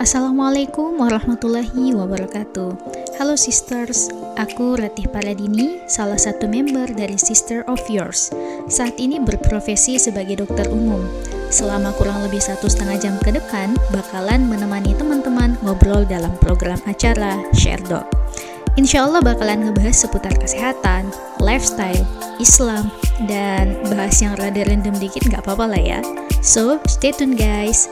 Assalamualaikum warahmatullahi wabarakatuh. Halo sisters, aku Ratih Paladini, salah satu member dari Sister of Yours. Saat ini berprofesi sebagai dokter umum. Selama kurang lebih satu setengah jam ke depan, bakalan menemani teman-teman ngobrol dalam program acara Share Doc. Insya Allah bakalan ngebahas seputar kesehatan, lifestyle, Islam, dan bahas yang rada random dikit nggak apa-apa lah ya. So, stay tune guys.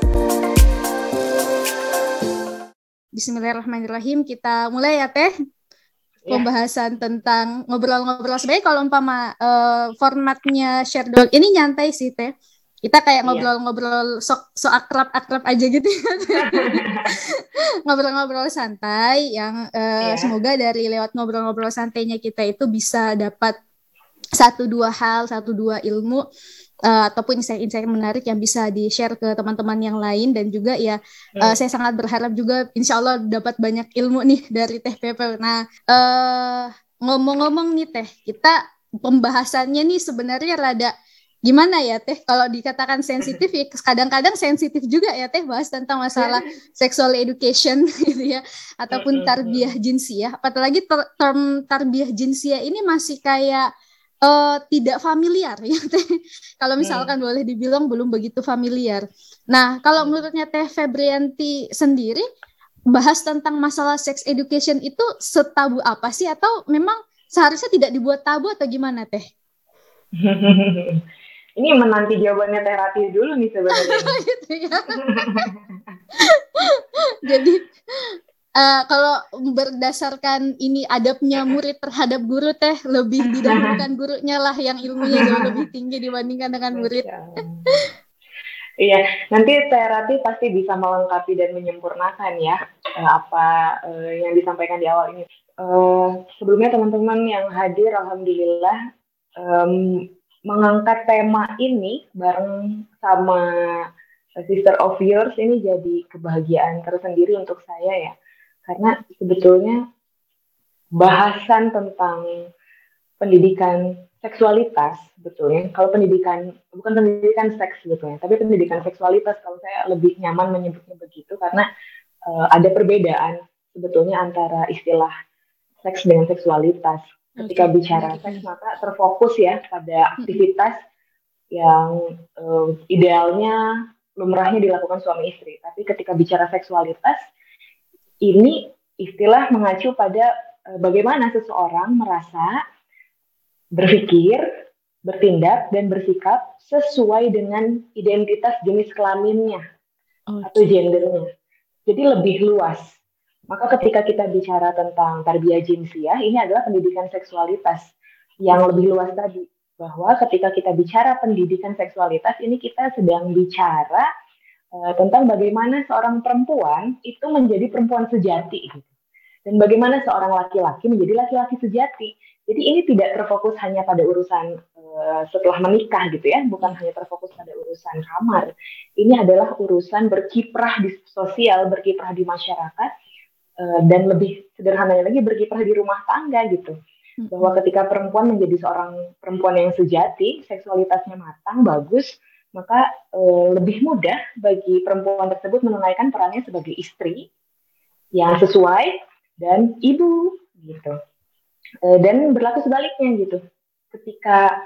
Bismillahirrahmanirrahim. Kita mulai ya Teh. Yeah. Pembahasan tentang ngobrol-ngobrol. Sebenarnya kalau umpama uh, formatnya share doc ini nyantai sih Teh. Kita kayak iya. ngobrol-ngobrol sok so akrab-akrab aja gitu. Ngobrol-ngobrol santai yang uh, eh, yeah. semoga dari lewat ngobrol-ngobrol santainya kita itu bisa dapat satu dua hal, satu dua ilmu uh, ataupun insight-insight menarik yang bisa di-share ke teman-teman yang lain dan juga ya hmm. uh, saya sangat berharap juga insya Allah dapat banyak ilmu nih dari Teh Pepe. Nah uh, ngomong-ngomong nih Teh, kita pembahasannya nih sebenarnya rada gimana ya Teh kalau dikatakan sensitif ya kadang-kadang sensitif juga ya Teh bahas tentang masalah sexual education gitu ya ataupun tarbiyah jinsia apalagi ter term tarbiyah jinsia ini masih kayak uh, tidak familiar ya teh. kalau misalkan hmm. boleh dibilang belum begitu familiar. Nah, kalau hmm. menurutnya Teh Febrianti sendiri bahas tentang masalah sex education itu setabu apa sih atau memang seharusnya tidak dibuat tabu atau gimana Teh? Ini menanti jawabannya Teh Rati dulu nih sebenarnya. gitu ya. Jadi uh, kalau berdasarkan ini adabnya murid terhadap guru teh lebih didahulukan gurunya lah yang ilmunya jauh lebih tinggi dibandingkan dengan murid. Iya, nanti Terati pasti bisa melengkapi dan menyempurnakan ya eh, apa uh, yang disampaikan di awal ini. Uh, sebelumnya teman-teman yang hadir, alhamdulillah um, mengangkat tema ini bareng sama Sister of Yours ini jadi kebahagiaan tersendiri untuk saya ya karena sebetulnya bahasan tentang pendidikan seksualitas sebetulnya kalau pendidikan bukan pendidikan seks sebetulnya tapi pendidikan seksualitas kalau saya lebih nyaman menyebutnya begitu karena uh, ada perbedaan sebetulnya antara istilah seks dengan seksualitas. Ketika okay. bicara seks maka terfokus ya pada aktivitas yang uh, idealnya lumrahnya dilakukan suami istri. Tapi ketika bicara seksualitas ini istilah mengacu pada uh, bagaimana seseorang merasa berpikir, bertindak dan bersikap sesuai dengan identitas jenis kelaminnya okay. atau gendernya. Jadi lebih luas. Maka ketika kita bicara tentang tarbiyah jinsiah, ini adalah pendidikan seksualitas yang lebih luas tadi. Bahwa ketika kita bicara pendidikan seksualitas, ini kita sedang bicara uh, tentang bagaimana seorang perempuan itu menjadi perempuan sejati gitu. dan bagaimana seorang laki-laki menjadi laki-laki sejati. Jadi ini tidak terfokus hanya pada urusan uh, setelah menikah gitu ya, bukan hanya terfokus pada urusan kamar. Ini adalah urusan berkiprah di sosial, berkiprah di masyarakat, uh, dan lebih sederhananya lagi berkiprah di rumah tangga gitu. Hmm. Bahwa ketika perempuan menjadi seorang perempuan yang sejati, seksualitasnya matang, bagus, maka e, lebih mudah bagi perempuan tersebut menunaikan perannya sebagai istri yang sesuai dan ibu gitu. E, dan berlaku sebaliknya gitu. Ketika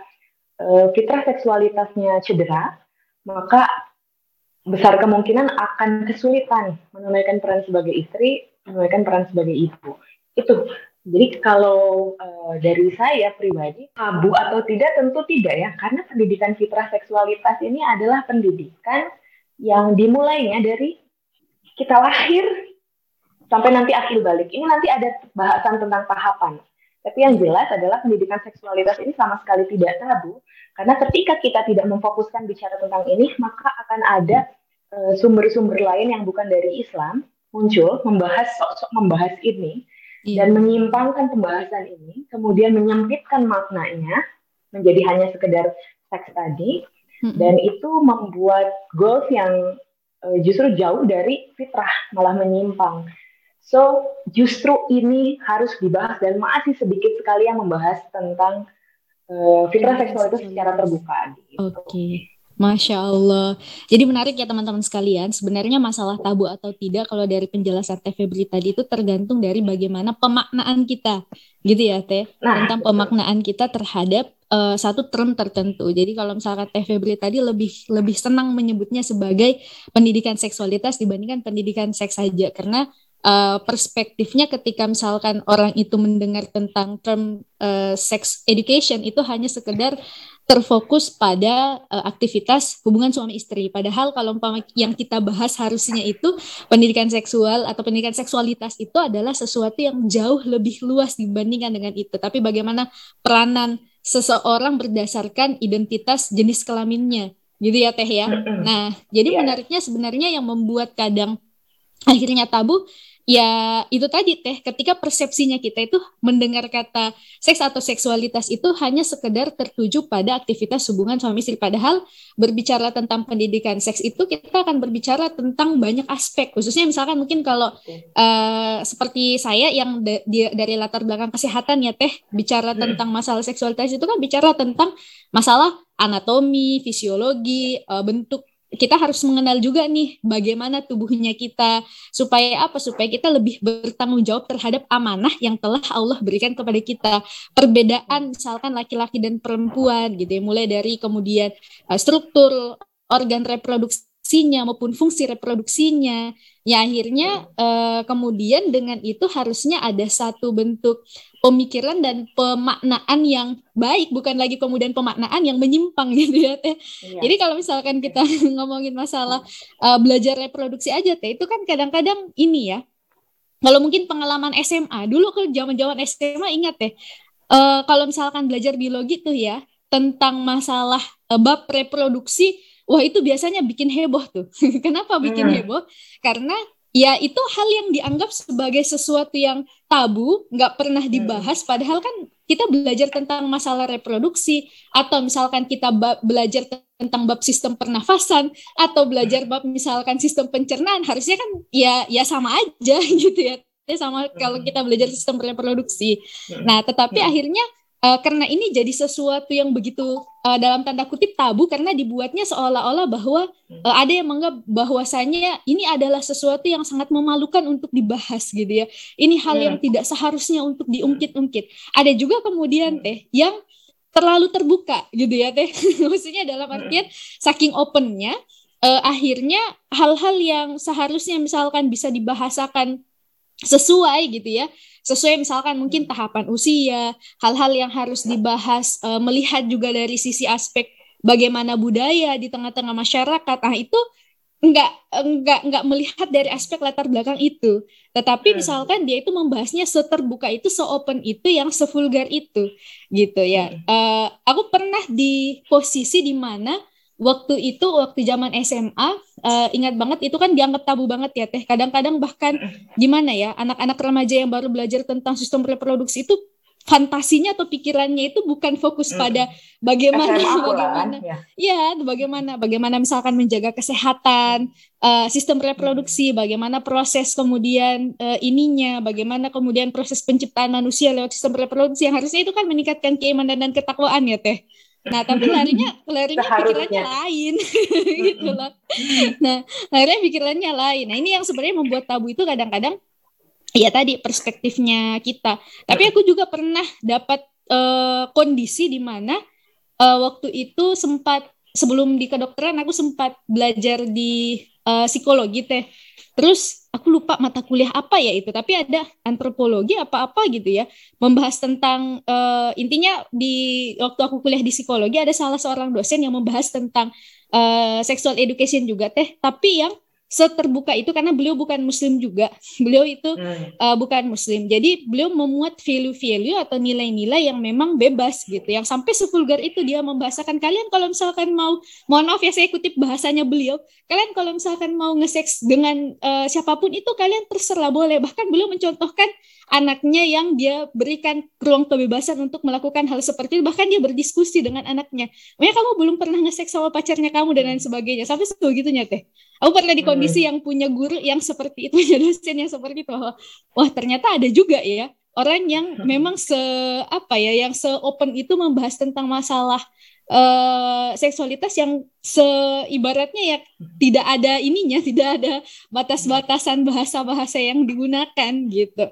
e, fitrah seksualitasnya cedera, maka besar kemungkinan akan kesulitan menunaikan peran sebagai istri, menunaikan peran sebagai ibu. Itu jadi kalau uh, dari saya pribadi tabu atau tidak tentu tidak ya karena pendidikan fitrah seksualitas ini adalah pendidikan yang dimulainya dari kita lahir sampai nanti akhir balik. Ini nanti ada bahasan tentang tahapan. Tapi yang jelas adalah pendidikan seksualitas ini sama sekali tidak tabu karena ketika kita tidak memfokuskan bicara tentang ini maka akan ada eh, sumber-sumber lain yang bukan dari Islam muncul membahas sok-sok membahas ini iya. dan menyimpangkan pembahasan ini, kemudian menyempitkan maknanya menjadi hanya sekedar seks tadi, mm-hmm. dan itu membuat goals yang uh, justru jauh dari fitrah, malah menyimpang. So, justru ini harus dibahas dan masih sedikit sekali yang membahas tentang uh, fitrah seksualitas secara terbuka. Gitu. Oke. Okay. Masya Allah. Jadi menarik ya teman-teman sekalian. Sebenarnya masalah tabu atau tidak kalau dari penjelasan Teh Febri tadi itu tergantung dari bagaimana pemaknaan kita, gitu ya Teh, nah, tentang pemaknaan kita terhadap uh, satu term tertentu. Jadi kalau misalkan Teh Febri tadi lebih lebih senang menyebutnya sebagai pendidikan seksualitas dibandingkan pendidikan seks saja karena uh, perspektifnya ketika misalkan orang itu mendengar tentang term uh, sex education itu hanya sekedar terfokus pada uh, aktivitas hubungan suami istri. Padahal kalau umpama yang kita bahas harusnya itu pendidikan seksual atau pendidikan seksualitas itu adalah sesuatu yang jauh lebih luas dibandingkan dengan itu. Tapi bagaimana peranan seseorang berdasarkan identitas jenis kelaminnya, gitu ya Teh ya. Nah, jadi yeah. menariknya sebenarnya yang membuat kadang akhirnya tabu ya itu tadi teh ketika persepsinya kita itu mendengar kata seks atau seksualitas itu hanya sekedar tertuju pada aktivitas hubungan suami istri. Padahal berbicara tentang pendidikan seks itu kita akan berbicara tentang banyak aspek. Khususnya misalkan mungkin kalau uh, seperti saya yang da dari latar belakang kesehatan ya teh bicara tentang masalah seksualitas itu kan bicara tentang masalah anatomi fisiologi uh, bentuk kita harus mengenal juga nih bagaimana tubuhnya kita supaya apa? Supaya kita lebih bertanggung jawab terhadap amanah yang telah Allah berikan kepada kita. Perbedaan misalkan laki-laki dan perempuan gitu ya. Mulai dari kemudian uh, struktur organ reproduksinya maupun fungsi reproduksinya. Ya akhirnya uh, kemudian dengan itu harusnya ada satu bentuk pemikiran dan pemaknaan yang baik, bukan lagi kemudian pemaknaan yang menyimpang gitu ya teh. Iya. Jadi kalau misalkan kita ngomongin masalah uh, belajar reproduksi aja teh, itu kan kadang-kadang ini ya. Kalau mungkin pengalaman SMA dulu ke zaman-zaman SMA ingat teh, uh, kalau misalkan belajar biologi tuh ya tentang masalah uh, bab reproduksi wah itu biasanya bikin heboh tuh. Kenapa bikin hmm. heboh? Karena ya itu hal yang dianggap sebagai sesuatu yang tabu, nggak pernah hmm. dibahas. Padahal kan kita belajar tentang masalah reproduksi atau misalkan kita belajar tentang bab sistem pernafasan atau belajar bab misalkan sistem pencernaan harusnya kan ya ya sama aja gitu ya sama kalau hmm. kita belajar sistem reproduksi. Nah, tetapi akhirnya uh, karena ini jadi sesuatu yang begitu uh, dalam tanda kutip tabu karena dibuatnya seolah-olah bahwa uh, ada yang menganggap bahwasanya ini adalah sesuatu yang sangat memalukan untuk dibahas gitu ya. Ini hal yang hmm. tidak seharusnya untuk diungkit-ungkit. Ada juga kemudian hmm. teh yang terlalu terbuka gitu ya teh. Maksudnya dalam artian saking opennya uh, akhirnya hal-hal yang seharusnya misalkan bisa dibahasakan sesuai gitu ya sesuai misalkan mungkin tahapan usia hal-hal yang harus dibahas uh, melihat juga dari sisi aspek bagaimana budaya di tengah-tengah masyarakat. Ah itu enggak enggak enggak melihat dari aspek latar belakang itu. Tetapi hmm. misalkan dia itu membahasnya seterbuka itu seopen itu yang sevulgar itu gitu ya. Uh, aku pernah di posisi di mana waktu itu waktu zaman SMA uh, ingat banget itu kan dianggap tabu banget ya teh kadang-kadang bahkan gimana ya anak-anak remaja yang baru belajar tentang sistem reproduksi itu fantasinya atau pikirannya itu bukan fokus hmm. pada bagaimana bagaimana ya. ya bagaimana bagaimana misalkan menjaga kesehatan uh, sistem reproduksi bagaimana proses kemudian uh, ininya bagaimana kemudian proses penciptaan manusia lewat sistem reproduksi yang harusnya itu kan meningkatkan keimanan dan ketakwaan ya teh Nah, tapi larinya larinya pikirannya lain gitu loh. Nah, larinya pikirannya lain. Nah, ini yang sebenarnya membuat tabu itu kadang-kadang ya tadi perspektifnya kita. Tapi aku juga pernah dapat uh, kondisi di mana uh, waktu itu sempat sebelum di kedokteran aku sempat belajar di uh, psikologi teh. Terus aku lupa mata kuliah apa ya itu, tapi ada antropologi apa-apa gitu ya, membahas tentang uh, intinya di waktu aku kuliah di psikologi ada salah seorang dosen yang membahas tentang uh, sexual education juga teh, tapi yang seterbuka itu karena beliau bukan muslim juga. Beliau itu hmm. uh, bukan muslim. Jadi beliau memuat value-value atau nilai-nilai yang memang bebas gitu. Yang sampai sevulgar itu dia membahasakan kalian. Kalau misalkan mau mohon maaf ya saya kutip bahasanya beliau. Kalian kalau misalkan mau nge-sex dengan uh, siapa pun itu kalian terserah boleh. Bahkan beliau mencontohkan anaknya yang dia berikan ruang kebebasan untuk melakukan hal seperti itu. Bahkan dia berdiskusi dengan anaknya. Makanya kamu belum pernah nge-sex sama pacarnya kamu dan lain sebagainya. Sampai sebegitunya teh. Aku pernah di kondisi hmm. yang punya guru yang seperti itu punya dosen yang seperti itu wah ternyata ada juga ya orang yang memang se apa ya yang se open itu membahas tentang masalah uh, seksualitas yang seibaratnya ya tidak ada ininya, tidak ada batas-batasan bahasa-bahasa yang digunakan gitu.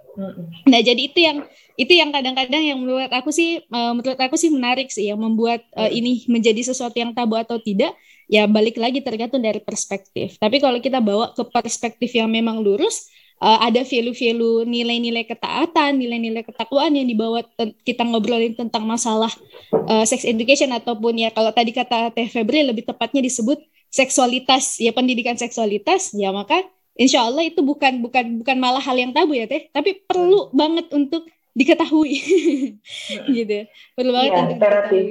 Nah, jadi itu yang itu yang kadang-kadang yang menurut aku sih uh, menurut aku sih menarik sih yang membuat uh, ini menjadi sesuatu yang tabu atau tidak ya balik lagi tergantung dari perspektif. Tapi kalau kita bawa ke perspektif yang memang lurus uh, ada value-value nilai-nilai ketaatan, nilai-nilai ketakwaan yang dibawa kita ngobrolin tentang masalah uh, sex education ataupun ya kalau tadi kata Teh Febri lebih tepatnya disebut seksualitas. Ya pendidikan seksualitas ya maka insya Allah itu bukan bukan bukan malah hal yang tabu ya Teh. Tapi perlu hmm. banget untuk diketahui. Gitu. Perlu banget ya, untuk diketahui.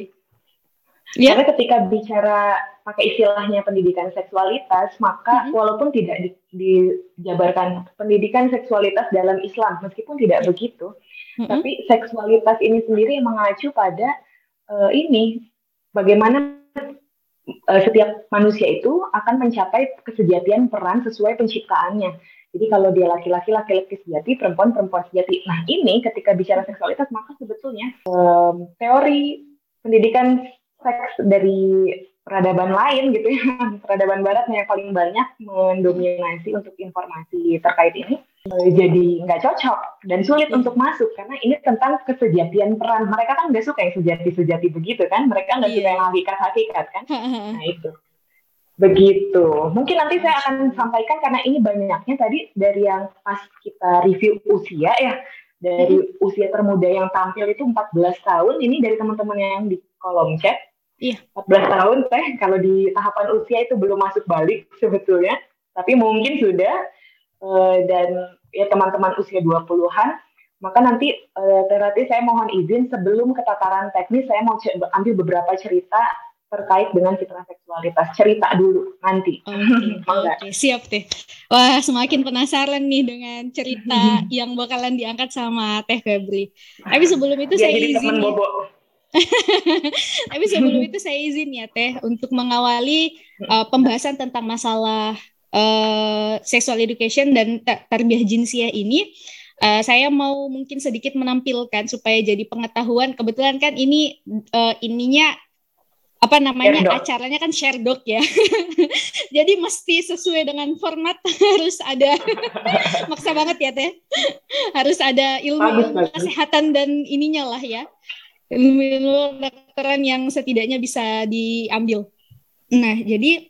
Ya. Karena ketika bicara pakai istilahnya pendidikan seksualitas, maka mm-hmm. walaupun tidak di, dijabarkan pendidikan seksualitas dalam Islam, meskipun tidak begitu, mm-hmm. tapi seksualitas ini sendiri mengacu pada uh, ini bagaimana uh, setiap manusia itu akan mencapai kesejatian peran sesuai penciptaannya. Jadi kalau dia laki-laki, laki-laki sejati, perempuan, perempuan sejati. Nah ini ketika bicara seksualitas, maka sebetulnya um, teori pendidikan seks dari peradaban lain gitu ya, peradaban barat yang paling banyak mendominasi untuk informasi terkait ini eh, jadi nggak cocok dan sulit untuk masuk karena ini tentang kesejatian peran. Mereka kan nggak suka yang sejati-sejati begitu kan, mereka nggak suka iya. yang hakikat-hakikat kan. Nah itu. Begitu. Mungkin nanti saya akan sampaikan karena ini banyaknya tadi dari yang pas kita review usia ya, dari usia termuda yang tampil itu 14 tahun, ini dari teman-teman yang di kolom chat Iya. 14 tahun teh kalau di tahapan usia itu belum masuk balik sebetulnya, tapi mungkin sudah uh, dan ya teman-teman usia 20-an, maka nanti uh, terapi saya mohon izin sebelum ke tataran teknis saya mau ambil beberapa cerita terkait dengan citra seksualitas cerita dulu nanti. Oke, okay, okay, siap teh. Wah semakin penasaran nih dengan cerita yang bakalan diangkat sama Teh Febri. Tapi sebelum itu ya, saya izin. Bobo Tapi sebelum itu saya izin ya Teh untuk mengawali uh, pembahasan tentang masalah uh, sexual education dan tarbiyah jinsiah ini. Uh, saya mau mungkin sedikit menampilkan supaya jadi pengetahuan. Kebetulan kan ini uh, ininya apa namanya acaranya kan share doc ya. Jadi mesti sesuai dengan format harus ada maksa banget ya teh. Harus ada ilmu, ilmu kesehatan dan ininya lah ya ilmu-ilmu kedokteran yang setidaknya bisa diambil. Nah, jadi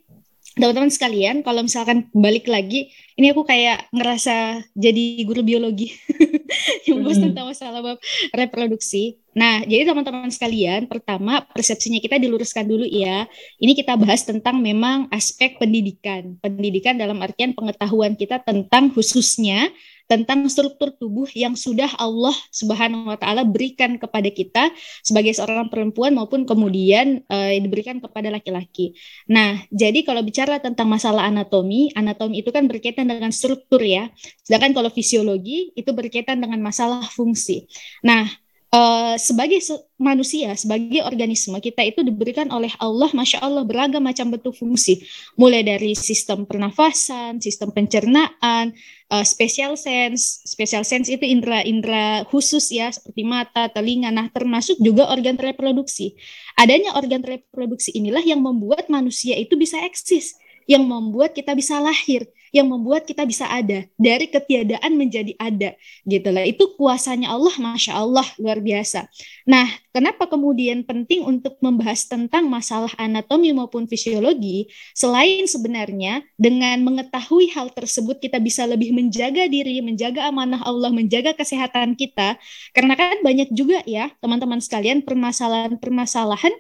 teman-teman sekalian, kalau misalkan balik lagi, ini aku kayak ngerasa jadi guru biologi yang bahas tentang masalah bab reproduksi. Nah, jadi teman-teman sekalian, pertama persepsinya kita diluruskan dulu ya. Ini kita bahas tentang memang aspek pendidikan. Pendidikan dalam artian pengetahuan kita tentang khususnya tentang struktur tubuh yang sudah Allah Subhanahu wa taala berikan kepada kita sebagai seorang perempuan maupun kemudian uh, diberikan kepada laki-laki. Nah, jadi kalau bicara tentang masalah anatomi, anatomi itu kan berkaitan dengan struktur ya. Sedangkan kalau fisiologi itu berkaitan dengan masalah fungsi. Nah, uh, sebagai manusia, sebagai organisme, kita itu diberikan oleh Allah, masya Allah, beragam macam bentuk fungsi, mulai dari sistem pernafasan, sistem pencernaan, uh, special sense, special sense itu indera-indera khusus ya, seperti mata, telinga, nah termasuk juga organ reproduksi. Adanya organ reproduksi inilah yang membuat manusia itu bisa eksis, yang membuat kita bisa lahir yang membuat kita bisa ada dari ketiadaan menjadi ada gitu lah itu kuasanya Allah masya Allah luar biasa. Nah kenapa kemudian penting untuk membahas tentang masalah anatomi maupun fisiologi? Selain sebenarnya dengan mengetahui hal tersebut kita bisa lebih menjaga diri menjaga amanah Allah menjaga kesehatan kita. Karena kan banyak juga ya teman-teman sekalian permasalahan-permasalahan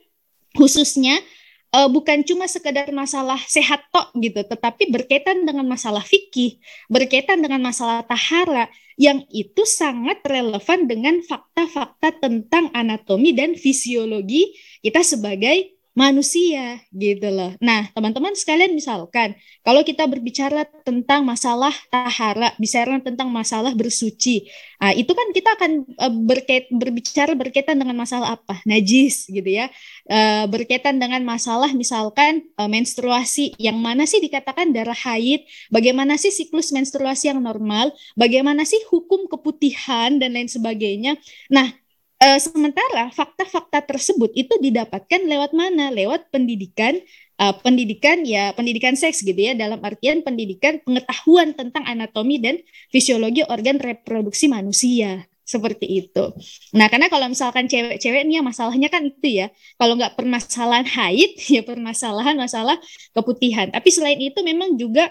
khususnya uh, bukan cuma sekedar masalah sehat tok gitu, tetapi berkaitan dengan masalah fikih, berkaitan dengan masalah tahara yang itu sangat relevan dengan fakta-fakta tentang anatomi dan fisiologi kita sebagai manusia gitu loh. Nah, teman-teman sekalian misalkan kalau kita berbicara tentang masalah tahara, bicara tentang masalah bersuci. Nah, itu kan kita akan uh, berkait berbicara berkaitan dengan masalah apa? Najis gitu ya. Uh, berkaitan dengan masalah misalkan uh, menstruasi yang mana sih dikatakan darah haid, bagaimana sih siklus menstruasi yang normal, bagaimana sih hukum keputihan dan lain sebagainya. Nah, Uh, sementara fakta-fakta tersebut itu didapatkan lewat mana? Lewat pendidikan, uh, pendidikan ya pendidikan seks gitu ya dalam artian pendidikan pengetahuan tentang anatomi dan fisiologi organ reproduksi manusia seperti itu. Nah, karena kalau misalkan cewek-cewek nih ya masalahnya kan itu ya. Kalau nggak permasalahan haid, ya permasalahan masalah keputihan. Tapi selain itu memang juga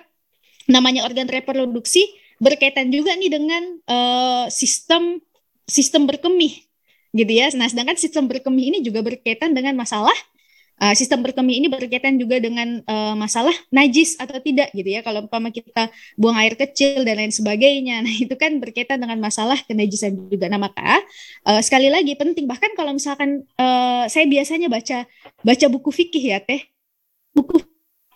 namanya organ reproduksi berkaitan juga nih dengan uh, sistem sistem berkemih gitu ya. Nah, sedangkan sistem berkemih ini juga berkaitan dengan masalah uh, sistem berkemih ini berkaitan juga dengan uh, masalah najis atau tidak gitu ya. Kalau umpama kita buang air kecil dan lain sebagainya, nah itu kan berkaitan dengan masalah kenajisan juga. Nah maka uh, sekali lagi penting bahkan kalau misalkan uh, saya biasanya baca baca buku fikih ya teh, buku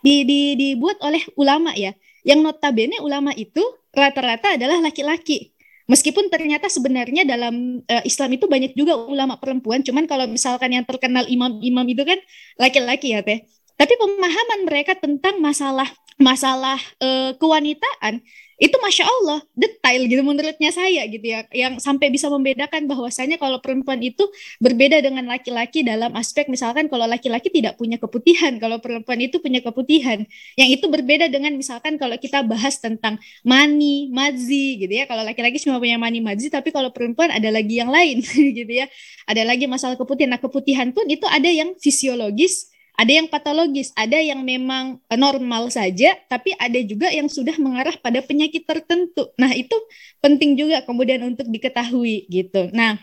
di, di, dibuat oleh ulama ya, yang notabene ulama itu rata-rata adalah laki-laki Meskipun ternyata sebenarnya dalam uh, Islam itu banyak juga ulama perempuan, cuman kalau misalkan yang terkenal imam-imam itu kan laki-laki ya teh. Tapi pemahaman mereka tentang masalah masalah uh, kewanitaan itu masya Allah detail gitu menurutnya saya gitu ya yang sampai bisa membedakan bahwasanya kalau perempuan itu berbeda dengan laki-laki dalam aspek misalkan kalau laki-laki tidak punya keputihan kalau perempuan itu punya keputihan. Yang itu berbeda dengan misalkan kalau kita bahas tentang mani madzi gitu ya. Kalau laki-laki cuma punya mani madzi tapi kalau perempuan ada lagi yang lain gitu ya. Ada lagi masalah keputihan. Nah keputihan pun itu ada yang fisiologis ada yang patologis, ada yang memang eh, normal saja, tapi ada juga yang sudah mengarah pada penyakit tertentu. Nah, itu penting juga kemudian untuk diketahui gitu. Nah,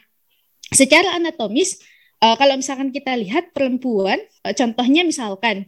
secara anatomis uh, kalau misalkan kita lihat perempuan, uh, contohnya misalkan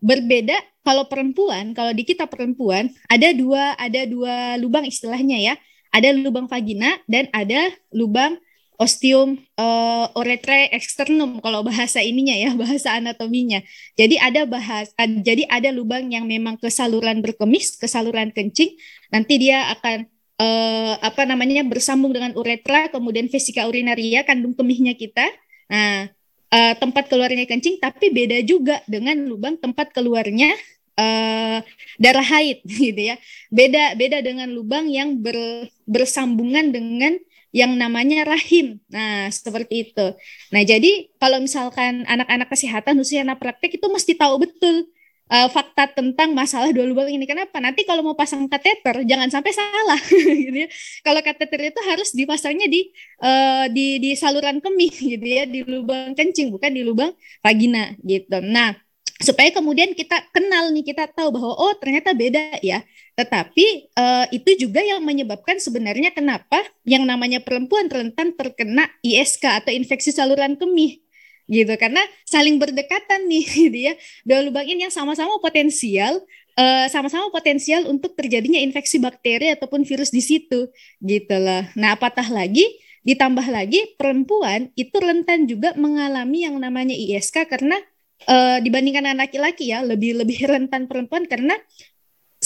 berbeda kalau perempuan, kalau di kita perempuan ada dua ada dua lubang istilahnya ya. Ada lubang vagina dan ada lubang ostium uh, uretrae externum kalau bahasa ininya ya bahasa anatominya. Jadi ada bahas ad, jadi ada lubang yang memang ke saluran berkemis ke saluran kencing nanti dia akan uh, apa namanya bersambung dengan uretra kemudian vesika urinaria kandung kemihnya kita. Nah uh, tempat keluarnya kencing tapi beda juga dengan lubang tempat keluarnya uh, darah haid gitu ya. Beda beda dengan lubang yang ber, bersambungan dengan yang namanya rahim. Nah, seperti itu. Nah, jadi kalau misalkan anak-anak kesehatan khususnya anak praktek itu mesti tahu betul uh, fakta tentang masalah dua lubang ini. Kenapa? Nanti kalau mau pasang kateter jangan sampai salah gitu ya. Kalau kateter itu harus dipasangnya di uh, di di saluran kemih gitu ya, di lubang kencing bukan di lubang vagina gitu. Nah, supaya kemudian kita kenal nih, kita tahu bahwa oh ternyata beda ya. Tetapi uh, itu juga yang menyebabkan sebenarnya kenapa yang namanya perempuan rentan terkena ISK atau infeksi saluran kemih gitu karena saling berdekatan nih gitu ya dua lubang ini yang sama-sama potensial sama sama-sama potensial untuk terjadinya infeksi bakteri ataupun virus di situ gitu loh. Nah, apatah lagi ditambah lagi perempuan itu rentan juga mengalami yang namanya ISK karena uh, dibandingkan dengan laki-laki ya lebih lebih rentan perempuan karena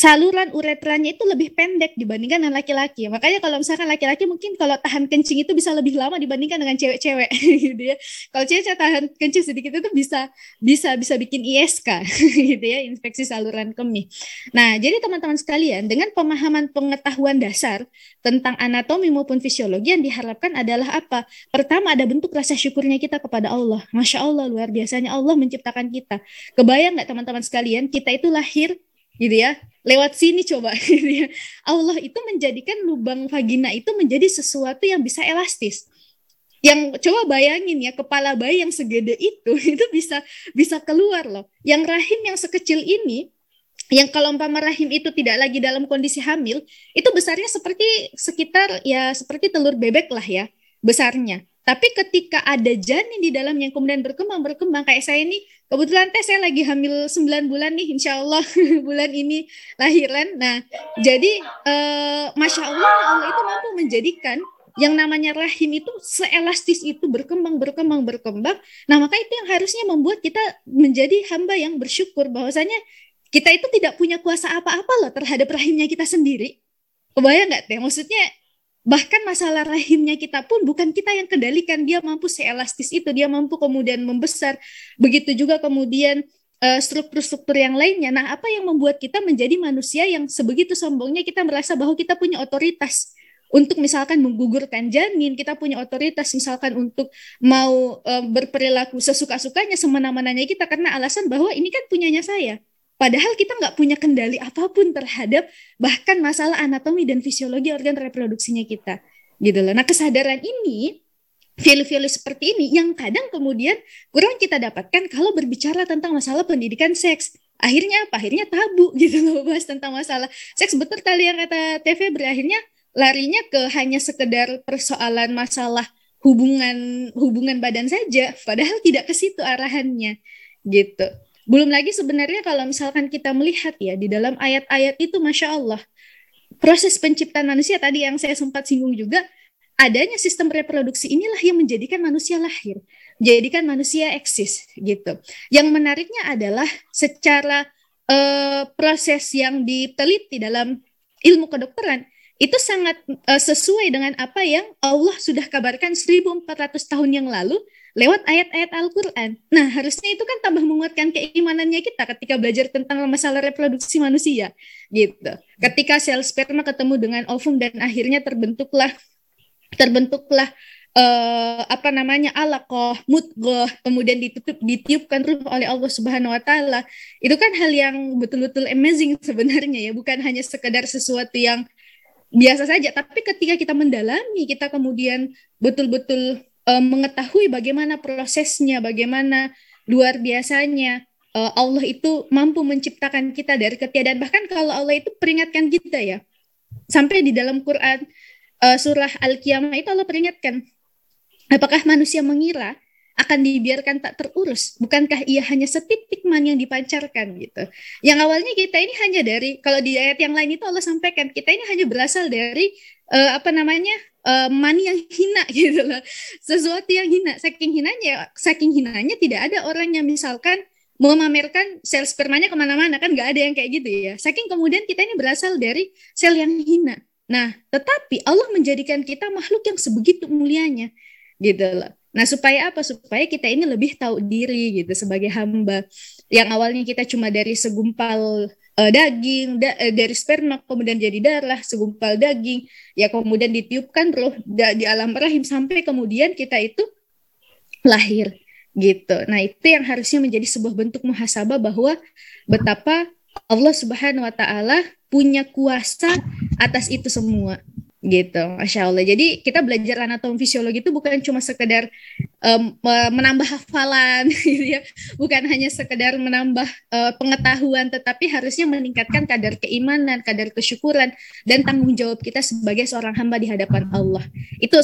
saluran uretranya itu lebih pendek dibandingkan dengan laki-laki. Makanya kalau misalkan laki-laki mungkin kalau tahan kencing itu bisa lebih lama dibandingkan dengan cewek-cewek gitu ya. Kalau cewek tahan kencing sedikit itu bisa bisa bisa bikin ISK gitu ya, infeksi saluran kemih. Nah, jadi teman-teman sekalian, dengan pemahaman pengetahuan dasar tentang anatomi maupun fisiologi yang diharapkan adalah apa? Pertama ada bentuk rasa syukurnya kita kepada Allah. Masya Allah luar biasanya Allah menciptakan kita. Kebayang nggak teman-teman sekalian, kita itu lahir gitu ya. Lewat sini coba. Gitu ya. Allah itu menjadikan lubang vagina itu menjadi sesuatu yang bisa elastis. Yang coba bayangin ya kepala bayi yang segede itu itu bisa bisa keluar loh. Yang rahim yang sekecil ini yang kalau umpama rahim itu tidak lagi dalam kondisi hamil itu besarnya seperti sekitar ya seperti telur bebek lah ya besarnya tapi ketika ada janin di dalam yang kemudian berkembang berkembang kayak saya ini kebetulan teh saya lagi hamil 9 bulan nih insya Allah bulan ini lahiran. Nah jadi uh, masya Allah Allah itu mampu menjadikan yang namanya rahim itu seelastis itu berkembang berkembang berkembang. Nah maka itu yang harusnya membuat kita menjadi hamba yang bersyukur bahwasanya kita itu tidak punya kuasa apa-apa loh terhadap rahimnya kita sendiri. Kebayang nggak teh? Maksudnya bahkan masalah rahimnya kita pun bukan kita yang kendalikan. Dia mampu seelastis itu. Dia mampu kemudian membesar. Begitu juga kemudian eh, struktur-struktur yang lainnya. Nah apa yang membuat kita menjadi manusia yang sebegitu sombongnya? Kita merasa bahwa kita punya otoritas untuk misalkan menggugurkan janin, kita punya otoritas misalkan untuk mau e, berperilaku sesuka-sukanya semena-menanya kita. Karena alasan bahwa ini kan punyanya saya. Padahal kita nggak punya kendali apa pun terhadap bahkan masalah anatomi dan fisiologi organ reproduksinya kita. Gitu loh. Nah kesadaran ini value-value seperti ini yang kadang kemudian kurang kita dapatkan kalau berbicara tentang masalah pendidikan seks. Akhirnya apa? Akhirnya tabu gitu loh bahas tentang masalah seks. Betul tadi yang kata TV berakhirnya larinya ke hanya sekedar persoalan masalah hubungan hubungan badan saja, padahal tidak ke situ arahannya gitu. Belum lagi sebenarnya kalau misalkan kita melihat ya di dalam ayat-ayat itu masya Allah proses penciptaan manusia tadi yang saya sempat singgung juga adanya sistem reproduksi inilah yang menjadikan manusia lahir, menjadikan manusia eksis gitu. Yang menariknya adalah secara uh, proses yang diteliti dalam ilmu kedokteran itu sangat uh, sesuai dengan apa yang Allah sudah kabarkan 1400 tahun yang lalu lewat ayat-ayat Al-Quran. Nah, harusnya itu kan tambah menguatkan keimanannya kita ketika belajar tentang masalah reproduksi manusia, gitu. Ketika sel sperma ketemu dengan ovum dan akhirnya terbentuklah terbentuklah uh, apa namanya alaqah, mudghah, kemudian ditutup ditiupkan ruh oleh Allah Subhanahu wa taala. Itu kan hal yang betul-betul amazing sebenarnya ya, bukan hanya sekedar sesuatu yang biasa saja, tapi ketika kita mendalami, kita kemudian betul-betul uh, mengetahui bagaimana prosesnya, bagaimana luar biasanya uh, Allah itu mampu menciptakan kita dari ketiadaan. Bahkan kalau Allah itu peringatkan kita ya, sampai di dalam Quran uh, surah Al-Qiyamah itu Allah peringatkan, apakah manusia mengira akan dibiarkan tak terurus? Bukankah ia hanya setitik man yang dipancarkan gitu? Yang awalnya kita ini hanya dari kalau di ayat yang lain itu Allah sampaikan kita ini hanya berasal dari uh, apa namanya uh, mani yang hina gitu loh, sesuatu yang hina. Saking hinanya, saking hinanya tidak ada orang yang misalkan memamerkan sel spermanya ke mana-mana kan nggak ada yang kayak gitu ya. Saking kemudian kita ini berasal dari sel yang hina. Nah, tetapi Allah menjadikan kita makhluk yang sebegitu mulianya, gitu loh. Nah, supaya apa? Supaya kita ini lebih tahu diri gitu sebagai hamba. Yang awalnya kita cuma dari segumpal uh, daging, da, uh, dari sperma kemudian jadi darah, segumpal daging, ya kemudian ditiupkan roh di alam rahim sampai kemudian kita itu lahir gitu. Nah, itu yang harusnya menjadi sebuah bentuk muhasabah bahwa betapa Allah Subhanahu wa taala punya kuasa atas itu semua gitu masya Allah. Jadi kita belajar anatomi fisiologi itu bukan cuma sekedar um, menambah hafalan gitu ya. Bukan hanya sekedar menambah uh, pengetahuan tetapi harusnya meningkatkan kadar keimanan kadar kesyukuran dan tanggung jawab kita sebagai seorang hamba di hadapan Allah. Itu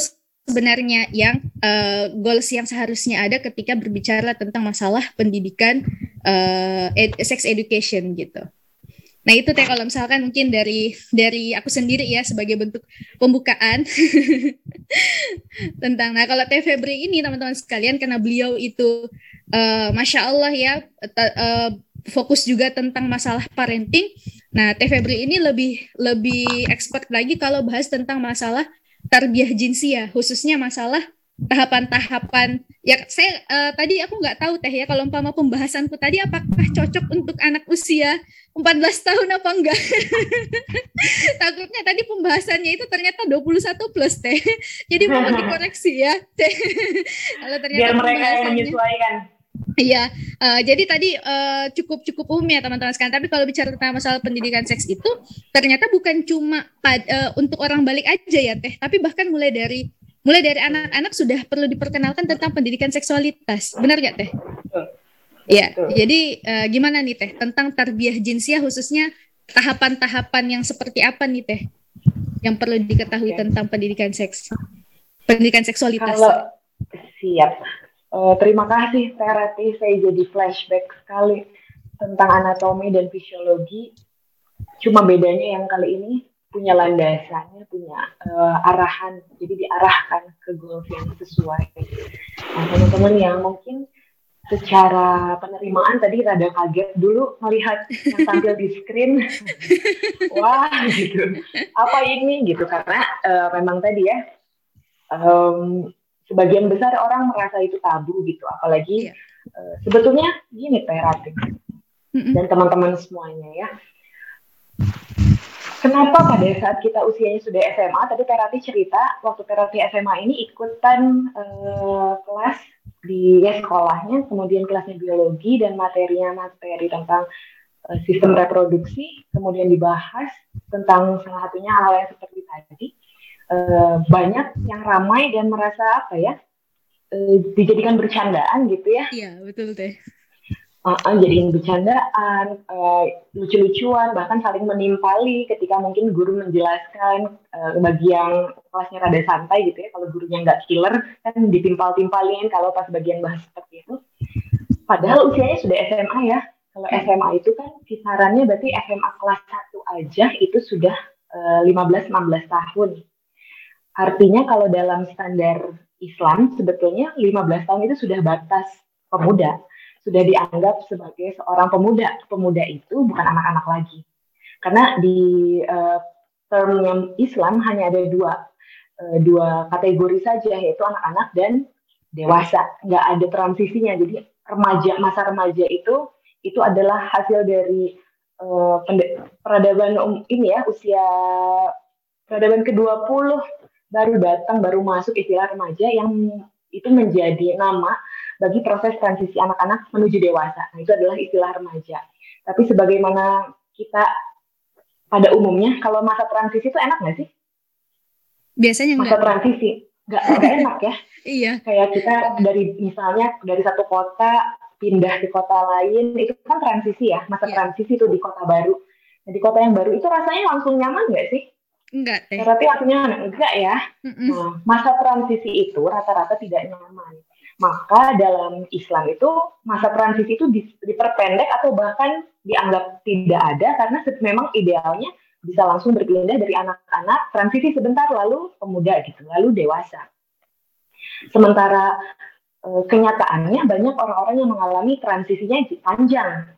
sebenarnya yang uh, goals yang seharusnya ada ketika berbicara tentang masalah pendidikan uh, ed sex education gitu Nah itu teh kalau misalkan mungkin dari dari aku sendiri ya sebagai bentuk pembukaan tentang nah kalau Teh Febri ini teman-teman sekalian karena beliau itu uh, masya Allah ya uh, fokus juga tentang masalah parenting. Nah Teh Febri ini lebih lebih expert lagi kalau bahas tentang masalah tarbiyah jinsia khususnya masalah tahapan-tahapan. Ya saya uh, tadi aku nggak tahu teh ya kalau umpama pembahasanku tadi apakah cocok untuk anak usia 14 tahun apa enggak? Takutnya tadi pembahasannya itu ternyata 21 plus teh. Jadi mau dikoreksi ya teh. Kalau ternyata biar mereka yang menyesuaikan. Iya, uh, jadi tadi uh, cukup cukup umum ya teman-teman sekalian. Tapi kalau bicara tentang masalah pendidikan seks itu ternyata bukan cuma pad, uh, untuk orang balik aja ya teh, tapi bahkan mulai dari mulai dari anak-anak sudah perlu diperkenalkan tentang pendidikan seksualitas. Benar gak teh? Ya, jadi uh, gimana nih teh tentang tarbiyah jinsiah khususnya tahapan-tahapan yang seperti apa nih teh yang perlu diketahui okay. tentang pendidikan seks, pendidikan seksualitas? Kalau siap, uh, terima kasih Teh Rati, saya jadi flashback sekali tentang anatomi dan fisiologi. Cuma bedanya yang kali ini punya landasannya, punya uh, arahan, jadi diarahkan ke goals yang sesuai. Nah, teman-teman yang mungkin secara penerimaan tadi rada kaget dulu melihat yang tampil di screen, wah gitu, apa ini gitu karena uh, memang tadi ya um, sebagian besar orang merasa itu tabu gitu, apalagi yeah. Iya. uh, sebetulnya gini terapi dan teman-teman semuanya ya kenapa pada saat kita usianya sudah SMA, tadi Terati cerita waktu Terati SMA ini ikutan uh, kelas di ya, sekolahnya, kemudian kelasnya biologi dan materinya materi tentang uh, sistem reproduksi, kemudian dibahas tentang salah satunya hal yang seperti tadi. Uh, banyak yang ramai dan merasa apa ya, dijadikan bercandaan gitu ya. Iya, betul teh uh, uh, jadiin bercandaan, uh, lucu-lucuan, bahkan saling menimpali ketika mungkin guru menjelaskan uh, bagian kelasnya rada santai gitu ya. Kalau gurunya nggak killer kan ditimpal-timpalin kalau pas bagian bahas seperti itu. Padahal usianya sudah SMA ya. Kalau SMA itu kan kisarannya berarti SMA kelas 1 aja itu sudah uh, 15-16 tahun. Artinya kalau dalam standar Islam sebetulnya 15 tahun itu sudah batas pemuda sudah dianggap sebagai seorang pemuda. Pemuda itu bukan anak-anak lagi. Karena di uh, term Islam hanya ada dua uh, dua kategori saja yaitu anak-anak dan dewasa. Nggak ada transisinya. Jadi remaja masa remaja itu itu adalah hasil dari uh, peradaban um, ini ya usia peradaban ke-20 baru datang baru masuk istilah remaja yang itu menjadi nama bagi proses transisi anak-anak menuju dewasa. Nah, itu adalah istilah remaja. Tapi sebagaimana kita pada umumnya, kalau masa transisi itu enak nggak sih? Biasanya masa enggak. transisi nggak nggak enak ya. iya. Kayak kita dari misalnya dari satu kota pindah ke kota lain itu kan transisi ya, masa yeah. transisi itu di kota baru. Nah, di kota yang baru itu rasanya langsung nyaman nggak sih? Enggak teh. Berarti artinya enggak ya. Mm -mm. Nah, masa transisi itu rata-rata tidak nyaman. Maka dalam Islam itu masa transisi itu diperpendek atau bahkan dianggap tidak ada karena memang idealnya bisa langsung berpindah dari anak-anak transisi sebentar lalu pemuda gitu, lalu dewasa. Sementara e, kenyataannya banyak orang-orang yang mengalami transisinya panjang.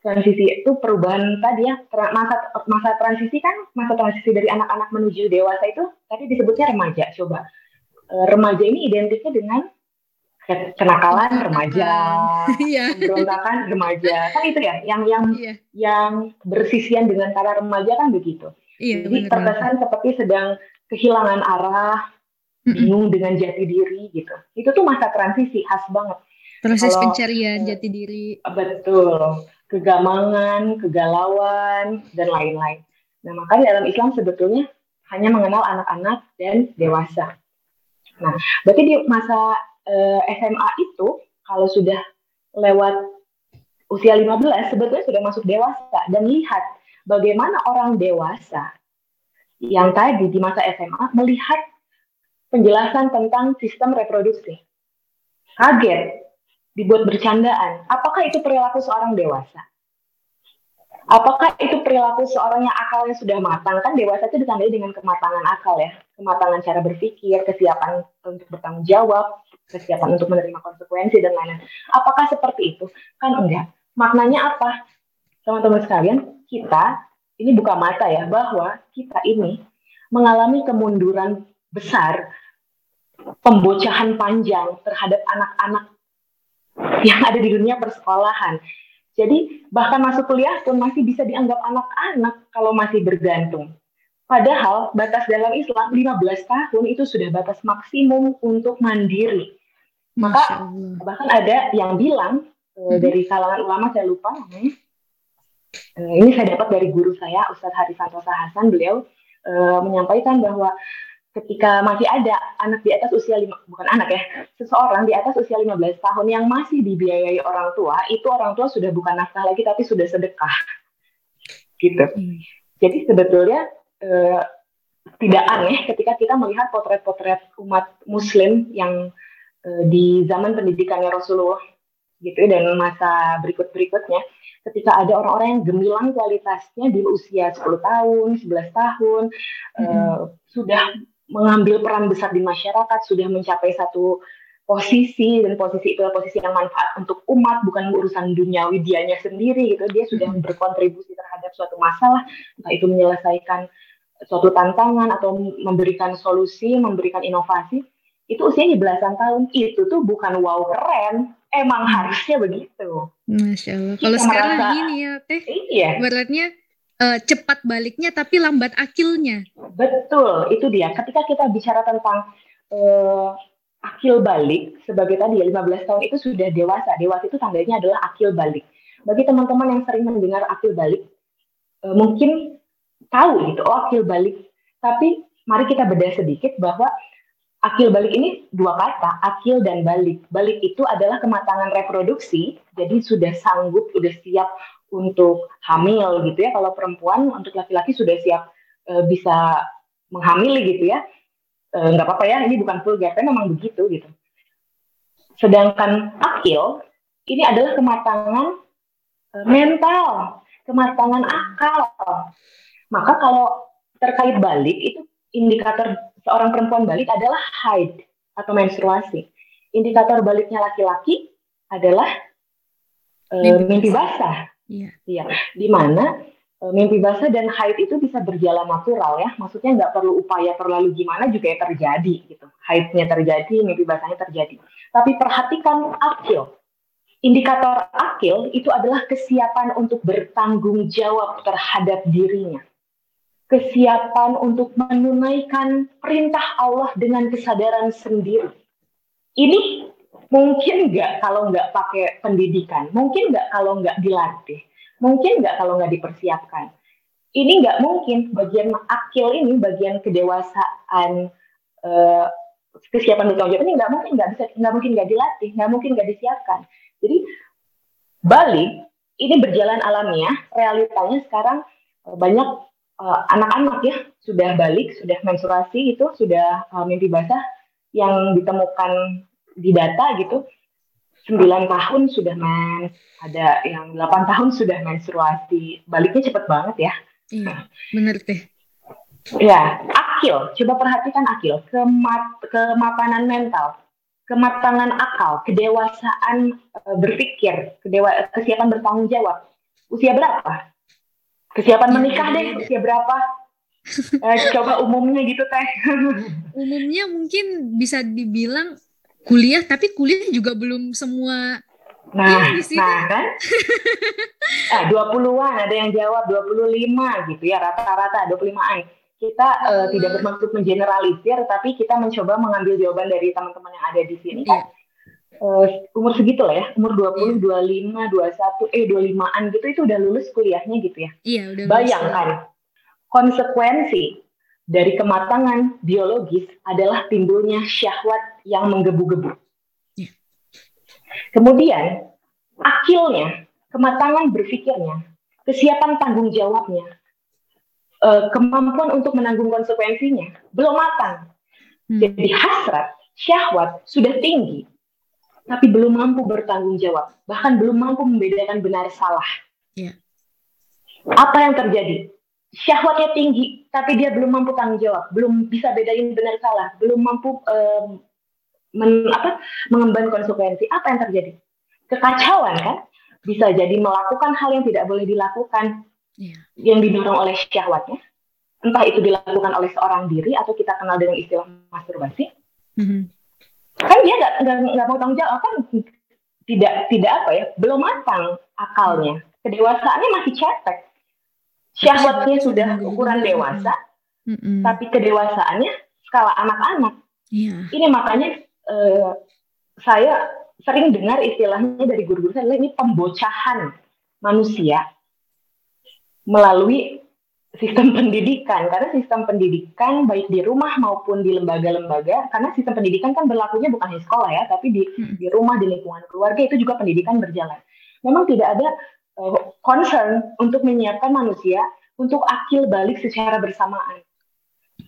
Transisi itu perubahan tadi ya masa masa transisi kan masa transisi dari anak-anak menuju dewasa itu tadi disebutnya remaja. Coba e, remaja ini identiknya dengan kenakalan remaja, iya. pemberontakan remaja, kan itu ya, yang yang iya. yang bersisian dengan kata remaja kan begitu. Iya, Jadi bener terkesan seperti sedang kehilangan arah, bingung dengan jati diri gitu. Itu tuh masa transisi khas banget. Proses Kalau, pencarian jati diri. Betul, kegamangan, kegalauan dan lain-lain. Nah makanya dalam Islam sebetulnya hanya mengenal anak-anak dan dewasa. Nah, berarti di masa uh, eh, SMA itu kalau sudah lewat usia 15 sebetulnya sudah masuk dewasa dan lihat bagaimana orang dewasa yang tadi di masa SMA melihat penjelasan tentang sistem reproduksi. Kaget, dibuat bercandaan. Apakah itu perilaku seorang dewasa? Apakah itu perilaku seorang yang akalnya sudah matang? Kan dewasa itu ditandai dengan kematangan akal ya. Kematangan cara berpikir, kesiapan untuk bertanggung jawab, kesiapan untuk menerima konsekuensi dan lain-lain. Apakah seperti itu? Kan enggak. Maknanya apa? Teman-teman sekalian, kita ini buka mata ya bahwa kita ini mengalami kemunduran besar, pembocahan panjang terhadap anak-anak yang ada di dunia persekolahan. Jadi bahkan masuk kuliah pun masih bisa dianggap anak-anak kalau masih bergantung. Padahal batas dalam Islam 15 tahun itu sudah batas maksimum untuk mandiri. Maka bahkan ada yang bilang uh, dari kalangan ulama saya lupa namanya. Uh, ini saya dapat dari guru saya Ustadz Haris Santosa Hasan beliau uh, menyampaikan bahwa ketika masih ada anak di atas usia lima, bukan anak ya seseorang di atas usia 15 tahun yang masih dibiayai orang tua itu orang tua sudah bukan nafkah lagi tapi sudah sedekah gitu hmm. jadi sebetulnya uh, tidak aneh ketika kita melihat potret-potret umat muslim yang uh, di zaman pendidikannya Rasulullah gitu dan masa berikut-berikutnya ketika ada orang-orang yang gemilang kualitasnya di usia 10 tahun, 11 tahun mm -hmm. uh, sudah mengambil peran besar di masyarakat, sudah mencapai satu posisi dan posisi itu adalah posisi yang manfaat untuk umat bukan urusan duniawi dianya sendiri gitu. Dia sudah mm -hmm. berkontribusi terhadap suatu masalah entah itu menyelesaikan suatu tantangan atau memberikan solusi memberikan inovasi. Itu usianya belasan tahun. Itu tuh bukan wow keren. Emang harusnya begitu. Masya allah. Kalau sekarang merasa, gini ya teh iya. beratnya uh, cepat baliknya tapi lambat akilnya. Betul, itu dia. Ketika kita bicara tentang uh, akil balik sebagai tadi ya 15 tahun itu sudah dewasa. Dewasa itu tandanya adalah akil balik. Bagi teman-teman yang sering mendengar akil balik, uh, mungkin tahu gitu, oh akil balik. Tapi mari kita bedah sedikit bahwa akil balik ini dua kata, akil dan balik. Balik itu adalah kematangan reproduksi, jadi sudah sanggup, sudah siap untuk hamil gitu ya. Kalau perempuan untuk laki-laki sudah siap e, bisa menghamili gitu ya. E, nggak apa-apa ya, ini bukan vulgar, tapi memang begitu gitu. Sedangkan akil ini adalah kematangan e, mental, kematangan akal. Maka kalau terkait balik itu indikator seorang perempuan balik adalah haid atau menstruasi. Indikator baliknya laki-laki adalah uh, mimpi basah. Iya. Iya. Di mana uh, mimpi basah dan haid itu bisa berjalan natural ya. Maksudnya nggak perlu upaya terlalu gimana juga ya terjadi gitu. Haidnya terjadi, mimpi basahnya terjadi. Tapi perhatikan akil. Indikator akil itu adalah kesiapan untuk bertanggung jawab terhadap dirinya kesiapan untuk menunaikan perintah Allah dengan kesadaran sendiri. Ini mungkin nggak kalau nggak pakai pendidikan, mungkin nggak kalau nggak dilatih, mungkin nggak kalau nggak dipersiapkan. Ini nggak mungkin bagian akil ini, bagian kedewasaan, uh, kesiapan bertanggung jawab ini nggak mungkin nggak bisa, nggak mungkin nggak dilatih, nggak mungkin nggak disiapkan. Jadi balik ini berjalan alamiah, realitanya sekarang eh, banyak Eh, anak-anak uh, ya sudah balik, sudah menstruasi itu sudah uh, mimpi basah yang ditemukan di data gitu 9 tahun sudah mens, ada yang 8 tahun sudah menstruasi. Baliknya cepet banget ya. Iya, bener deh. Ya, akil. Coba perhatikan akil. Kemat, kemapanan mental, kematangan akal, kedewasaan uh, berpikir, kedewa, kesiapan bertanggung jawab. Usia berapa? Kesiapan menikah deh usia berapa? eh, coba umumnya gitu teh. umumnya mungkin bisa dibilang kuliah, tapi kuliah juga belum semua Nah, ya, nah kan? ah, 20-an ada yang jawab 25 gitu ya, rata-rata 25-an. Kita uh, tidak bermaksud mengeneralisir, tapi kita mencoba mengambil jawaban dari teman-teman yang ada di sini kan. Yeah uh, umur segitu lah ya, umur 20, yeah. 25, 21, eh 25-an gitu itu udah lulus kuliahnya gitu ya. Iya, udah Bayangkan konsekuensi dari kematangan biologis adalah timbulnya syahwat yang menggebu-gebu. Yeah. Kemudian akilnya, kematangan berpikirnya, kesiapan tanggung jawabnya, uh, kemampuan untuk menanggung konsekuensinya belum matang. Hmm. Jadi hasrat, syahwat sudah tinggi, tapi belum mampu bertanggung jawab, bahkan belum mampu membedakan benar salah. Yeah. Apa yang terjadi? Syahwatnya tinggi, tapi dia belum mampu tanggung jawab, belum bisa bedain benar salah, belum mampu um, men, apa, mengemban konsekuensi. Apa yang terjadi? Kekacauan kan? Bisa jadi melakukan hal yang tidak boleh dilakukan, yeah. yang didorong oleh syahwatnya. Entah itu dilakukan oleh seorang diri atau kita kenal dengan istilah masturbasi. Mm -hmm kan dia nggak nggak mau tanggung jawab kan tidak tidak apa ya belum matang akalnya kedewasaannya masih cetek syahwatnya sudah ukuran dewasa mm-hmm. tapi kedewasaannya skala anak-anak yeah. ini makanya uh, saya sering dengar istilahnya dari guru-guru saya ini pembocahan manusia melalui sistem pendidikan. Karena sistem pendidikan baik di rumah maupun di lembaga-lembaga karena sistem pendidikan kan berlakunya bukan di sekolah ya tapi di hmm. di rumah di lingkungan keluarga itu juga pendidikan berjalan. Memang tidak ada uh, concern untuk menyiapkan manusia untuk akil balik secara bersamaan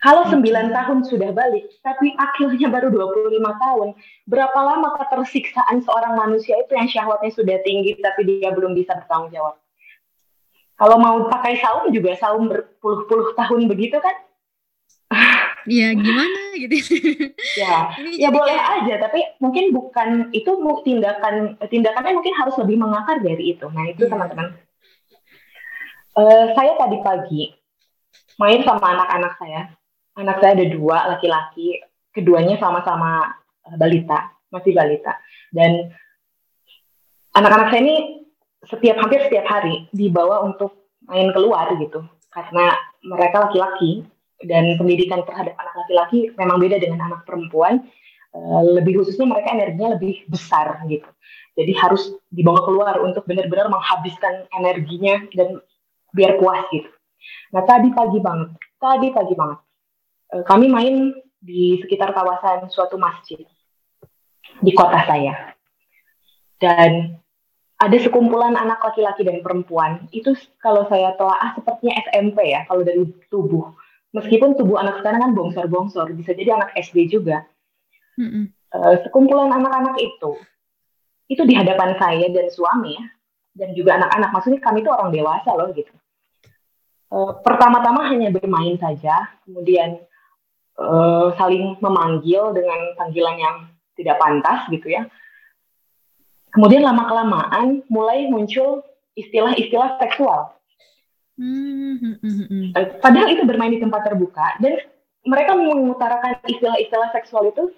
kalau 9 tahun sudah balik tapi akilnya baru 25 tahun berapa lama ketersiksaan seorang manusia itu yang syahwatnya sudah tinggi tapi dia belum bisa bertanggung jawab kalau mau pakai saum juga saum berpuluh-puluh tahun begitu kan? Iya gimana gitu? ya, ya boleh aja, tapi mungkin bukan itu tindakan tindakannya mungkin harus lebih mengakar dari itu. Nah itu iya. teman-teman. Uh, saya tadi pagi main sama anak-anak saya. Anak saya ada dua laki-laki, keduanya sama-sama eh, balita, masih balita. Dan anak-anak saya ini setiap hampir setiap hari dibawa untuk main keluar gitu. Karena mereka laki-laki dan pendidikan terhadap anak laki-laki memang beda dengan anak perempuan. Uh, lebih khususnya mereka energinya lebih besar gitu. Jadi harus dibawa keluar untuk benar-benar menghabiskan energinya dan biar puas gitu. Nah tadi pagi banget tadi pagi banget uh, kami main di sekitar kawasan suatu masjid di kota saya dan ada sekumpulan anak laki-laki dan perempuan. Itu kalau saya telah sepertinya SMP ya, kalau dari tubuh. Meskipun tubuh anak sekarang kan bongsor-bongsor, bisa jadi anak SD juga. Mm -hmm. uh, sekumpulan anak-anak itu, itu di hadapan saya dan suami ya, dan juga anak-anak. Maksudnya kami itu orang dewasa loh gitu. Uh, pertama-tama hanya bermain saja, kemudian uh, saling memanggil dengan panggilan yang tidak pantas gitu ya Kemudian lama-kelamaan mulai muncul istilah-istilah seksual. Hmm, hmm, hmm. Eh, padahal itu bermain di tempat terbuka dan mereka mengutarakan istilah-istilah seksual itu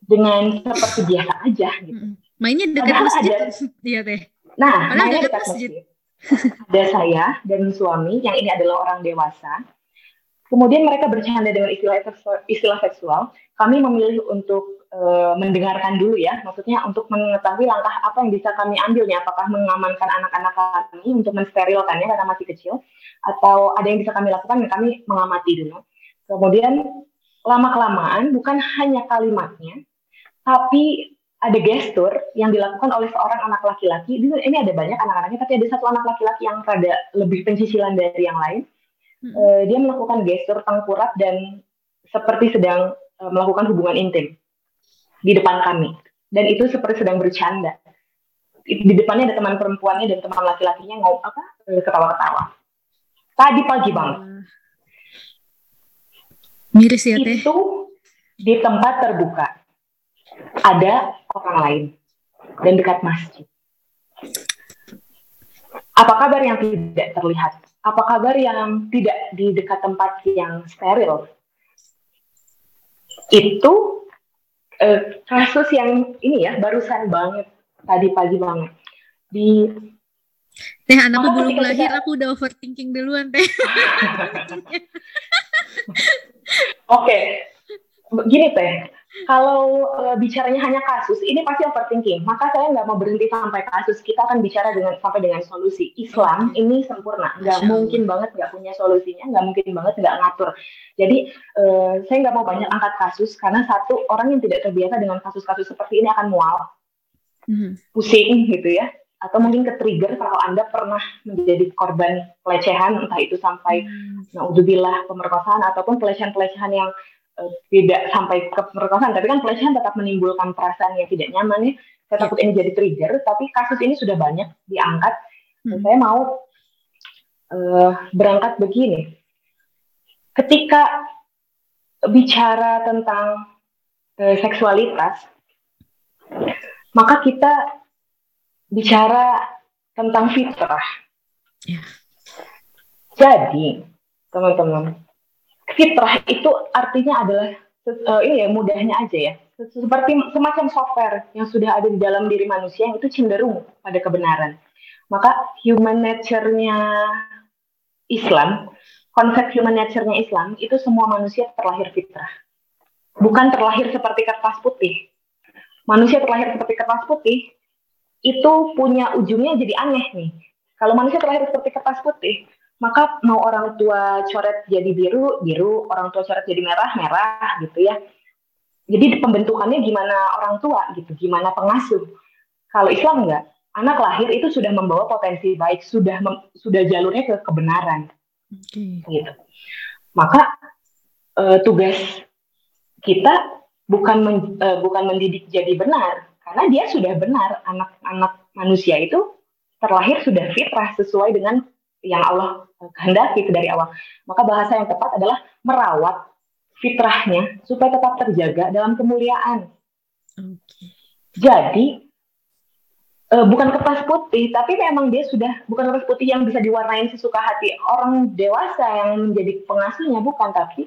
dengan seperti biasa aja. Gitu. Mainnya dekat Padahal masjid, ada, iya teh. Nah, Padahal mainnya dekat masjid. masjid. ada saya dan suami yang ini adalah orang dewasa. Kemudian mereka bercanda dengan istilah istilah seksual. Kami memilih untuk uh, mendengarkan dulu ya, maksudnya untuk mengetahui langkah apa yang bisa kami ambilnya, apakah mengamankan anak-anak kami untuk mensterilkannya karena masih kecil, atau ada yang bisa kami lakukan kami mengamati dulu. Kemudian lama kelamaan bukan hanya kalimatnya, tapi ada gestur yang dilakukan oleh seorang anak laki-laki. Ini ada banyak anak-anaknya, tapi ada satu anak laki-laki yang rada lebih pencicilan dari yang lain. Hmm. Uh, dia melakukan gestur tengkurap dan seperti sedang uh, melakukan hubungan intim di depan kami. Dan itu seperti sedang bercanda. Di depannya ada teman perempuannya dan teman laki-lakinya ngomong apa eh, ketawa-ketawa. Tadi pagi bang. Miris ya teh. Itu di tempat terbuka. Ada orang lain dan dekat masjid. Apa kabar yang tidak terlihat? Apa kabar yang tidak di dekat tempat yang steril? Itu uh, kasus yang ini ya barusan banget tadi pagi banget di Teh anakku belum lahir kita... aku udah overthinking duluan teh. Oke, okay. gini teh, kalau uh, bicaranya hanya kasus, ini pasti overthinking. Maka saya nggak mau berhenti sampai kasus. Kita akan bicara dengan sampai dengan solusi. Islam ini sempurna, nggak mungkin banget nggak punya solusinya, nggak mungkin banget nggak ngatur. Jadi uh, saya nggak mau banyak angkat kasus karena satu orang yang tidak terbiasa dengan kasus-kasus seperti ini akan mual, mm-hmm. pusing gitu ya, atau mungkin ke trigger kalau anda pernah menjadi korban pelecehan entah itu sampai mm. naudzubillah pemerkosaan ataupun pelecehan-pelecehan yang tidak sampai ke pemerkosaan, tapi kan pelecehan tetap menimbulkan perasaan yang tidak nyaman ya. Saya yeah. takut ini jadi trigger, tapi kasus ini sudah banyak diangkat. Mm. Saya mau uh, berangkat begini ketika bicara tentang e, seksualitas, maka kita bicara tentang fitrah. Yeah. Jadi, teman-teman, fitrah itu artinya adalah uh, ini ya mudahnya aja ya, seperti semacam software yang sudah ada di dalam diri manusia yang itu cenderung pada kebenaran. Maka human nature-nya Islam konsep human nature-nya Islam itu semua manusia terlahir fitrah. Bukan terlahir seperti kertas putih. Manusia terlahir seperti kertas putih itu punya ujungnya jadi aneh nih. Kalau manusia terlahir seperti kertas putih, maka mau orang tua coret jadi biru, biru, orang tua coret jadi merah, merah gitu ya. Jadi pembentukannya gimana orang tua gitu, gimana pengasuh. Kalau Islam enggak, anak lahir itu sudah membawa potensi baik, sudah sudah jalurnya ke kebenaran. Okay. Gitu. Maka uh, tugas kita bukan men, uh, bukan mendidik jadi benar, karena dia sudah benar anak-anak manusia itu terlahir sudah fitrah sesuai dengan yang Allah kehendaki dari awal. Maka bahasa yang tepat adalah merawat fitrahnya supaya tetap terjaga dalam kemuliaan. Okay. Jadi uh, bukan kertas putih, tapi memang dia sudah bukan kertas putih yang bisa diwarnain sesuka hati orang dewasa yang menjadi pengasuhnya bukan, tapi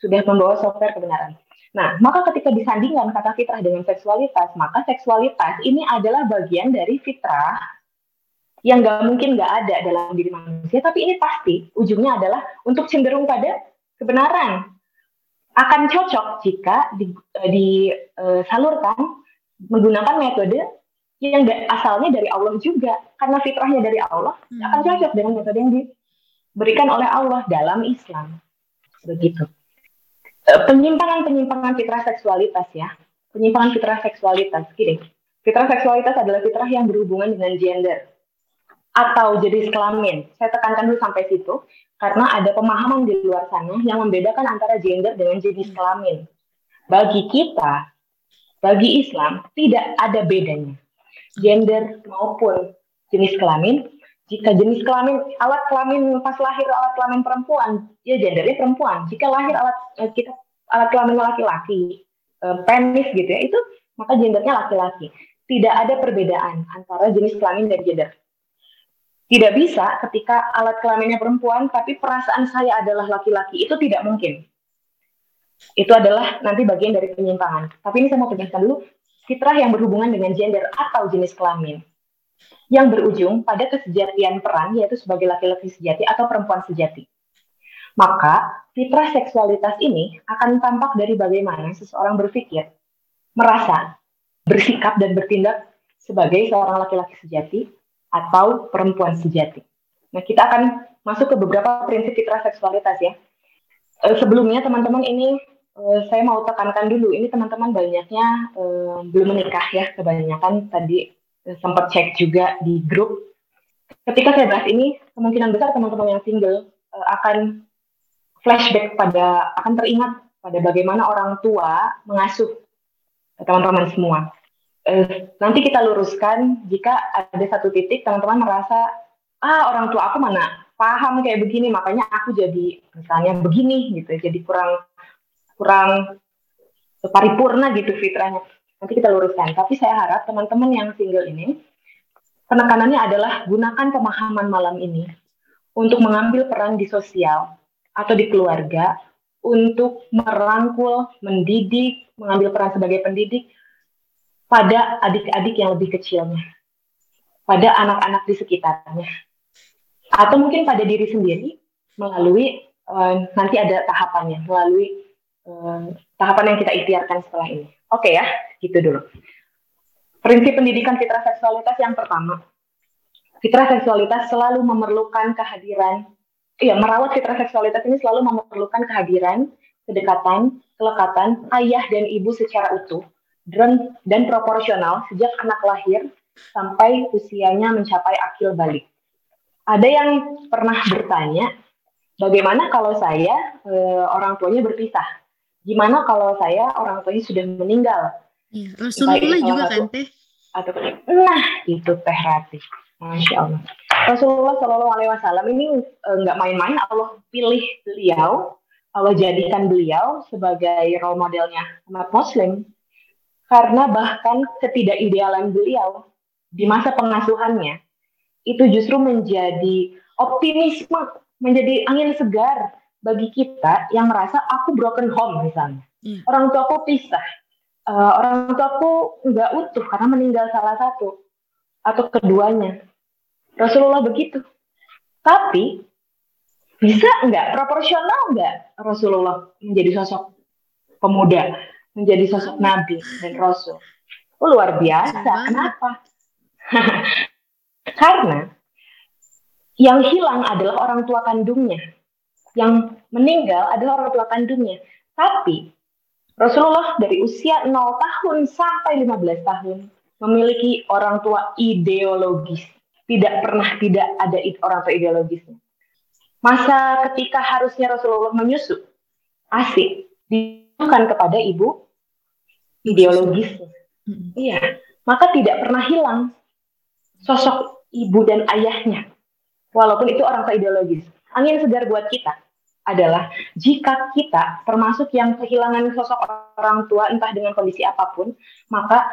sudah membawa software kebenaran. Nah, maka ketika disandingkan kata fitrah dengan seksualitas, maka seksualitas ini adalah bagian dari fitrah yang nggak mungkin nggak ada dalam diri manusia, tapi ini pasti ujungnya adalah untuk cenderung pada kebenaran. Akan cocok jika disalurkan di, uh, menggunakan metode yang asalnya dari Allah juga, karena fitrahnya dari Allah hmm. akan cocok dengan metode yang diberikan oleh Allah dalam Islam. Begitu. Uh, penyimpangan-penyimpangan fitrah seksualitas ya, penyimpangan fitrah seksualitas. Gini, fitrah seksualitas adalah fitrah yang berhubungan dengan gender atau jenis kelamin. Saya tekankan dulu sampai situ karena ada pemahaman di luar sana yang membedakan antara gender dengan jenis kelamin. Bagi kita, bagi Islam tidak ada bedanya. Gender maupun jenis kelamin. Jika jenis kelamin alat kelamin pas lahir alat kelamin perempuan, ya gendernya perempuan. Jika lahir alat eh, kita alat kelamin laki-laki, eh, penis gitu ya, itu maka gendernya laki-laki. Tidak ada perbedaan antara jenis kelamin dan gender tidak bisa ketika alat kelaminnya perempuan, tapi perasaan saya adalah laki-laki. Itu tidak mungkin. Itu adalah nanti bagian dari penyimpangan. Tapi ini saya mau tegaskan dulu, fitrah yang berhubungan dengan gender atau jenis kelamin. Yang berujung pada kesejatian peran, yaitu sebagai laki-laki sejati atau perempuan sejati. Maka, fitrah seksualitas ini akan tampak dari bagaimana seseorang berpikir, merasa, bersikap, dan bertindak sebagai seorang laki-laki sejati atau perempuan sejati. Nah, kita akan masuk ke beberapa prinsip fitrah seksualitas ya. E, sebelumnya teman-teman ini e, saya mau tekankan dulu, ini teman-teman banyaknya e, belum menikah ya, kebanyakan tadi e, sempat cek juga di grup. Ketika saya bahas ini, kemungkinan besar teman-teman yang single e, akan flashback pada, akan teringat pada bagaimana orang tua mengasuh teman-teman semua eh, nanti kita luruskan jika ada satu titik teman-teman merasa ah orang tua aku mana paham kayak begini makanya aku jadi misalnya begini gitu. Jadi kurang kurang paripurna gitu fitrahnya. Nanti kita luruskan. Tapi saya harap teman-teman yang single ini penekanannya adalah gunakan pemahaman malam ini untuk mengambil peran di sosial atau di keluarga untuk merangkul, mendidik, mengambil peran sebagai pendidik pada adik-adik yang lebih kecilnya, pada anak-anak di sekitarnya, atau mungkin pada diri sendiri melalui uh, nanti ada tahapannya, melalui uh, tahapan yang kita ikhtiarkan setelah ini. Oke okay ya, gitu dulu. Prinsip pendidikan fitrah seksualitas yang pertama, fitrah seksualitas selalu memerlukan kehadiran, ya merawat fitrah seksualitas ini selalu memerlukan kehadiran, kedekatan, kelekatan ayah dan ibu secara utuh dan, dan proporsional sejak anak lahir sampai usianya mencapai akil balik. Ada yang pernah bertanya, bagaimana kalau saya e, orang tuanya berpisah? Gimana kalau saya orang tuanya sudah meninggal? Ya, Rasulullah juga kan teh? Atau, nah itu teh Rati, masya Allah. Rasulullah Shallallahu Alaihi Wasallam ini e, nggak main-main, Allah pilih beliau, Allah jadikan beliau sebagai role modelnya umat Muslim karena bahkan ketidakidealan beliau di masa pengasuhannya itu justru menjadi optimisme, menjadi angin segar bagi kita yang merasa aku broken home misalnya. Hmm. Orang tua aku pisah, uh, orang tua aku nggak utuh karena meninggal salah satu atau keduanya. Rasulullah begitu. Tapi bisa nggak proporsional nggak Rasulullah menjadi sosok pemuda menjadi sosok nabi dan rasul. Oh, luar biasa. Kenapa? Karena yang hilang adalah orang tua kandungnya. Yang meninggal adalah orang tua kandungnya. Tapi Rasulullah dari usia 0 tahun sampai 15 tahun memiliki orang tua ideologis. Tidak pernah tidak ada orang tua ideologisnya. Masa ketika harusnya Rasulullah menyusu, asik, ditujukan kepada ibu ideologis. Iya, maka tidak pernah hilang sosok ibu dan ayahnya. Walaupun itu orang ideologis. Angin segar buat kita adalah jika kita termasuk yang kehilangan sosok orang tua entah dengan kondisi apa pun, maka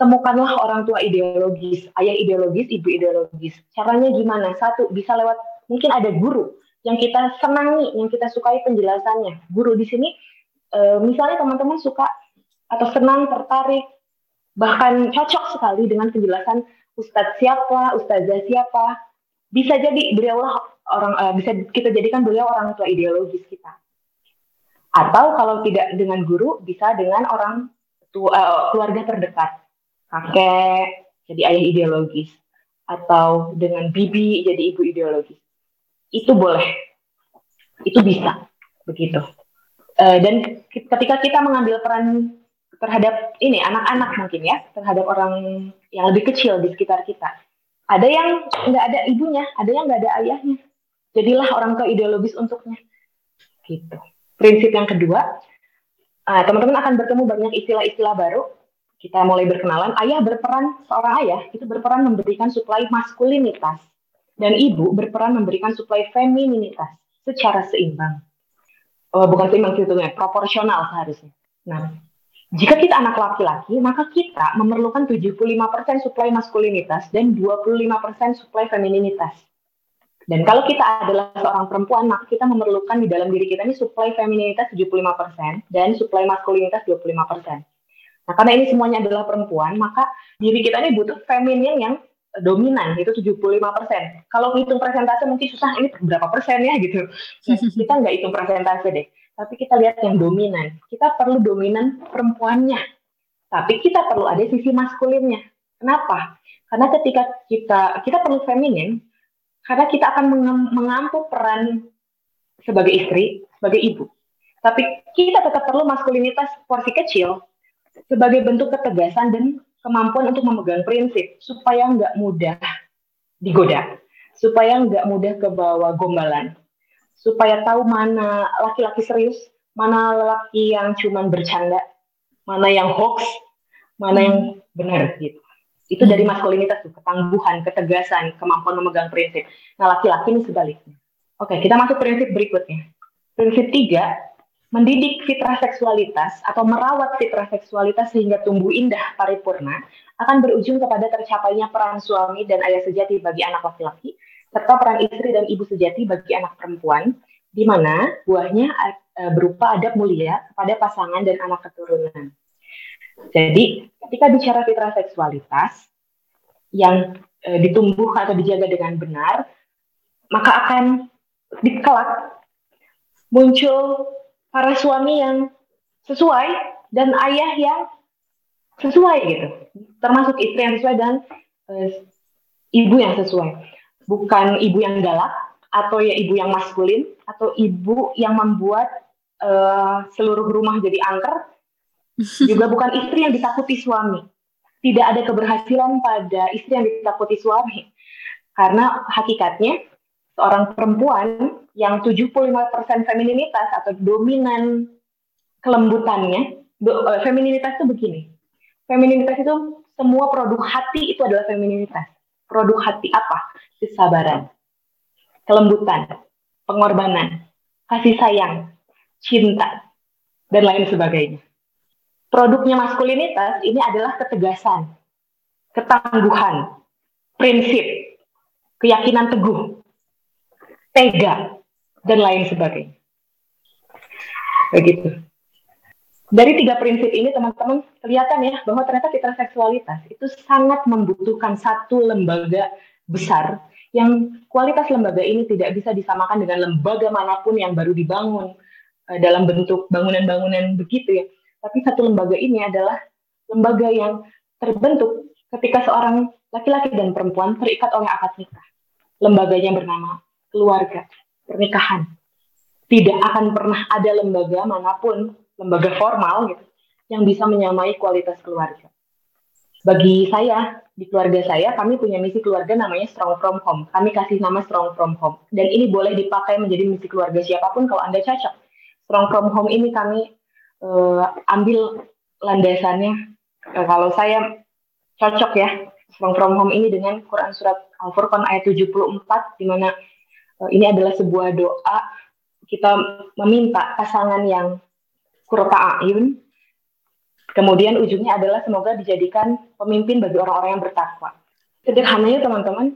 temukanlah orang tua ideologis, ayah ideologis, ibu ideologis. Caranya gimana? Satu, bisa lewat mungkin ada guru yang kita senangi, yang kita sukai penjelasannya. Guru di sini, e, misalnya teman-teman suka atau senang tertarik bahkan cocok sekali dengan penjelasan ustadz siapa, ustazah siapa. Bisa jadi beliau orang uh, bisa kita jadikan beliau orang tua ideologis kita. Atau kalau tidak dengan guru, bisa dengan orang tua, uh, keluarga terdekat, kakek jadi ayah ideologis, atau dengan bibi jadi ibu ideologis. Itu boleh, itu bisa, begitu. Uh, dan ketika kita mengambil peran terhadap ini anak-anak mungkin ya, terhadap orang yang lebih kecil di sekitar kita, ada yang nggak ada ibunya, ada yang nggak ada ayahnya. Jadilah orang tua ideologis untuknya. Gitu. Prinsip yang kedua, uh, teman-teman akan bertemu banyak istilah-istilah baru. Kita mulai berkenalan. Ayah berperan, seorang ayah itu berperan memberikan suplai maskulinitas. Dan ibu berperan memberikan suplai femininitas secara seimbang. Oh, bukan seimbang sebetulnya, proporsional seharusnya. Nah, jika kita anak laki-laki, maka kita memerlukan 75% suplai maskulinitas dan 25% suplai femininitas. Dan kalau kita adalah seorang perempuan, maka kita memerlukan di dalam diri kita ini supply femininitas 75% dan supply maskulinitas 25%. Nah, karena ini semuanya adalah perempuan, maka diri kita ini butuh feminin yang dominan, itu 75%. Kalau hitung persentase mungkin susah, ini berapa persen ya gitu. Kita nggak hitung persentase deh, tapi kita lihat yang dominan. Kita perlu dominan perempuannya, tapi kita perlu ada sisi maskulinnya. Kenapa? Karena ketika kita kita perlu feminin, karena kita akan mengampu peran sebagai istri, sebagai ibu. Tapi kita tetap perlu maskulinitas porsi kecil sebagai bentuk ketegasan dan kemampuan untuk memegang prinsip supaya nggak mudah digoda, supaya nggak mudah ke bawah gombalan, supaya tahu mana laki-laki serius, mana laki yang cuman bercanda, mana yang hoax, mana yang benar gitu. Itu dari maskulinitas tuh, ketangguhan, ketegasan, kemampuan memegang prinsip. Nah, laki-laki ini sebaliknya. Oke, kita masuk prinsip berikutnya. Prinsip tiga, mendidik fitrah seksualitas atau merawat fitrah seksualitas sehingga tumbuh indah paripurna akan berujung kepada tercapainya peran suami dan ayah sejati bagi anak laki-laki serta peran istri dan ibu sejati bagi anak perempuan di mana buahnya eh, berupa adab mulia kepada pasangan dan anak keturunan. Jadi, ketika bicara fitrah seksualitas yang e, ditumbuhkan atau dijaga dengan benar, maka akan dikelak muncul para suami yang sesuai dan ayah yang sesuai gitu. Termasuk istri yang sesuai dan e, ibu yang sesuai. Bukan ibu yang galak atau ya ibu yang maskulin atau ibu yang membuat e, seluruh rumah jadi angker juga bukan istri yang ditakuti suami. Tidak ada keberhasilan pada istri yang ditakuti suami. Karena hakikatnya seorang perempuan yang 75% femininitas atau dominan kelembutannya, do, uh, femininitas itu begini. Femininitas itu semua produk hati itu adalah femininitas. Produk hati apa? Kesabaran, kelembutan, pengorbanan, kasih sayang, cinta, dan lain sebagainya produknya maskulinitas ini adalah ketegasan, ketangguhan, prinsip, keyakinan teguh, tega, dan lain sebagainya. Begitu. Dari tiga prinsip ini teman-teman kelihatan ya bahwa ternyata fitrah seksualitas itu sangat membutuhkan satu lembaga besar yang kualitas lembaga ini tidak bisa disamakan dengan lembaga mana pun yang baru dibangun uh, dalam bentuk bangunan-bangunan begitu ya tapi satu lembaga ini adalah lembaga yang terbentuk ketika seorang laki-laki dan perempuan terikat oleh akad nikah. Lembaganya bernama keluarga, pernikahan. Tidak akan pernah ada lembaga mana pun, lembaga formal gitu, yang bisa menyamai kualitas keluarga. Bagi saya, di keluarga saya, kami punya misi keluarga namanya Strong From Home. Kami kasih nama Strong From Home. Dan ini boleh dipakai menjadi misi keluarga siapa pun kalau Anda cocok. Strong From Home ini kami uh, ambil landasannya uh, kalau saya cocok ya from from home ini dengan Quran surat Al-Furqan ayat 74 di mana uh, ini adalah sebuah doa kita meminta pasangan yang kurota ayun kemudian ujungnya adalah semoga dijadikan pemimpin bagi orang-orang yang bertakwa sederhananya teman-teman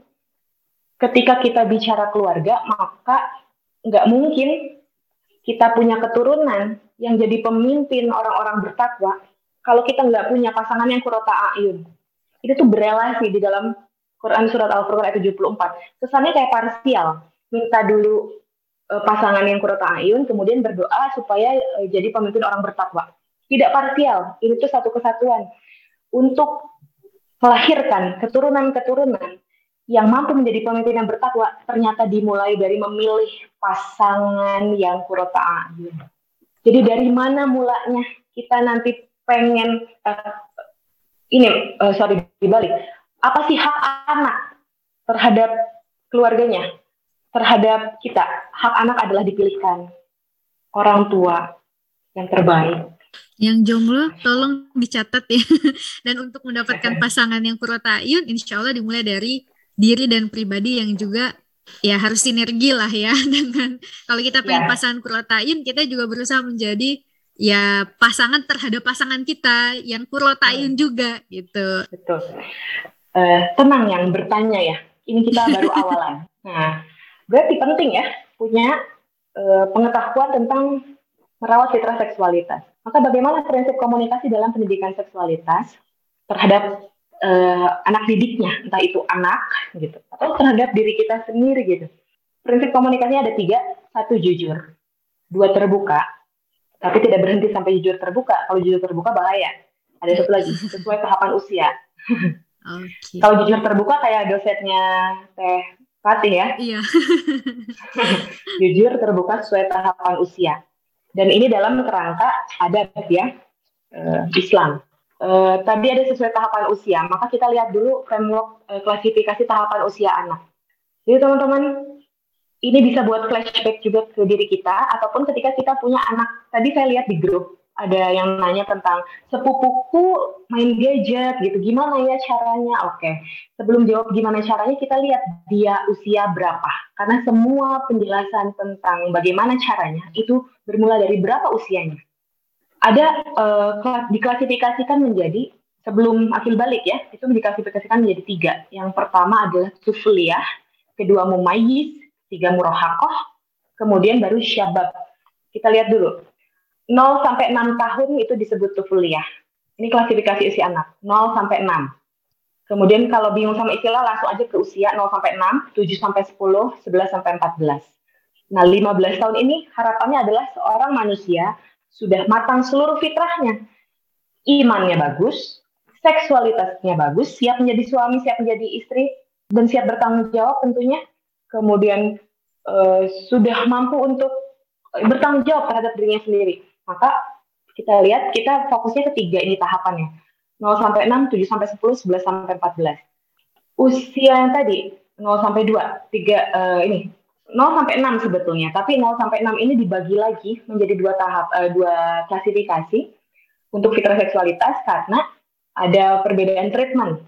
ketika kita bicara keluarga maka nggak mungkin kita punya keturunan yang jadi pemimpin orang-orang bertakwa, kalau kita nggak punya pasangan yang kurota ayun, itu tuh berelasi di dalam Quran surat Al-Furqan ayat 74. Kesannya kayak parsial. Minta dulu pasangan yang kurota ayun, kemudian berdoa supaya uh, jadi pemimpin orang bertakwa. Tidak parsial, ini tuh satu kesatuan. Untuk melahirkan keturunan-keturunan yang mampu menjadi pemimpin yang bertakwa ternyata dimulai dari memilih pasangan yang kurota ayun. Jadi dari mana mulanya kita nanti pengen uh, ini uh, sorry dibalik apa sih hak anak terhadap keluarganya terhadap kita hak anak adalah dipilihkan orang tua yang terbaik yang jomblo tolong dicatat ya dan untuk mendapatkan pasangan yang ayun insya Allah dimulai dari diri dan pribadi yang juga ya harus sinergi lah ya dengan kalau kita pengen ya. pasangan kurotayun kita juga berusaha menjadi ya pasangan terhadap pasangan kita yang kurotayun hmm. juga gitu. Betul. Uh, tenang yang bertanya ya. Ini kita baru awalan. Nah, berarti penting ya punya uh, pengetahuan tentang merawat fitrah seksualitas. Maka bagaimana prinsip komunikasi dalam pendidikan seksualitas terhadap uh, anak didiknya, entah itu anak gitu, atau terhadap diri kita sendiri gitu. Prinsip komunikasinya ada tiga, satu jujur, dua terbuka, tapi tidak berhenti sampai jujur terbuka. Kalau jujur terbuka bahaya. Ada satu lagi, sesuai tahapan usia. Okay. Kalau jujur terbuka kayak dosennya Teh Fatih ya. Iya. jujur terbuka sesuai tahapan usia. Dan ini dalam kerangka adat ya, uh, Islam. Uh, tadi ada sesuai tahapan usia, maka kita lihat dulu framework uh, klasifikasi tahapan usia anak. Jadi teman-teman, ini bisa buat flashback juga ke diri kita, ataupun ketika kita punya anak. Tadi saya lihat di grup, ada yang nanya tentang sepupuku main gadget gitu, gimana ya caranya? Oke, sebelum jawab gimana caranya, kita lihat dia usia berapa. Karena semua penjelasan tentang bagaimana caranya itu bermula dari berapa usianya ada uh, diklasifikasikan menjadi sebelum akil balik ya itu diklasifikasikan menjadi tiga yang pertama adalah tufliyah kedua mumayyiz tiga murahakoh kemudian baru syabab kita lihat dulu 0 sampai 6 tahun itu disebut tufliyah ini klasifikasi usia anak 0 sampai 6 kemudian kalau bingung sama istilah langsung aja ke usia 0 sampai 6 7 sampai 10 11 sampai 14 nah 15 tahun ini harapannya adalah seorang manusia sudah matang seluruh fitrahnya. Imannya bagus, seksualitasnya bagus, siap menjadi suami, siap menjadi istri, dan siap bertanggung jawab tentunya. Kemudian uh, sudah mampu untuk bertanggung jawab terhadap dirinya sendiri. Maka kita lihat, kita fokusnya ketiga ini tahapannya. 0 sampai 6, 7 sampai 10, 11 sampai 14. Usia yang tadi 0 sampai 2, 3 uh, ini 0 sampai 6 sebetulnya, tapi 0 sampai 6 ini dibagi lagi menjadi dua tahap, uh, dua klasifikasi untuk fitrah seksualitas karena ada perbedaan treatment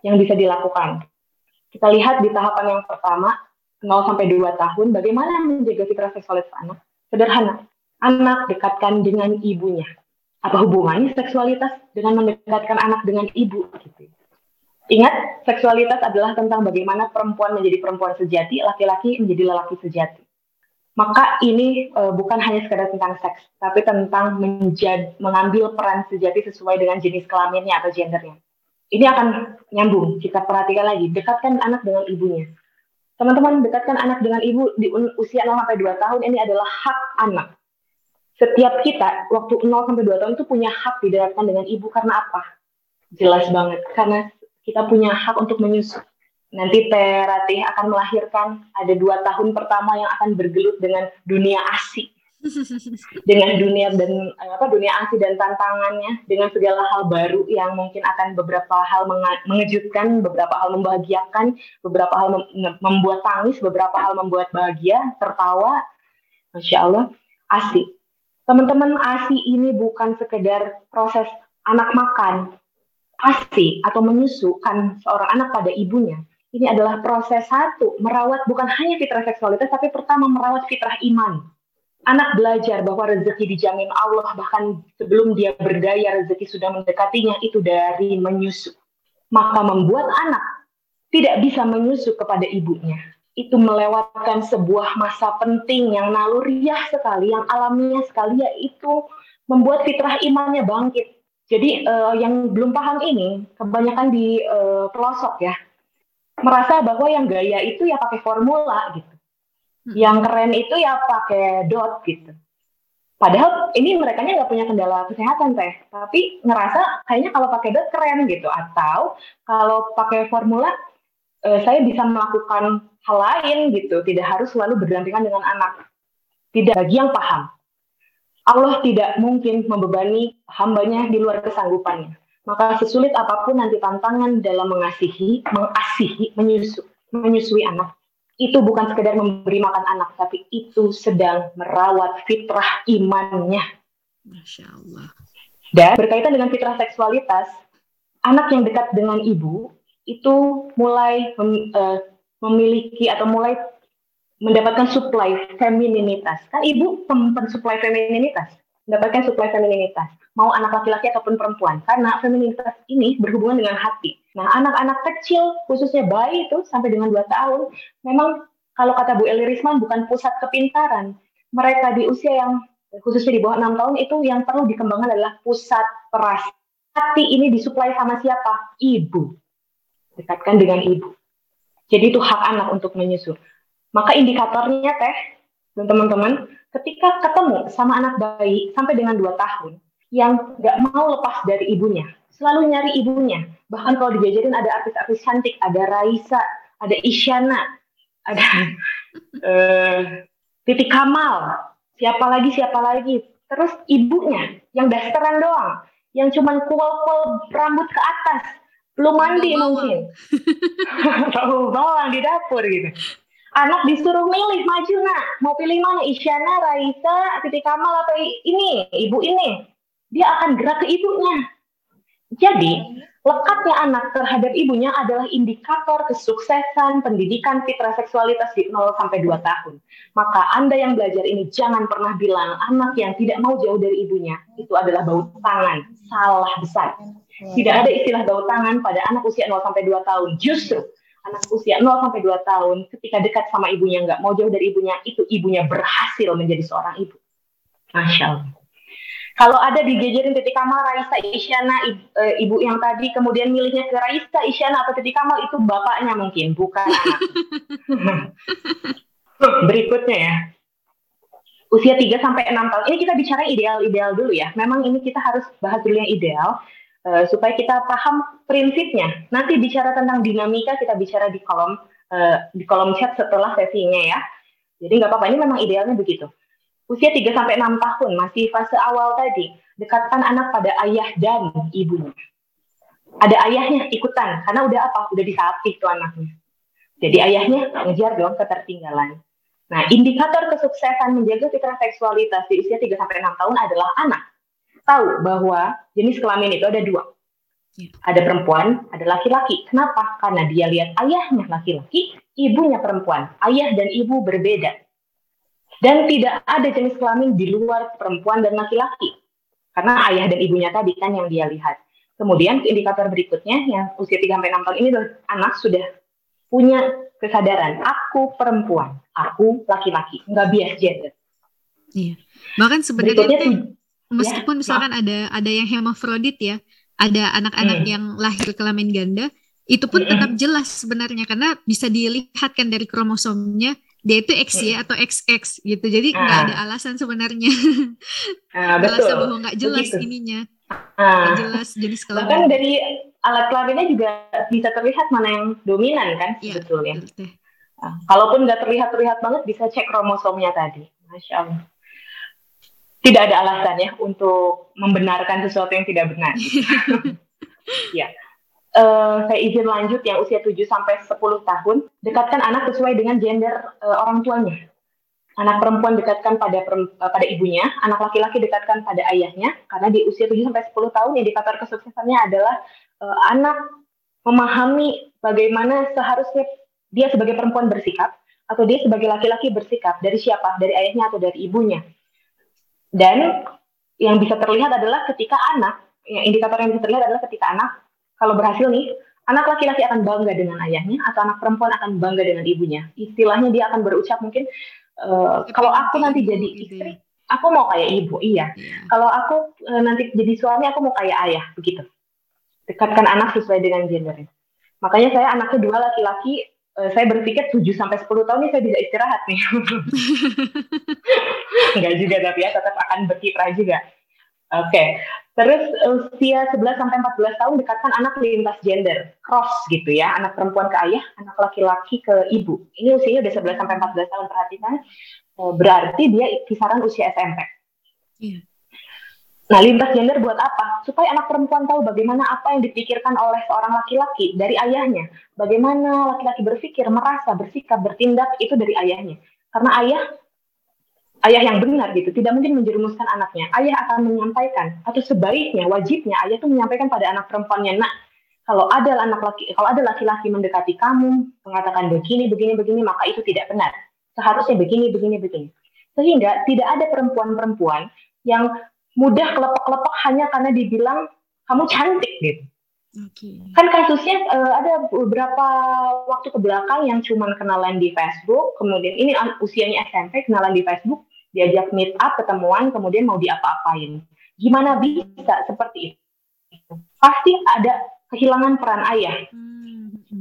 yang bisa dilakukan. Kita lihat di tahapan yang pertama 0 sampai 2 tahun bagaimana menjaga fitrah seksualitas anak. Sederhana, anak dekatkan dengan ibunya. Apa hubungannya seksualitas dengan mendekatkan anak dengan ibu gitu. Ingat, seksualitas adalah tentang bagaimana perempuan menjadi perempuan sejati, laki-laki menjadi lelaki sejati. Maka ini uh, bukan hanya sekadar tentang seks, tapi tentang menjad, mengambil peran sejati sesuai dengan jenis kelaminnya atau gendernya. Ini akan nyambung, kita perhatikan lagi, dekatkan anak dengan ibunya. Teman-teman, dekatkan anak dengan ibu di usia 0 2 tahun ini adalah hak anak. Setiap kita waktu 0 2 tahun itu punya hak didekatkan dengan ibu karena apa? Jelas banget, karena kita punya hak untuk menyusu. Nanti Teh Ratih akan melahirkan ada dua tahun pertama yang akan bergelut dengan dunia asi, dengan dunia dan apa dunia asi dan tantangannya, dengan segala hal baru yang mungkin akan beberapa hal mengejutkan, beberapa hal membahagiakan, beberapa hal membuat tangis, beberapa hal membuat bahagia, tertawa, masya Allah, asi. Teman-teman, asi ini bukan sekedar proses anak makan, ASI atau menyusukan seorang anak pada ibunya, ini adalah proses satu, merawat bukan hanya fitrah seksualitas, tapi pertama merawat fitrah iman. Anak belajar bahwa rezeki dijamin Allah, bahkan sebelum dia berdaya rezeki sudah mendekatinya, itu dari menyusu. Maka membuat anak tidak bisa menyusu kepada ibunya. Itu melewatkan sebuah masa penting yang naluriah sekali, yang alamiah sekali, yaitu membuat fitrah imannya bangkit jadi uh, yang belum paham ini kebanyakan di uh, pelosok ya. merasa bahwa yang gaya itu ya pakai formula gitu. Hmm. Yang keren itu ya pakai dot gitu. Padahal ini mereka nggak punya kendala kesehatan teh, tapi ngerasa kayaknya kalau pakai dot keren gitu. Atau kalau pakai formula eh, saya bisa melakukan hal lain gitu, tidak harus selalu berdampingan dengan anak. Tidak bagi yang paham. Allah tidak mungkin membebani hambanya di luar kesanggupannya. Maka sesulit apa pun nanti tantangan dalam mengasihi, mengasihi, menyusu, menyusui anak, itu bukan sekedar memberi makan anak, tapi itu sedang merawat fitrah imannya. Masya Allah. Dan berkaitan dengan fitrah seksualitas, anak yang dekat dengan ibu itu mulai mem, uh, memiliki atau mulai mendapatkan supply femininitas. Kan ibu pensuplai femininitas mendapatkan suplai femininitas, mau anak laki-laki ataupun perempuan, karena femininitas ini berhubungan dengan hati. Nah, anak-anak kecil, khususnya bayi itu sampai dengan 2 tahun, memang kalau kata Bu Eli Risman bukan pusat kepintaran. Mereka di usia yang khususnya di bawah 6 tahun itu yang perlu dikembangkan adalah pusat peras. Hati ini disuplai sama siapa? Ibu. Dekatkan dengan ibu. Jadi itu hak anak untuk menyusu. Maka indikatornya teh, teman-teman, ketika ketemu sama anak bayi sampai dengan 2 tahun yang nggak mau lepas dari ibunya, selalu nyari ibunya. Bahkan kalau dijajarin ada artis-artis cantik, ada Raisa, ada Isyana, ada uh, Titi Kamal, siapa lagi siapa lagi. Terus ibunya yang dasteran doang, yang cuman kual-kual rambut ke atas, belum mandi mungkin, tahu bawang di dapur gitu. Anak disuruh milih maju nak. Mau pilih mana Isyana Raisa Titi Kamal atau ini ibu ini? Dia akan gerak ke ibunya. Jadi lekatnya anak terhadap ibunya adalah indikator kesuksesan pendidikan fitrah seksualitas di 0 sampai 2 tahun. Maka Anda yang belajar ini jangan pernah bilang anak yang tidak mau jauh dari ibunya. Itu adalah bau tangan. Salah besar. Tidak ada istilah bau tangan pada anak usia 0 sampai 2 tahun. Justru anak usia 0 sampai 2 tahun ketika dekat sama ibunya nggak mau jauh dari ibunya itu ibunya berhasil menjadi seorang ibu. Masya Allah. Kalau ada di dijajarin titik Kamal, Raisa, Isyana, ibu, e, ibu yang tadi kemudian milihnya ke Raisa, Isyana atau titik Kamal itu bapaknya mungkin, bukan anak. Berikutnya ya. Usia 3 sampai 6 tahun. Ini kita bicara ideal-ideal dulu ya. Memang ini kita harus bahas dulu yang ideal uh, supaya kita paham prinsipnya. Nanti bicara tentang dinamika kita bicara di kolom uh, di kolom chat setelah sesinya ya. Jadi nggak apa-apa ini memang idealnya begitu. Usia 3 sampai 6 tahun masih fase awal tadi, dekatkan anak pada ayah dan ibunya. Ada ayahnya ikutan karena udah apa? Udah disapih tuh anaknya. Jadi ayahnya ngejar dong ketertinggalan. Nah, indikator kesuksesan menjaga fitrah seksualitas di usia 3 sampai 6 tahun adalah anak tahu bahwa jenis kelamin itu ada dua. Ya. Ada perempuan, ada laki-laki. Kenapa? Karena dia lihat ayahnya laki-laki, ibunya perempuan. Ayah dan ibu berbeda. Dan tidak ada jenis kelamin di luar perempuan dan laki-laki. Karena ayah dan ibunya tadi kan yang dia lihat. Kemudian indikator berikutnya yang usia 3 sampai 6 tahun ini anak sudah punya kesadaran aku perempuan, aku laki-laki, nggak bias gender. Iya. Bahkan sebenarnya meskipun ya, misalkan nah. ada ada yang hemafrodit ya, ada anak-anak hmm. yang lahir kelamin ganda, itu pun hmm. tetap jelas sebenarnya karena bisa dilihatkan dari kromosomnya dia itu X ya hmm. atau XX gitu. Jadi nggak ah. ada alasan sebenarnya. Ah, betul. alasan bahwa nggak jelas Begitu. ininya. Ah. jelas jenis kelamin. Bahkan dari alat kelaminnya juga bisa terlihat mana yang dominan kan ya, sebetulnya. Betul. Ah, kalaupun nggak terlihat-terlihat banget bisa cek kromosomnya tadi. Masya Allah tidak ada alasan ya untuk membenarkan sesuatu yang tidak benar. ya. Uh, saya izin lanjut yang usia 7 sampai 10 tahun, dekatkan anak sesuai dengan gender uh, orang tuanya. Anak perempuan dekatkan pada uh, pada ibunya, anak laki-laki dekatkan pada ayahnya karena di usia 7 sampai 10 tahun indikator kesuksesannya adalah uh, anak memahami bagaimana seharusnya dia sebagai perempuan bersikap atau dia sebagai laki-laki bersikap dari siapa? Dari ayahnya atau dari ibunya dan yang bisa terlihat adalah ketika anak, ya, indikator yang bisa terlihat adalah ketika anak, kalau berhasil nih, anak laki-laki akan bangga dengan ayahnya atau anak perempuan akan bangga dengan ibunya. Istilahnya dia akan berucap mungkin, uh, kalau aku nanti jadi gitu istri, ya. aku mau kayak ibu, iya. Yeah. Kalau aku uh, nanti jadi suami, aku mau kayak ayah, begitu. Dekatkan anak sesuai dengan gendernya. Makanya saya anak kedua laki-laki, uh, saya berpikir 7 sampai 10 tahun ini saya bisa istirahat nih. Enggak juga tapi ya tetap akan berkiprah juga. Oke. Okay. Terus usia 11 sampai 14 tahun dekatkan anak lintas gender, cross gitu ya, anak perempuan ke ayah, anak laki-laki ke ibu. Ini usianya udah 11 sampai 14 tahun perhatikan. Eh, berarti dia kisaran usia SMP. Iya. Nah, lintas gender buat apa? Supaya anak perempuan tahu bagaimana apa yang dipikirkan oleh seorang laki-laki dari ayahnya. Bagaimana laki-laki berpikir, merasa, bersikap, bertindak itu dari ayahnya. Karena ayah ayah yang benar gitu, tidak mungkin menjerumuskan anaknya. Ayah akan menyampaikan atau sebaiknya, wajibnya ayah itu menyampaikan pada anak perempuannya, "Nak, kalau ada anak laki kalau ada laki-laki mendekati kamu, mengatakan begini, begini, begini, maka itu tidak benar seharusnya begini, begini, begini. Sehingga tidak ada perempuan-perempuan yang mudah kelepek-kelepek hanya karena dibilang kamu cantik gitu. Okay. Kan kasusnya uh, ada beberapa waktu ke belakang yang cuma kenalan di Facebook, kemudian ini usianya SMP kenalan di Facebook, diajak meet up, ketemuan, kemudian mau diapa-apain. Gimana bisa seperti itu? Pasti ada kehilangan peran ayah. Hmm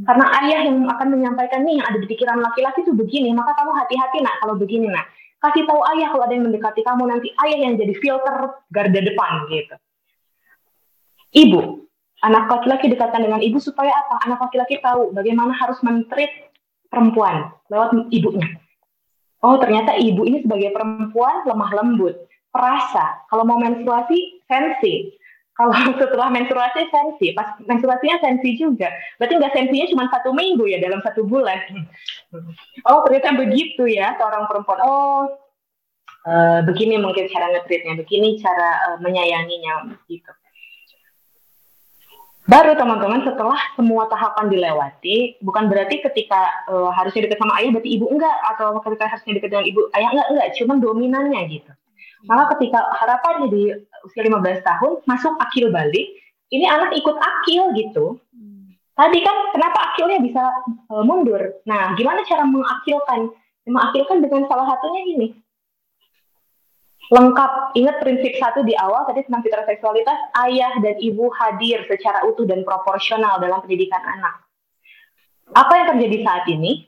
karena ayah yang akan menyampaikan nih yang ada di pikiran laki-laki itu begini, maka kamu hati-hati nak kalau begini nak. Kasih tahu ayah kalau ada yang mendekati kamu nanti ayah yang jadi filter garda depan gitu. Ibu, anak laki-laki dekatkan dengan ibu supaya apa? Anak laki-laki tahu bagaimana harus mentreat perempuan lewat ibunya. Oh ternyata ibu ini sebagai perempuan lemah lembut, perasa. Kalau mau menstruasi sensi kalau setelah menstruasi sensi, pas menstruasinya sensi juga. Berarti nggak sensinya cuma satu minggu ya dalam satu bulan. Oh ternyata begitu ya seorang perempuan. Oh uh, begini mungkin cara ngetritnya, begini cara uh, menyayanginya gitu. Baru teman-teman setelah semua tahapan dilewati, bukan berarti ketika uh, harusnya dekat sama ayah berarti ibu enggak atau ketika harusnya dekat dengan ibu ayah enggak enggak, cuma dominannya gitu. Maka ketika harapannya di usia 15 tahun masuk akil balik, ini anak ikut akil gitu. Tadi kan kenapa akilnya bisa uh, mundur? Nah, gimana cara mengakilkan? Mengakilkan dengan salah satunya ini. Lengkap, ingat prinsip satu di awal tadi tentang fitrah seksualitas, ayah dan ibu hadir secara utuh dan proporsional dalam pendidikan anak. Apa yang terjadi saat ini?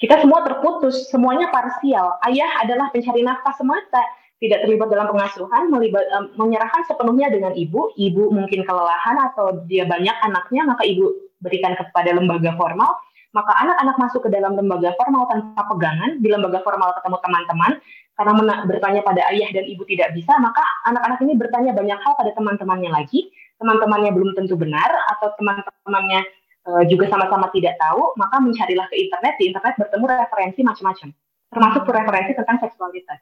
Kita semua terputus, semuanya parsial. Ayah adalah pencari nafkah semata tidak terlibat dalam pengasuhan, melibat, um, menyerahkan sepenuhnya dengan ibu. Ibu mungkin kelelahan atau dia banyak anaknya, maka ibu berikan kepada lembaga formal. Maka anak-anak masuk ke dalam lembaga formal tanpa pegangan, di lembaga formal ketemu teman-teman, karena bertanya pada ayah dan ibu tidak bisa, maka anak-anak ini bertanya banyak hal pada teman-temannya lagi, teman-temannya belum tentu benar, atau teman-temannya uh, juga sama-sama tidak tahu, maka mencarilah ke internet, di internet bertemu referensi macam-macam, termasuk referensi tentang seksualitas.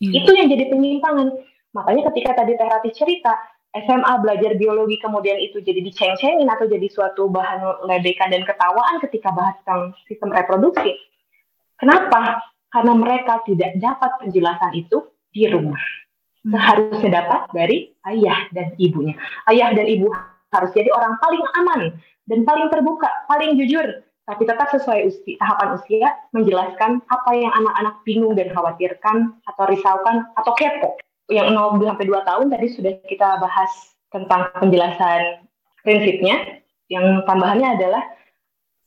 Hmm. Itu yang jadi penyimpangan. Makanya ketika tadi Teh cerita, SMA belajar biologi kemudian itu jadi diceng-cengin atau jadi suatu bahan ledekan dan ketawaan ketika bahas tentang sistem reproduksi. Kenapa? Karena mereka tidak dapat penjelasan itu di rumah. Hmm. Seharusnya dapat dari ayah dan ibunya. Ayah dan ibu harus jadi orang paling aman dan paling terbuka, paling jujur tapi tetap sesuai usia, tahapan usia menjelaskan apa yang anak-anak bingung dan khawatirkan atau risaukan atau kepo. Yang 0 sampai 2 tahun tadi sudah kita bahas tentang penjelasan prinsipnya. Yang tambahannya adalah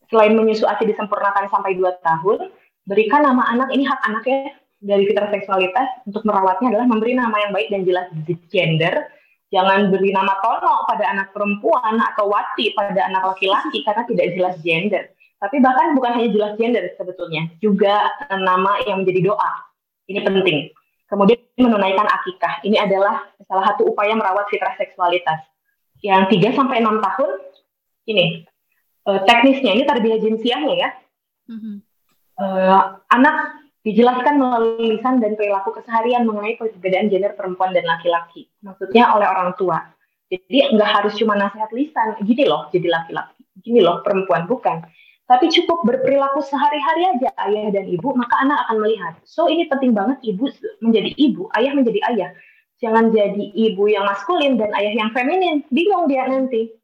selain menyusu ASI disempurnakan sampai 2 tahun, berikan nama anak ini hak anaknya dari fitrah seksualitas untuk merawatnya adalah memberi nama yang baik dan jelas gender. Jangan beri nama Tono pada anak perempuan atau Wati pada anak laki-laki karena tidak jelas gender tapi bahkan bukan hanya jelas gender sebetulnya, juga nama yang menjadi doa. Ini penting. Kemudian menunaikan akikah. Ini adalah salah satu upaya merawat fitrah seksualitas. Yang 3 sampai 6 tahun ini uh, teknisnya ini tarbiyah jinsiahnya ya. Mm-hmm. Uh, anak dijelaskan melalui lisan dan perilaku keseharian mengenai perbedaan gender perempuan dan laki-laki. Maksudnya oleh orang tua. Jadi nggak harus cuma nasihat lisan, gini loh jadi laki-laki, gini loh perempuan, bukan tapi cukup berperilaku sehari-hari aja ayah dan ibu, maka anak akan melihat. So ini penting banget ibu menjadi ibu, ayah menjadi ayah. Jangan jadi ibu yang maskulin dan ayah yang feminin, bingung dia nanti.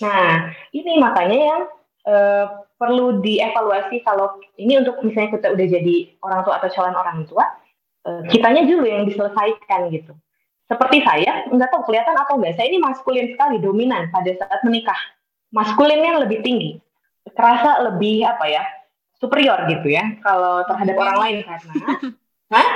Nah, ini makanya yang uh, perlu dievaluasi kalau ini untuk misalnya kita udah jadi orang tua atau calon orang tua, uh, kitanya dulu yang diselesaikan gitu. Seperti saya, nggak tahu kelihatan atau enggak, saya ini maskulin sekali, dominan pada saat menikah maskulinnya lebih tinggi, terasa lebih apa ya superior gitu ya kalau terhadap orang lain karena Hah?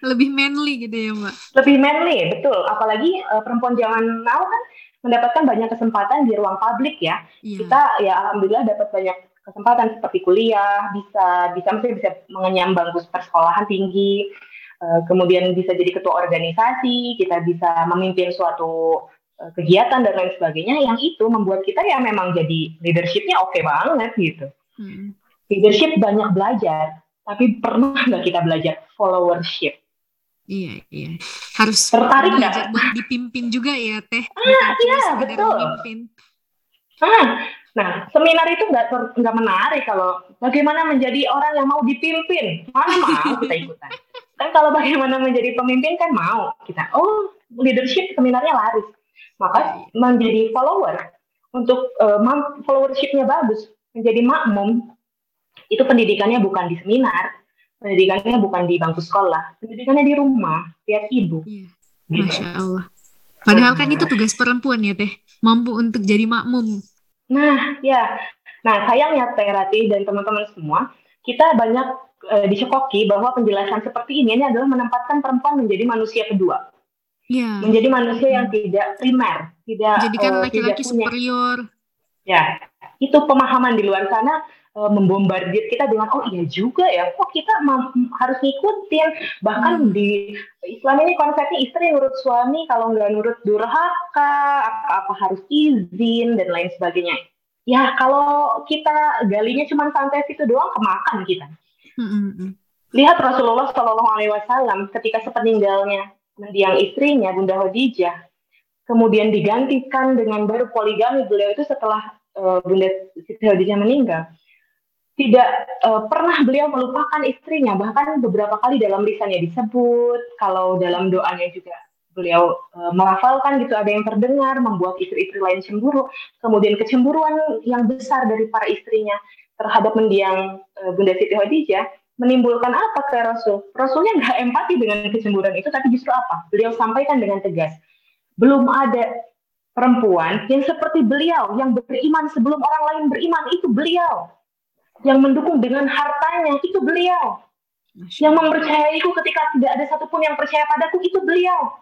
lebih manly gitu ya mbak lebih manly betul apalagi uh, perempuan zaman now kan mendapatkan banyak kesempatan di ruang publik ya yeah. kita ya alhamdulillah dapat banyak kesempatan seperti kuliah bisa bisa mesti bisa mengenyam bangku persekolahan tinggi uh, kemudian bisa jadi ketua organisasi kita bisa memimpin suatu kegiatan dan lain sebagainya yang itu membuat kita ya memang jadi leadershipnya oke okay banget gitu hmm. leadership banyak belajar tapi pernah nggak kita belajar followership Iya, iya. Harus tertarik nggak buat dipimpin juga ya, Teh. Ah, iya, betul. Ah, nah, seminar itu nggak nggak menarik kalau bagaimana menjadi orang yang mau dipimpin. Mana mau kita ikutan. Kan kalau bagaimana menjadi pemimpin kan mau kita. Oh, leadership seminarnya laris. Maka menjadi follower untuk uh, followershipnya bagus, menjadi makmum itu pendidikannya bukan di seminar, pendidikannya bukan di bangku sekolah, pendidikannya di rumah, lihat ibu. Iya. Gitu. Masya Allah. Padahal kan itu tugas perempuan ya teh, mampu untuk jadi makmum. Nah, ya. Nah, sayangnya Teh Rati dan teman-teman semua, kita banyak e, dicekoki bahwa penjelasan seperti ini, ini adalah menempatkan perempuan menjadi manusia kedua. Ya. Menjadi manusia yang tidak primer, tidak jadikan uh, laki-laki superior. Ya, itu pemahaman di luar sana uh, membombardir kita dengan oh iya juga ya kok kita harus ngikutin bahkan hmm. di Islam ini konsepnya istri nurut suami kalau nggak nurut durhaka apa-apa harus izin dan lain sebagainya ya kalau kita galinya cuma santai itu doang kemakan kita hmm. hmm, hmm. lihat Rasulullah Shallallahu Alaihi Wasallam ketika sepeninggalnya mendiang istrinya Bunda Khadijah kemudian digantikan dengan baru poligami beliau itu setelah uh, Bunda Siti Khadijah meninggal. Tidak uh, pernah beliau melupakan istrinya bahkan beberapa kali dalam lisannya disebut kalau dalam doanya juga beliau uh, melafalkan gitu ada yang terdengar membuat istri-istri lain cemburu. Kemudian kecemburuan yang besar dari para istrinya terhadap mendiang uh, Bunda Siti Khadijah menimbulkan apa ke Rasul Rasulnya nggak empati dengan kecemburuan itu tapi justru apa beliau sampaikan dengan tegas belum ada perempuan yang seperti beliau yang beriman sebelum orang lain beriman itu beliau yang mendukung dengan hartanya itu beliau. Yang mempercayaiku ketika tidak ada satupun yang percaya padaku itu beliau.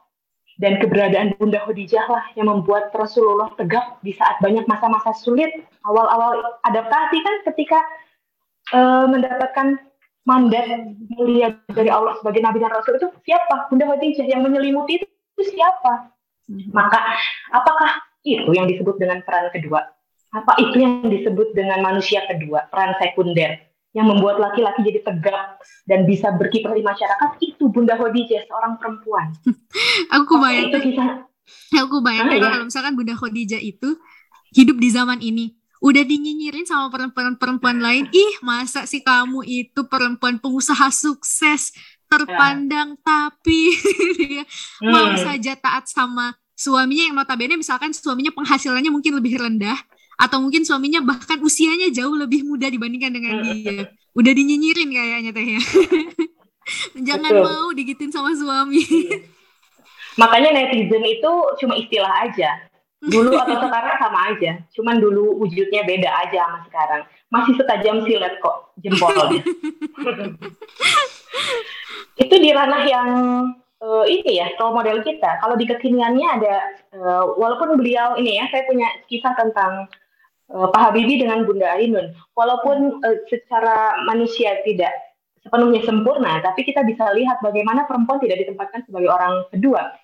Dan keberadaan Bunda Khadijah lah yang membuat Rasulullah tegak di saat banyak masa-masa sulit. Awal-awal adaptasi kan ketika uh, mendapatkan mandat mulia dari Allah sebagai Nabi dan Rasul itu siapa? Bunda Khadijah yang menyelimuti itu, itu siapa? Maka apakah itu yang disebut dengan peran kedua? apa itu yang disebut dengan manusia kedua, peran sekunder yang membuat laki-laki jadi tegak dan bisa berkiprah di masyarakat itu Bunda Khadijah seorang perempuan. aku bayangkan itu kisah. Aku bayangkan ya? kalau misalkan Bunda Khadijah itu hidup di zaman ini udah dinyinyirin sama perempuan-perempuan lain, ih masa sih kamu itu perempuan pengusaha sukses? Terpandang ya. tapi. Ya, hmm. mau saja taat sama suaminya yang notabene misalkan suaminya penghasilannya mungkin lebih rendah atau mungkin suaminya bahkan usianya jauh lebih muda dibandingkan dengan dia. Udah dinyinyirin kayaknya teh ya. Jangan Betul. mau digituin sama suami. Makanya netizen itu cuma istilah aja dulu atau sekarang sama aja cuman dulu wujudnya beda aja sama sekarang masih setajam silet kok jempolnya itu di ranah yang uh, ini ya role model kita kalau di kekiniannya ada uh, walaupun beliau ini ya saya punya kisah tentang uh, Pak Habibie dengan Bunda Ainun. Walaupun uh, secara manusia tidak sepenuhnya sempurna, tapi kita bisa lihat bagaimana perempuan tidak ditempatkan sebagai orang kedua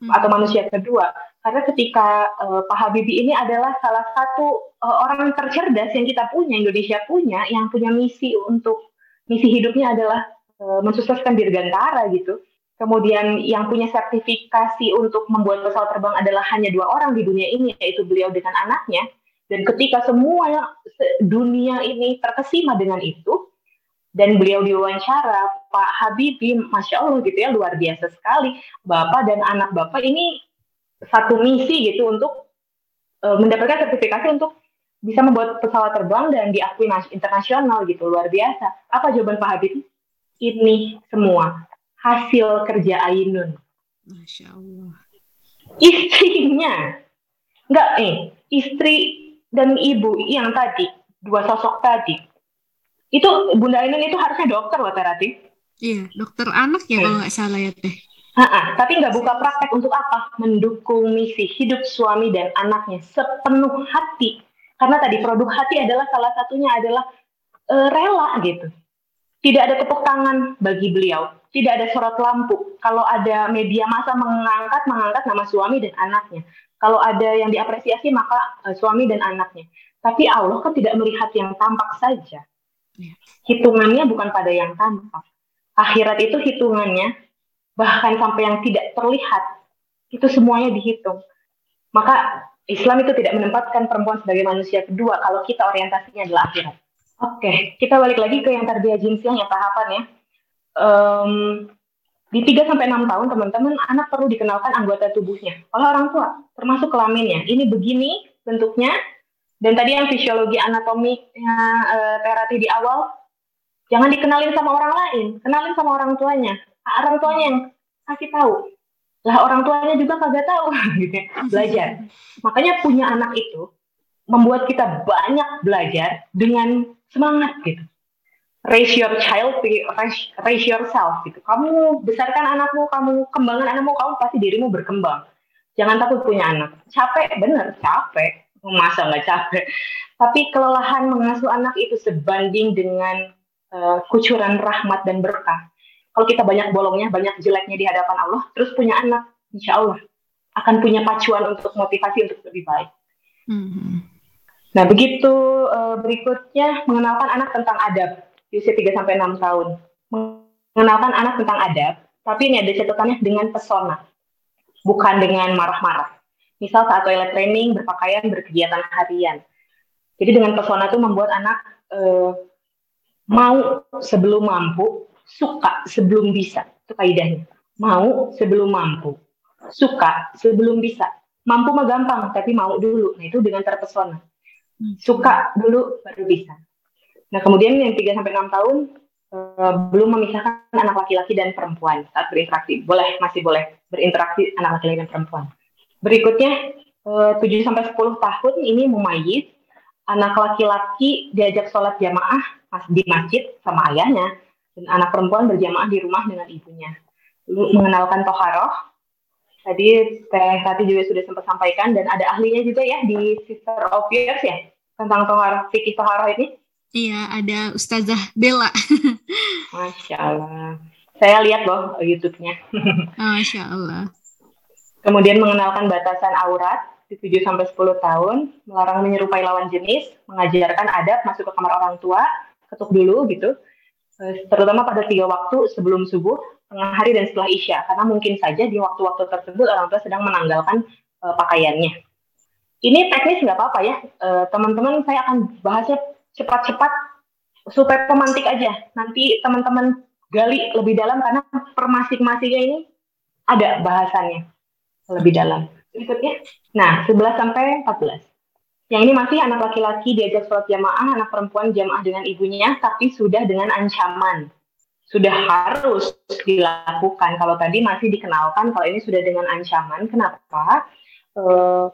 hmm. atau manusia kedua. Karena ketika uh, Pak Habibie ini adalah salah satu uh, orang tercerdas yang kita punya, Indonesia punya, yang punya misi untuk misi hidupnya adalah uh, mensukseskan dirgantara gitu. Kemudian yang punya sertifikasi untuk membuat pesawat terbang adalah hanya dua orang di dunia ini, yaitu beliau dengan anaknya. Dan ketika semua dunia ini terkesima dengan itu, dan beliau diwawancara, Pak Habibie, Masya Allah gitu ya, luar biasa sekali. Bapak dan anak Bapak ini satu misi gitu untuk uh, mendapatkan sertifikasi untuk bisa membuat pesawat terbang dan diakui internasional gitu, luar biasa. Apa jawaban Pak Habibie? Ini semua hasil kerja Ainun. Masya Allah. Istrinya, enggak eh, istri dan ibu yang tadi, dua sosok tadi, itu Bunda Ainun itu harusnya dokter loh Terati. Iya, dokter anak ya kalau nggak salah ya Teh. Ha-ha, tapi nggak buka praktek untuk apa? Mendukung misi hidup suami dan anaknya sepenuh hati. Karena tadi produk hati adalah salah satunya adalah uh, rela gitu. Tidak ada tepuk tangan bagi beliau, tidak ada sorot lampu. Kalau ada media massa mengangkat, mengangkat nama suami dan anaknya. Kalau ada yang diapresiasi maka uh, suami dan anaknya. Tapi Allah kan tidak melihat yang tampak saja. Iya. Hitungannya bukan pada yang tampak. Akhirat itu hitungannya bahkan sampai yang tidak terlihat itu semuanya dihitung. Maka Islam itu tidak menempatkan perempuan sebagai manusia kedua kalau kita orientasinya adalah akhirat. Oke, kita balik lagi ke yang tarbiyah jinsiah yang tahapan ya. Um, di 3 sampai 6 tahun teman-teman anak perlu dikenalkan anggota tubuhnya oleh orang tua, termasuk kelaminnya. Ini begini bentuknya dan tadi yang fisiologi anatomiknya uh, terapi di awal jangan dikenalin sama orang lain, kenalin sama orang tuanya orang tuanya yang kasih tahu. Lah orang tuanya juga kagak tahu gitu ya. belajar. Makanya punya anak itu membuat kita banyak belajar dengan semangat gitu. Raise your child raise, raise yourself gitu. Kamu besarkan anakmu kamu kembangkan anakmu kamu pasti dirimu berkembang. Jangan takut punya anak. Capek bener capek. Masa nggak capek? Tapi kelelahan mengasuh anak itu sebanding dengan uh, kucuran rahmat dan berkah kalau kita banyak bolongnya, banyak jeleknya di hadapan Allah, terus punya anak, insya Allah akan punya pacuan untuk motivasi untuk lebih baik. Mm-hmm. Nah, begitu uh, berikutnya mengenalkan anak tentang adab di usia 3 sampai 6 tahun. Mengenalkan anak tentang adab, tapi ini ada catatannya dengan pesona, bukan dengan marah-marah. Misal saat toilet training, berpakaian, berkegiatan harian. Jadi dengan pesona itu membuat anak uh, mau sebelum mampu suka sebelum bisa. Itu kaidahnya. Mau sebelum mampu. Suka sebelum bisa. Mampu mah gampang, tapi mau dulu. Nah, itu dengan terpesona. Suka dulu baru bisa. Nah, kemudian yang 3 sampai 6 tahun uh, belum memisahkan anak laki-laki dan perempuan saat berinteraksi. Boleh, masih boleh berinteraksi anak laki-laki dan perempuan. Berikutnya uh, 7 sampai 10 tahun ini mumayyiz anak laki-laki diajak sholat jamaah di masjid sama ayahnya dan anak perempuan berjamaah di rumah dengan ibunya. Lalu mengenalkan toharoh, tadi Teh Tati juga sudah sempat sampaikan dan ada ahlinya juga ya di Sister of Years ya tentang toharoh, fikih toharoh ini. Iya, ada Ustazah Bella. Masya Allah. Saya lihat loh YouTube-nya. Masya Allah. Kemudian mengenalkan batasan aurat di 7 sampai 10 tahun, melarang menyerupai lawan jenis, mengajarkan adab masuk ke kamar orang tua, ketuk dulu gitu, terutama pada tiga waktu sebelum subuh, tengah hari dan setelah isya, karena mungkin saja di waktu-waktu tersebut orang tua sedang menanggalkan uh, pakaiannya. Ini teknis nggak apa-apa ya, uh, teman-teman. Saya akan bahasnya cepat-cepat supaya pemantik aja. Nanti teman-teman gali lebih dalam karena per masing-masingnya ini ada bahasannya lebih dalam. Berikutnya, nah 11 sampai 14. Yang ini masih anak laki-laki diajak sholat jamaah, anak perempuan jamaah dengan ibunya, tapi sudah dengan ancaman. Sudah harus dilakukan. Kalau tadi masih dikenalkan, kalau ini sudah dengan ancaman. Kenapa? Uh,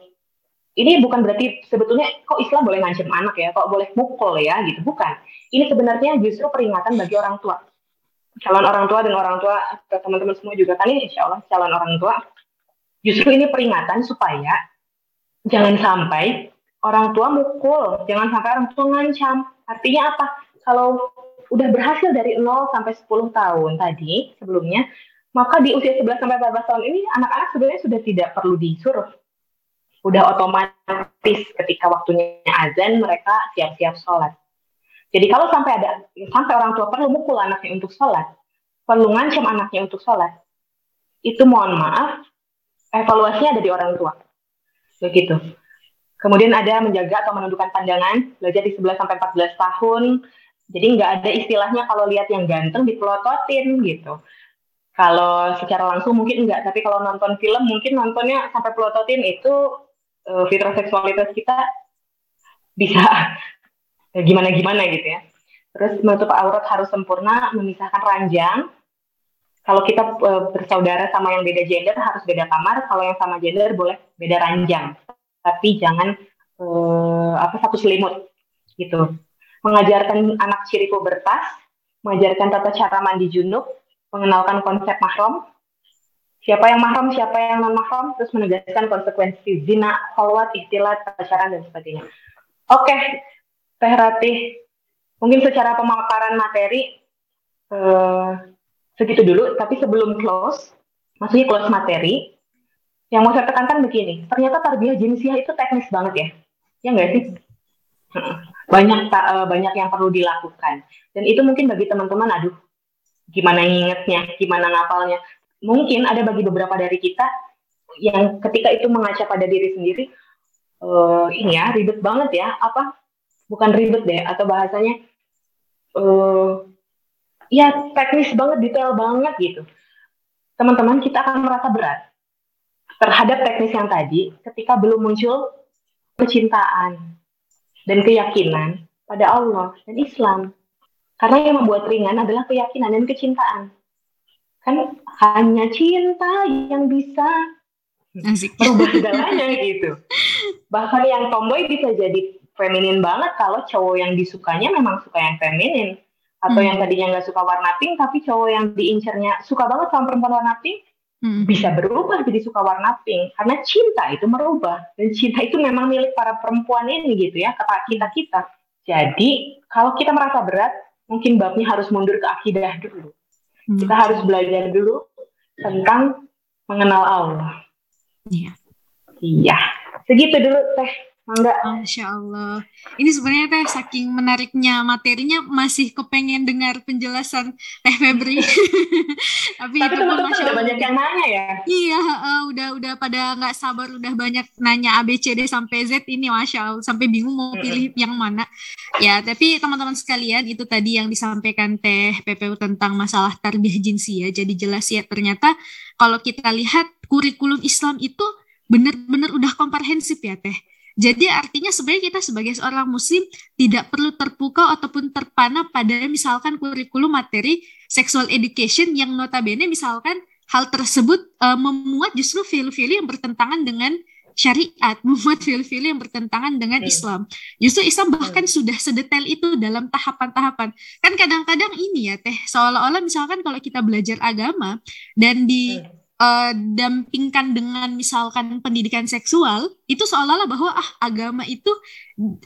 ini bukan berarti sebetulnya kok Islam boleh ngancam anak ya, kok boleh mukul ya gitu. Bukan. Ini sebenarnya justru peringatan bagi orang tua. Calon orang tua dan orang tua teman-teman semua juga kan ini insya Allah calon orang tua. Justru ini peringatan supaya jangan sampai orang tua mukul, jangan sampai orang tua ngancam. Artinya apa? Kalau udah berhasil dari 0 sampai 10 tahun tadi sebelumnya, maka di usia 11 sampai 14 tahun ini anak-anak sebenarnya sudah tidak perlu disuruh. Udah otomatis ketika waktunya azan mereka siap-siap sholat. Jadi kalau sampai ada sampai orang tua perlu mukul anaknya untuk sholat, perlu ngancam anaknya untuk sholat, itu mohon maaf, evaluasinya ada di orang tua. Begitu. Kemudian ada menjaga atau menundukkan pandangan, belajar di 11 sampai 14 tahun. Jadi nggak ada istilahnya kalau lihat yang ganteng dipelototin gitu. Kalau secara langsung mungkin enggak, tapi kalau nonton film mungkin nontonnya sampai pelototin itu uh, fitrah seksualitas kita bisa gimana-gimana gitu ya. Terus menutup aurat harus sempurna, memisahkan ranjang. Kalau kita uh, bersaudara sama yang beda gender harus beda kamar, kalau yang sama gender boleh beda ranjang tapi jangan uh, apa satu selimut gitu. Mengajarkan anak ciri pubertas, mengajarkan tata cara mandi junub, mengenalkan konsep mahram, siapa yang mahram, siapa yang non mahram, terus menegaskan konsekuensi zina, khalwat, istilah, pacaran dan sebagainya. Oke, okay, Teh Ratih, mungkin secara pemaparan materi uh, segitu dulu. Tapi sebelum close, maksudnya close materi, yang mau saya tekankan begini, ternyata tarbiyah jinsiah itu teknis banget ya, ya nggak sih? Banyak uh, banyak yang perlu dilakukan. Dan itu mungkin bagi teman-teman, aduh, gimana ingetnya, gimana ngapalnya. Mungkin ada bagi beberapa dari kita yang ketika itu mengaca pada diri sendiri uh, ini ya ribet banget ya apa bukan ribet deh atau bahasanya uh, ya teknis banget detail banget gitu. Teman-teman kita akan merasa berat terhadap teknis yang tadi ketika belum muncul kecintaan dan keyakinan pada Allah dan Islam karena yang membuat ringan adalah keyakinan dan kecintaan kan hanya cinta yang bisa merubah segalanya gitu. Bahkan yang tomboy bisa jadi feminin banget kalau cowok yang disukanya memang suka yang feminin atau hmm. yang tadinya nggak suka warna pink tapi cowok yang diincernya suka banget sama perempuan warna pink hmm. bisa berubah jadi suka warna pink karena cinta itu merubah dan cinta itu memang milik para perempuan ini gitu ya kata kita kita jadi kalau kita merasa berat mungkin babnya harus mundur ke akidah dulu Hmm. Kita harus belajar dulu tentang mengenal Allah. Iya. Iya. Segitu dulu teh. Enggak. Masya Allah. Ini sebenarnya teh saking menariknya materinya masih kepengen dengar penjelasan Teh Febri. Tapi, Tapi teman-teman udah banyak yang nanya ya. Iya, uh, udah udah pada nggak sabar udah banyak nanya A B C D sampai Z ini Masya Allah sampai bingung mau pilih yang mana. Ya, tapi teman-teman sekalian itu tadi yang disampaikan Teh PPU tentang masalah tarbiyah jinsi ya. Jadi jelas ya ternyata kalau kita lihat kurikulum Islam itu benar-benar udah komprehensif ya Teh jadi artinya sebenarnya kita sebagai seorang muslim tidak perlu terpukau ataupun terpana pada misalkan kurikulum materi sexual education yang notabene misalkan hal tersebut uh, memuat justru feel-feel yang bertentangan dengan syariat, memuat feel-feel yang bertentangan dengan hmm. Islam. Justru Islam bahkan hmm. sudah sedetail itu dalam tahapan-tahapan. Kan kadang-kadang ini ya teh, seolah-olah misalkan kalau kita belajar agama dan di hmm uh, dampingkan dengan misalkan pendidikan seksual itu seolah-olah bahwa ah agama itu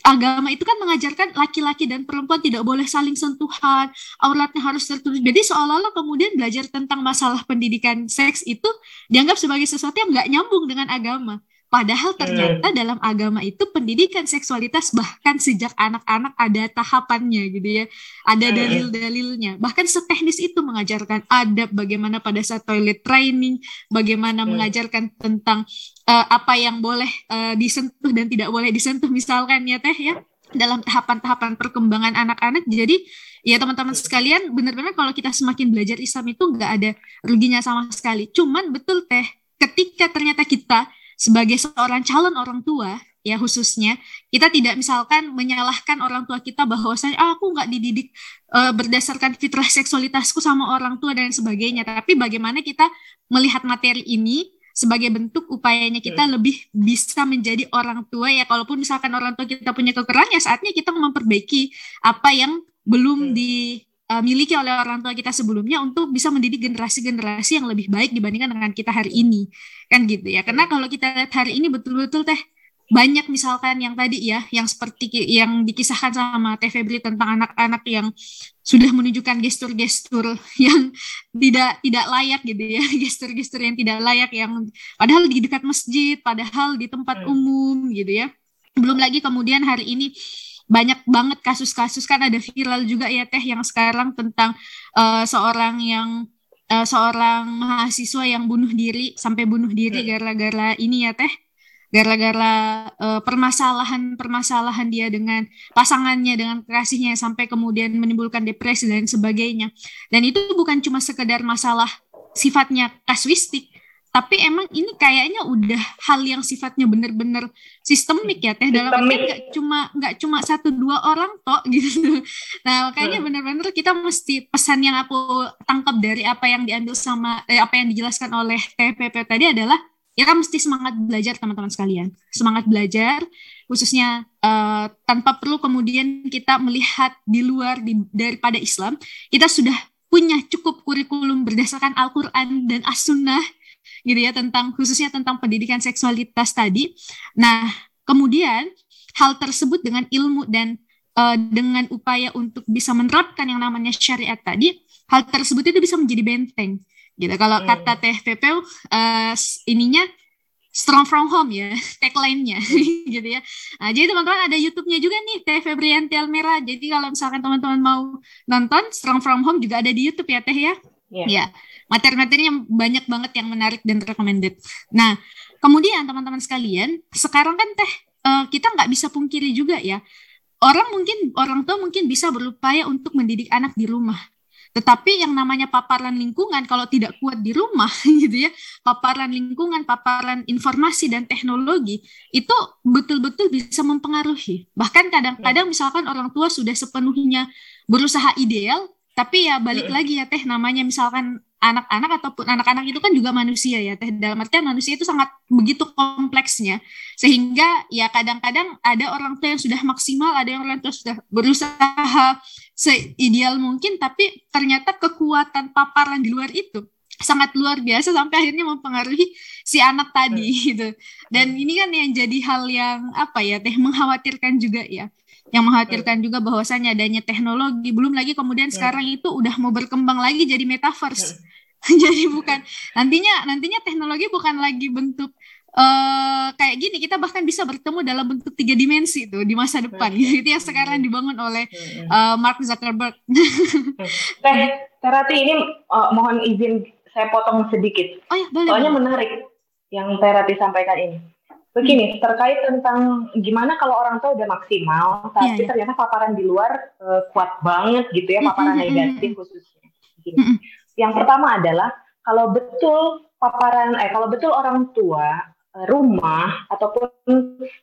agama itu kan mengajarkan laki-laki dan perempuan tidak boleh saling sentuhan auratnya harus tertutup jadi seolah-olah kemudian belajar tentang masalah pendidikan seks itu dianggap sebagai sesuatu yang nggak nyambung dengan agama Padahal ternyata hmm. dalam agama itu pendidikan seksualitas bahkan sejak anak-anak ada tahapannya gitu ya. Ada hmm. dalil-dalilnya. Bahkan seteknis itu mengajarkan adab bagaimana pada saat toilet training, bagaimana mengajarkan tentang uh, apa yang boleh uh, disentuh dan tidak boleh disentuh misalkan ya Teh ya dalam tahapan-tahapan perkembangan anak-anak. Jadi ya teman-teman sekalian benar-benar kalau kita semakin belajar Islam itu nggak ada ruginya sama sekali. Cuman betul Teh ketika ternyata kita sebagai seorang calon orang tua ya khususnya kita tidak misalkan menyalahkan orang tua kita bahwa saya ah, aku nggak dididik uh, berdasarkan fitrah seksualitasku sama orang tua dan sebagainya tapi bagaimana kita melihat materi ini sebagai bentuk upayanya kita hmm. lebih bisa menjadi orang tua ya kalaupun misalkan orang tua kita punya kekurangan ya saatnya kita memperbaiki apa yang belum hmm. di uh, miliki oleh orang tua kita sebelumnya untuk bisa mendidik generasi-generasi yang lebih baik dibandingkan dengan kita hari ini. Kan gitu ya. Karena kalau kita lihat hari ini betul-betul teh banyak misalkan yang tadi ya yang seperti yang dikisahkan sama Teh Febri tentang anak-anak yang sudah menunjukkan gestur-gestur yang tidak tidak layak gitu ya. Gestur-gestur yang tidak layak yang padahal di dekat masjid padahal di tempat hmm. umum gitu ya. Belum lagi kemudian hari ini banyak banget kasus-kasus kan ada viral juga ya teh yang sekarang tentang uh, seorang yang uh, seorang mahasiswa yang bunuh diri sampai bunuh diri hmm. gara-gara ini ya teh gara-gara uh, permasalahan-permasalahan dia dengan pasangannya dengan kekasihnya sampai kemudian menimbulkan depresi dan sebagainya dan itu bukan cuma sekedar masalah sifatnya kasuistik tapi emang ini kayaknya udah hal yang sifatnya bener-bener sistemik ya teh. Dalam artian nggak cuma nggak cuma satu dua orang tok gitu. Nah makanya hmm. bener-bener kita mesti pesan yang aku tangkap dari apa yang diambil sama eh, apa yang dijelaskan oleh TPP tadi adalah kita mesti semangat belajar teman-teman sekalian. Semangat belajar khususnya uh, tanpa perlu kemudian kita melihat di luar di, daripada Islam kita sudah punya cukup kurikulum berdasarkan Al-Quran dan As-Sunnah gitu ya tentang khususnya tentang pendidikan seksualitas tadi nah kemudian hal tersebut dengan ilmu dan uh, dengan upaya untuk bisa menerapkan yang namanya syariat tadi hal tersebut itu bisa menjadi benteng gitu kalau hmm. kata Teh Pepel uh, ininya strong from home ya tagline-nya gitu ya. Nah, jadi teman-teman ada YouTube-nya juga nih Teh Febrianti Almera. Jadi kalau misalkan teman-teman mau nonton strong from home juga ada di YouTube ya Teh ya. Yeah. Ya. Materi-materinya banyak banget yang menarik dan recommended. Nah, kemudian teman-teman sekalian, sekarang kan Teh uh, kita nggak bisa pungkiri juga ya. Orang mungkin orang tua mungkin bisa berupaya untuk mendidik anak di rumah tetapi yang namanya paparan lingkungan kalau tidak kuat di rumah gitu ya, paparan lingkungan, paparan informasi dan teknologi itu betul-betul bisa mempengaruhi. Bahkan kadang-kadang ya. misalkan orang tua sudah sepenuhnya berusaha ideal, tapi ya balik lagi ya teh namanya misalkan anak-anak ataupun anak-anak itu kan juga manusia ya teh. Dalam artian manusia itu sangat begitu kompleksnya. Sehingga ya kadang-kadang ada orang tua yang sudah maksimal ada yang orang tua sudah berusaha seideal mungkin tapi ternyata kekuatan paparan di luar itu sangat luar biasa sampai akhirnya mempengaruhi si anak tadi hmm. gitu. Dan ini kan yang jadi hal yang apa ya teh mengkhawatirkan juga ya yang mengkhawatirkan juga bahwasanya adanya teknologi belum lagi kemudian hmm. sekarang itu udah mau berkembang lagi jadi metaverse hmm. jadi bukan nantinya nantinya teknologi bukan lagi bentuk uh, kayak gini kita bahkan bisa bertemu dalam bentuk tiga dimensi itu di masa depan gitu. itu yang sekarang dibangun oleh uh, Mark Zuckerberg. Teh Terati ini uh, mohon izin saya potong sedikit. Oh ya boleh. Soalnya menarik yang Terati sampaikan ini. Begini, hmm. terkait tentang gimana kalau orang tua udah maksimal, tapi yeah, yeah. ternyata paparan di luar uh, kuat banget gitu ya, paparan mm -hmm. negatif khususnya. Begini. Mm -hmm. Yang pertama adalah kalau betul paparan eh kalau betul orang tua eh, rumah ataupun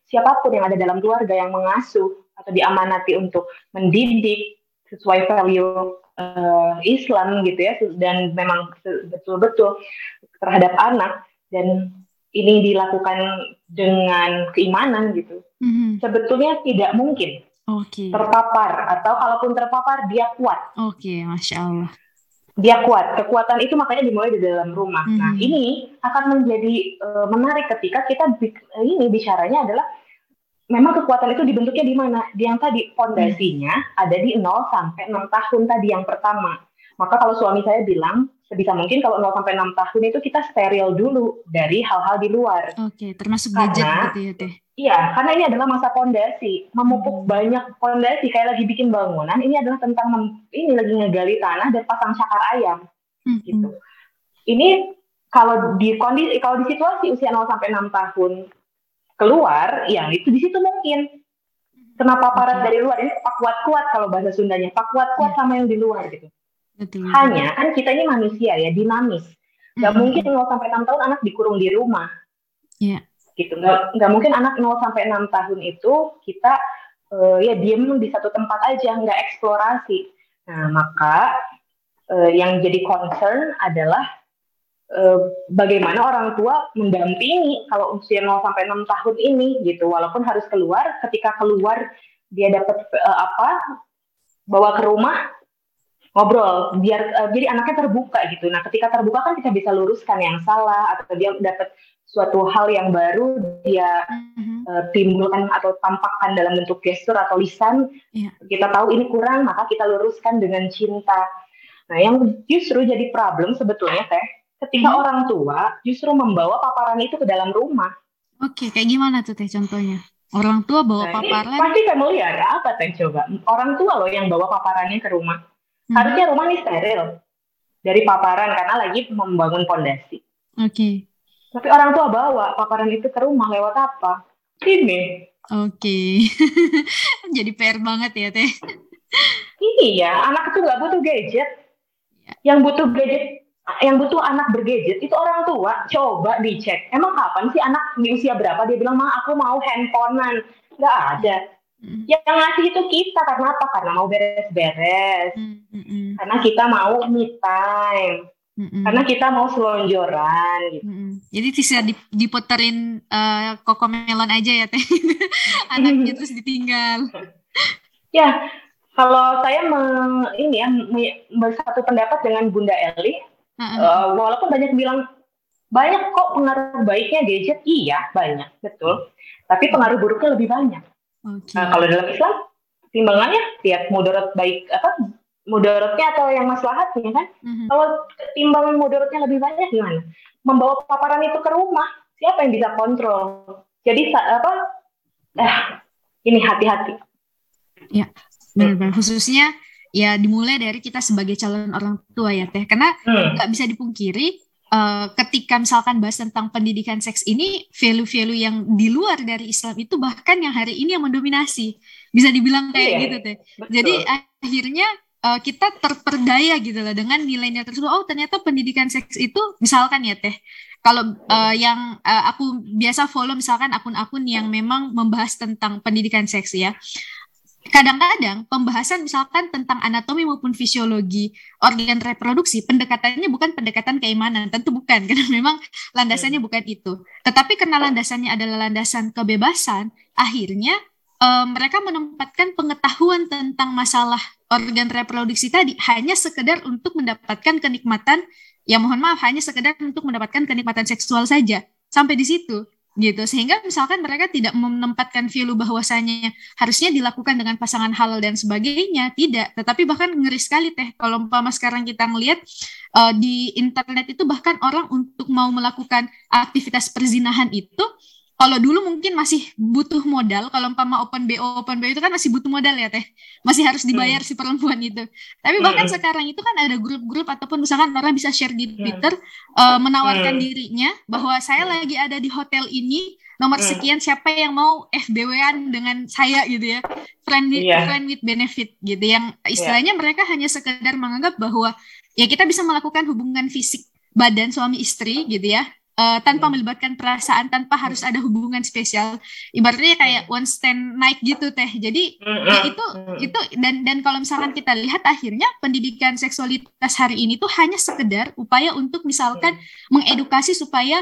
siapa pun yang ada dalam keluarga yang mengasuh atau diamanati untuk mendidik sesuai value uh, Islam gitu ya dan memang betul-betul terhadap anak dan ini dilakukan dengan keimanan gitu mm-hmm. sebetulnya tidak mungkin okay. terpapar atau kalaupun terpapar dia kuat. Oke, okay, masya Allah dia kuat. Kekuatan itu makanya dimulai di dalam rumah. Hmm. Nah, ini akan menjadi uh, menarik ketika kita ini bicaranya adalah memang kekuatan itu dibentuknya di mana? Di yang tadi fondasinya hmm. ada di 0 sampai 6 tahun tadi yang pertama. Maka kalau suami saya bilang sebisa mungkin kalau 0 sampai 6 tahun itu kita steril dulu dari hal-hal di luar. Oke, okay, termasuk gadget Karena, gitu ya, Teh. Iya, karena ini adalah masa pondasi, memupuk hmm. banyak pondasi kayak lagi bikin bangunan. Ini adalah tentang mem, ini lagi ngegali tanah dan pasang cakar ayam, hmm. gitu. Ini kalau di kondisi kalau di situasi usia 0 sampai 6 tahun keluar, ya itu di situ mungkin. Kenapa paparan dari luar ini pak kuat kuat kalau bahasa Sundanya, pak kuat kuat hmm. sama yang di luar gitu. Betul. Hanya kan kita ini manusia ya dinamis. Gak hmm. mungkin 0 sampai 6 tahun anak dikurung di rumah. Iya. Yeah gitu nggak nggak mungkin anak 0 sampai enam tahun itu kita uh, ya diem di satu tempat aja nggak eksplorasi nah maka uh, yang jadi concern adalah uh, bagaimana orang tua mendampingi kalau usia 0 sampai enam tahun ini gitu walaupun harus keluar ketika keluar dia dapat uh, apa bawa ke rumah ngobrol biar uh, jadi anaknya terbuka gitu. Nah, ketika terbuka kan kita bisa luruskan yang salah atau dia dapat suatu hal yang baru dia mm-hmm. uh, timbulkan atau tampakkan dalam bentuk gestur atau lisan yeah. kita tahu ini kurang maka kita luruskan dengan cinta nah yang justru jadi problem sebetulnya teh ketika mm-hmm. orang tua justru membawa paparan itu ke dalam rumah oke okay, kayak gimana tuh teh contohnya orang tua bawa nah, paparan pasti familiar apa teh coba orang tua loh yang bawa paparannya ke rumah mm-hmm. harusnya rumah ini steril dari paparan karena lagi membangun pondasi oke okay tapi orang tua bawa paparan itu ke rumah lewat apa? Ini. Oke. Okay. Jadi PR banget ya, Teh. Iya, anak itu nggak butuh gadget. Ya. Yang butuh gadget, yang butuh anak bergadget itu orang tua. Coba dicek. Emang kapan sih anak di usia berapa dia bilang, "Ma, aku mau handphonean." Nggak ada. Mm. Yang ngasih itu kita karena apa? Karena mau beres-beres. Mm. Karena kita mau me time. Mm-mm. Karena kita mau selonjoran gitu. Mm-mm. Jadi bisa diputerin uh, kokomelon aja ya teh. Anaknya terus ditinggal. Ya, kalau saya meng, ini ya bersatu pendapat dengan Bunda Eli, uh-uh. uh, walaupun banyak bilang banyak kok pengaruh baiknya gadget, iya banyak betul. Tapi pengaruh buruknya lebih banyak. Okay. Nah, kalau dalam Islam timbangannya tiap mudarat baik apa mudaratnya atau yang maslahatnya kan. Mm-hmm. Kalau timbangan mudaratnya lebih banyak gimana? Membawa paparan itu ke rumah, siapa yang bisa kontrol? Jadi apa? Eh, ini hati-hati. Ya, benar-benar khususnya ya dimulai dari kita sebagai calon orang tua ya teh, karena hmm. nggak hmm. bisa dipungkiri uh, ketika misalkan bahas tentang pendidikan seks ini value-value yang di luar dari Islam itu bahkan yang hari ini yang mendominasi bisa dibilang kayak yeah, gitu teh. Betul. Jadi akhirnya uh, kita terperdaya gitu loh dengan nilainya tersebut. Oh ternyata pendidikan seks itu misalkan ya teh. Kalau uh, yang uh, aku biasa follow misalkan akun-akun yang memang membahas tentang pendidikan seks ya. Kadang-kadang pembahasan misalkan tentang anatomi maupun fisiologi organ reproduksi, pendekatannya bukan pendekatan keimanan, tentu bukan karena memang landasannya bukan itu. Tetapi karena landasannya adalah landasan kebebasan, akhirnya uh, mereka menempatkan pengetahuan tentang masalah organ reproduksi tadi hanya sekedar untuk mendapatkan kenikmatan ya mohon maaf hanya sekedar untuk mendapatkan kenikmatan seksual saja. Sampai di situ gitu. Sehingga misalkan mereka tidak menempatkan value bahwasanya harusnya dilakukan dengan pasangan halal dan sebagainya tidak. Tetapi bahkan ngeri sekali teh kalau umpama sekarang kita ngelihat uh, di internet itu bahkan orang untuk mau melakukan aktivitas perzinahan itu kalau dulu mungkin masih butuh modal kalau umpama open BO open BO itu kan masih butuh modal ya teh masih harus dibayar hmm. si perempuan itu tapi bahkan hmm. sekarang itu kan ada grup-grup ataupun misalkan orang bisa share di hmm. Twitter hmm. uh, menawarkan hmm. dirinya bahwa saya hmm. lagi ada di hotel ini nomor hmm. sekian siapa yang mau FBW-an dengan saya gitu ya friend with, yeah. friend with benefit gitu yang istilahnya yeah. mereka hanya sekedar menganggap bahwa ya kita bisa melakukan hubungan fisik badan suami istri gitu ya uh, tanpa hmm. melibatkan perasaan tanpa harus ada hubungan spesial ibaratnya kayak hmm. one stand night gitu teh jadi hmm, ya itu itu dan dan kalau misalkan kita lihat akhirnya pendidikan seksualitas hari ini tuh hanya sekedar upaya untuk misalkan mengedukasi supaya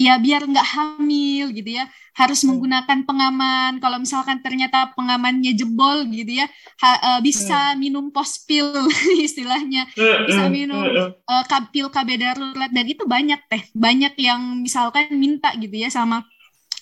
ya biar nggak hamil gitu ya. Harus hmm. menggunakan pengaman. Kalau misalkan ternyata pengamannya jebol gitu ya ha, uh, bisa hmm. minum post pill istilahnya. Hmm, bisa minum uh, pil KB darurat. Dan itu banyak teh. Banyak yang misalkan minta gitu ya sama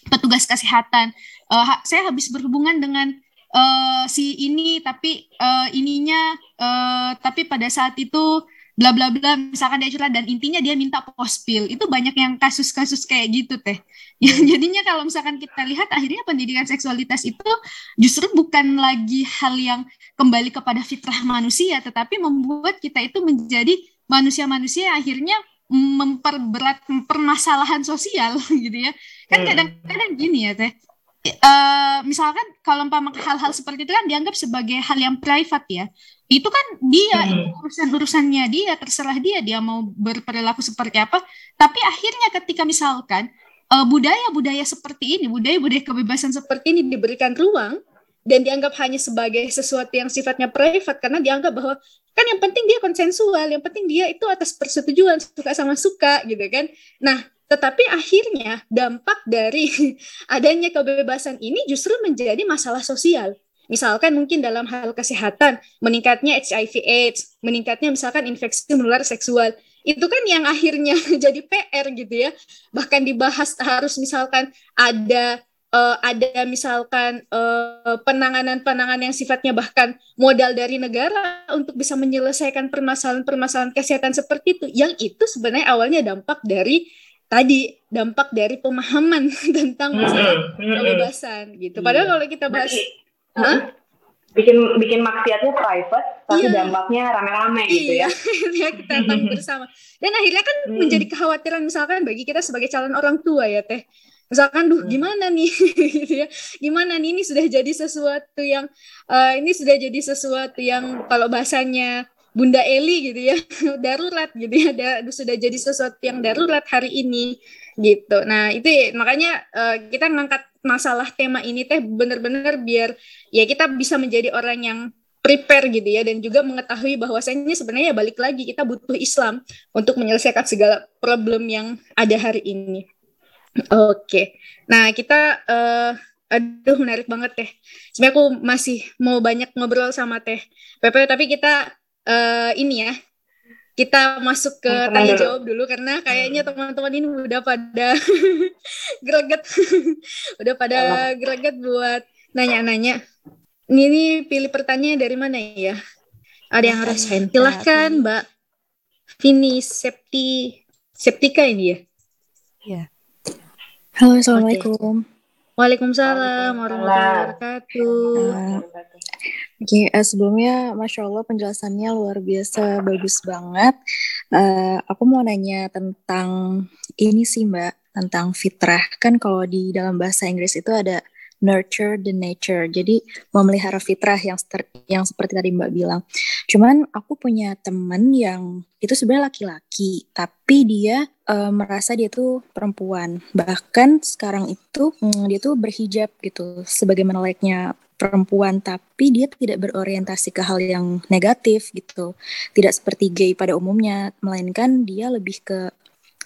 petugas kesehatan. Uh, saya habis berhubungan dengan uh, si ini tapi uh, ininya uh, tapi pada saat itu bla bla bla misalkan dia curhat dan intinya dia minta post pill itu banyak yang kasus-kasus kayak gitu teh. Ya, jadinya kalau misalkan kita lihat akhirnya pendidikan seksualitas itu justru bukan lagi hal yang kembali kepada fitrah manusia tetapi membuat kita itu menjadi manusia-manusia akhirnya memperberat permasalahan sosial gitu ya. Kan hmm. kadang-kadang gini ya teh Uh, misalkan kalau umpama hal-hal seperti itu kan dianggap sebagai hal yang private ya. Itu kan dia hmm. urusan urusannya dia terserah dia dia mau berperilaku seperti apa. Tapi akhirnya ketika misalkan uh, budaya-budaya seperti ini budaya-budaya kebebasan seperti ini diberikan ruang dan dianggap hanya sebagai sesuatu yang sifatnya private karena dianggap bahwa kan yang penting dia konsensual yang penting dia itu atas persetujuan suka sama suka gitu kan. Nah tetapi akhirnya dampak dari adanya kebebasan ini justru menjadi masalah sosial. Misalkan mungkin dalam hal kesehatan, meningkatnya HIV/AIDS, meningkatnya misalkan infeksi menular seksual, itu kan yang akhirnya jadi PR gitu ya. Bahkan dibahas harus misalkan ada uh, ada misalkan uh, penanganan-penanganan yang sifatnya bahkan modal dari negara untuk bisa menyelesaikan permasalahan-permasalahan kesehatan seperti itu. Yang itu sebenarnya awalnya dampak dari tadi dampak dari pemahaman tentang masalah kebebasan gitu. Padahal kalau kita bahas huh? bikin bikin maksiatnya private tapi iya. dampaknya rame-rame gitu ya. Iya, kita tanggung bersama. Dan akhirnya kan hmm. menjadi kekhawatiran misalkan bagi kita sebagai calon orang tua ya Teh. Misalkan duh gimana nih gitu ya. Gimana nih ini sudah jadi sesuatu yang uh, ini sudah jadi sesuatu yang kalau bahasanya Bunda Eli gitu ya darurat gitu ya da, sudah jadi sesuatu yang darurat hari ini gitu nah itu ya, makanya uh, kita ngangkat masalah tema ini teh benar-benar biar ya kita bisa menjadi orang yang prepare gitu ya dan juga mengetahui bahwasanya sebenarnya balik lagi kita butuh Islam untuk menyelesaikan segala problem yang ada hari ini. Oke, okay. nah kita uh, aduh menarik banget teh. Sebenarnya aku masih mau banyak ngobrol sama teh Pepe tapi kita uh, ini ya. Kita masuk ke teman tanya dulu. jawab dulu karena kayaknya hmm. teman-teman ini udah pada greget. Udah pada greget buat nanya-nanya. Ini pilih pertanyaan dari mana ya? Ada yang harus silahkan Mbak. Vini Septi Septika ini ya ya halo assalamualaikum. Okay. Waalaikumsalam warahmatullahi wabarakatuh. Oke, okay, uh, sebelumnya Masya Allah penjelasannya luar biasa bagus banget. Uh, aku mau nanya tentang ini sih Mbak, tentang fitrah. Kan kalau di dalam bahasa Inggris itu ada nurture the nature. Jadi memelihara fitrah yang yang seperti tadi Mbak bilang. Cuman aku punya temen yang itu sebenarnya laki-laki, tapi dia uh, merasa dia tuh perempuan. Bahkan sekarang itu hmm, dia tuh berhijab gitu, sebagaimana layaknya perempuan, tapi dia tidak berorientasi ke hal yang negatif gitu. Tidak seperti gay pada umumnya, melainkan dia lebih ke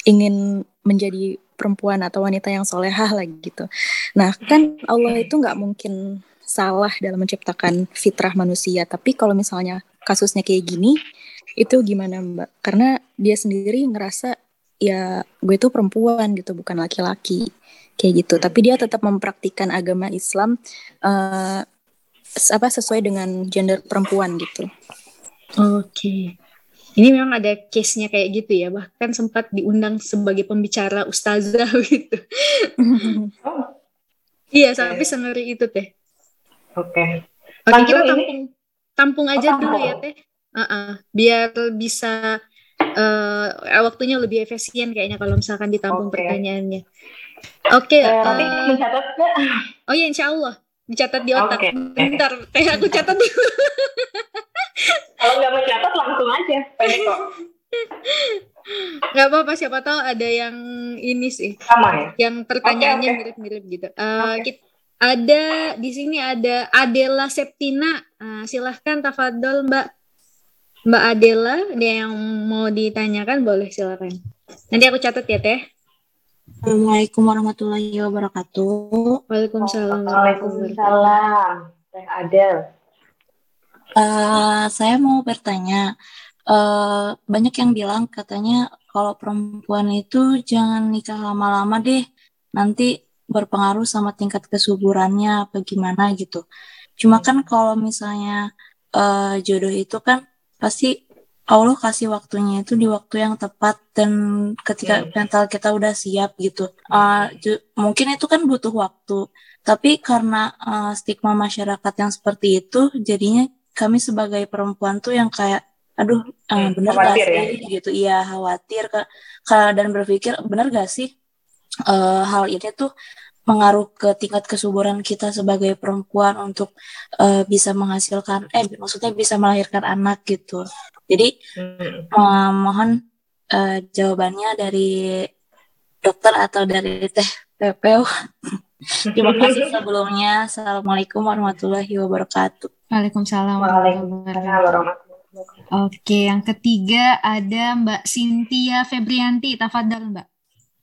ingin menjadi perempuan atau wanita yang solehah lagi gitu. Nah kan Allah itu nggak mungkin salah dalam menciptakan fitrah manusia. Tapi kalau misalnya kasusnya kayak gini, itu gimana Mbak? Karena dia sendiri ngerasa ya gue itu perempuan gitu, bukan laki-laki kayak gitu. Tapi dia tetap mempraktikkan agama Islam uh, apa sesuai dengan gender perempuan gitu. Oke. Okay. Ini memang ada case-nya kayak gitu ya, bahkan sempat diundang sebagai pembicara ustazah gitu. Oh. Iya, okay. sampai sengeri itu teh. Oke. Okay. Oke, kita tampung ini... tampung aja oh, dulu ya teh. Uh -uh. Biar bisa uh, waktunya lebih efisien kayaknya kalau misalkan ditampung okay. pertanyaannya. Oke. Okay, uh, uh, mencatat Oh iya, insya Allah dicatat di otak. Okay. Bentar, teh aku catat dulu. Kalau nggak mencatat langsung aja, pendek kok. Gak apa-apa, siapa tahu ada yang ini sih. Sama ya? Yang pertanyaannya mirip-mirip okay, okay. gitu. Uh, eh, okay. kita, ada di sini ada Adela Septina. Uh, silahkan tafadol Mbak. Mbak Adela, ada yang mau ditanyakan boleh silakan. Nanti aku catat ya Teh. Assalamualaikum warahmatullahi wabarakatuh. Waalaikumsalam. Waalaikumsalam. Teh Adel. Uh, saya mau bertanya, uh, banyak yang bilang katanya kalau perempuan itu jangan nikah lama-lama deh, nanti berpengaruh sama tingkat kesuburannya apa gimana gitu. Cuma kan kalau misalnya uh, jodoh itu kan pasti Allah kasih waktunya itu di waktu yang tepat dan ketika hmm. mental kita udah siap gitu. Uh, mungkin itu kan butuh waktu, tapi karena uh, stigma masyarakat yang seperti itu, jadinya kami sebagai perempuan tuh yang kayak aduh uh, bener gak sih ya? gitu iya khawatir ke, ke dan berpikir bener gak sih uh, hal ini tuh mengaruh ke tingkat kesuburan kita sebagai perempuan untuk uh, bisa menghasilkan eh maksudnya bisa melahirkan anak gitu jadi hmm. uh, mohon uh, jawabannya dari dokter atau dari teh PPU terima kasih sebelumnya assalamualaikum warahmatullahi wabarakatuh Waalaikumsalam warahmatullahi wabarakatuh. Oke, yang ketiga ada Mbak Cynthia Febrianti. Tafadhal Mbak.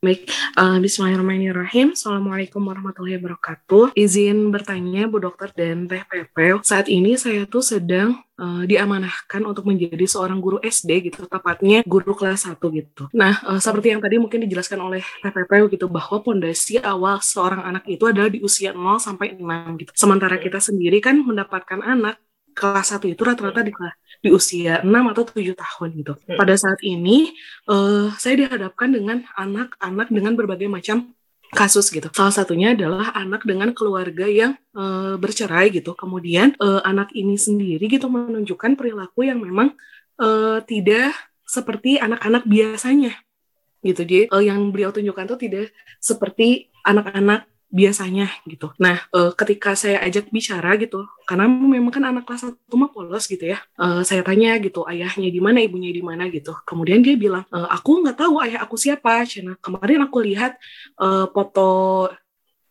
Baik, uh, Bismillahirrahmanirrahim. Assalamualaikum warahmatullahi wabarakatuh. Izin bertanya Bu Dokter dan Teh Pepe. Saat ini saya tuh sedang uh, diamanahkan untuk menjadi seorang guru SD gitu, tepatnya guru kelas 1 gitu. Nah, uh, seperti yang tadi mungkin dijelaskan oleh Teh Pepe gitu, bahwa pondasi awal seorang anak itu adalah di usia 0 sampai 6 gitu. Sementara kita sendiri kan mendapatkan anak kelas 1 itu rata-rata di, di usia 6 atau 7 tahun gitu. Hmm. Pada saat ini uh, saya dihadapkan dengan anak-anak dengan berbagai macam kasus gitu. Salah satunya adalah anak dengan keluarga yang uh, bercerai gitu. Kemudian uh, anak ini sendiri gitu menunjukkan perilaku yang memang uh, tidak seperti anak-anak biasanya gitu. Jadi uh, yang beliau tunjukkan tuh tidak seperti anak-anak biasanya gitu. Nah, uh, ketika saya ajak bicara gitu, karena memang kan anak kelas satu mah polos gitu ya, uh, saya tanya gitu, ayahnya di mana, ibunya di mana gitu. Kemudian dia bilang, e, aku nggak tahu ayah aku siapa. Cina kemarin aku lihat uh, foto,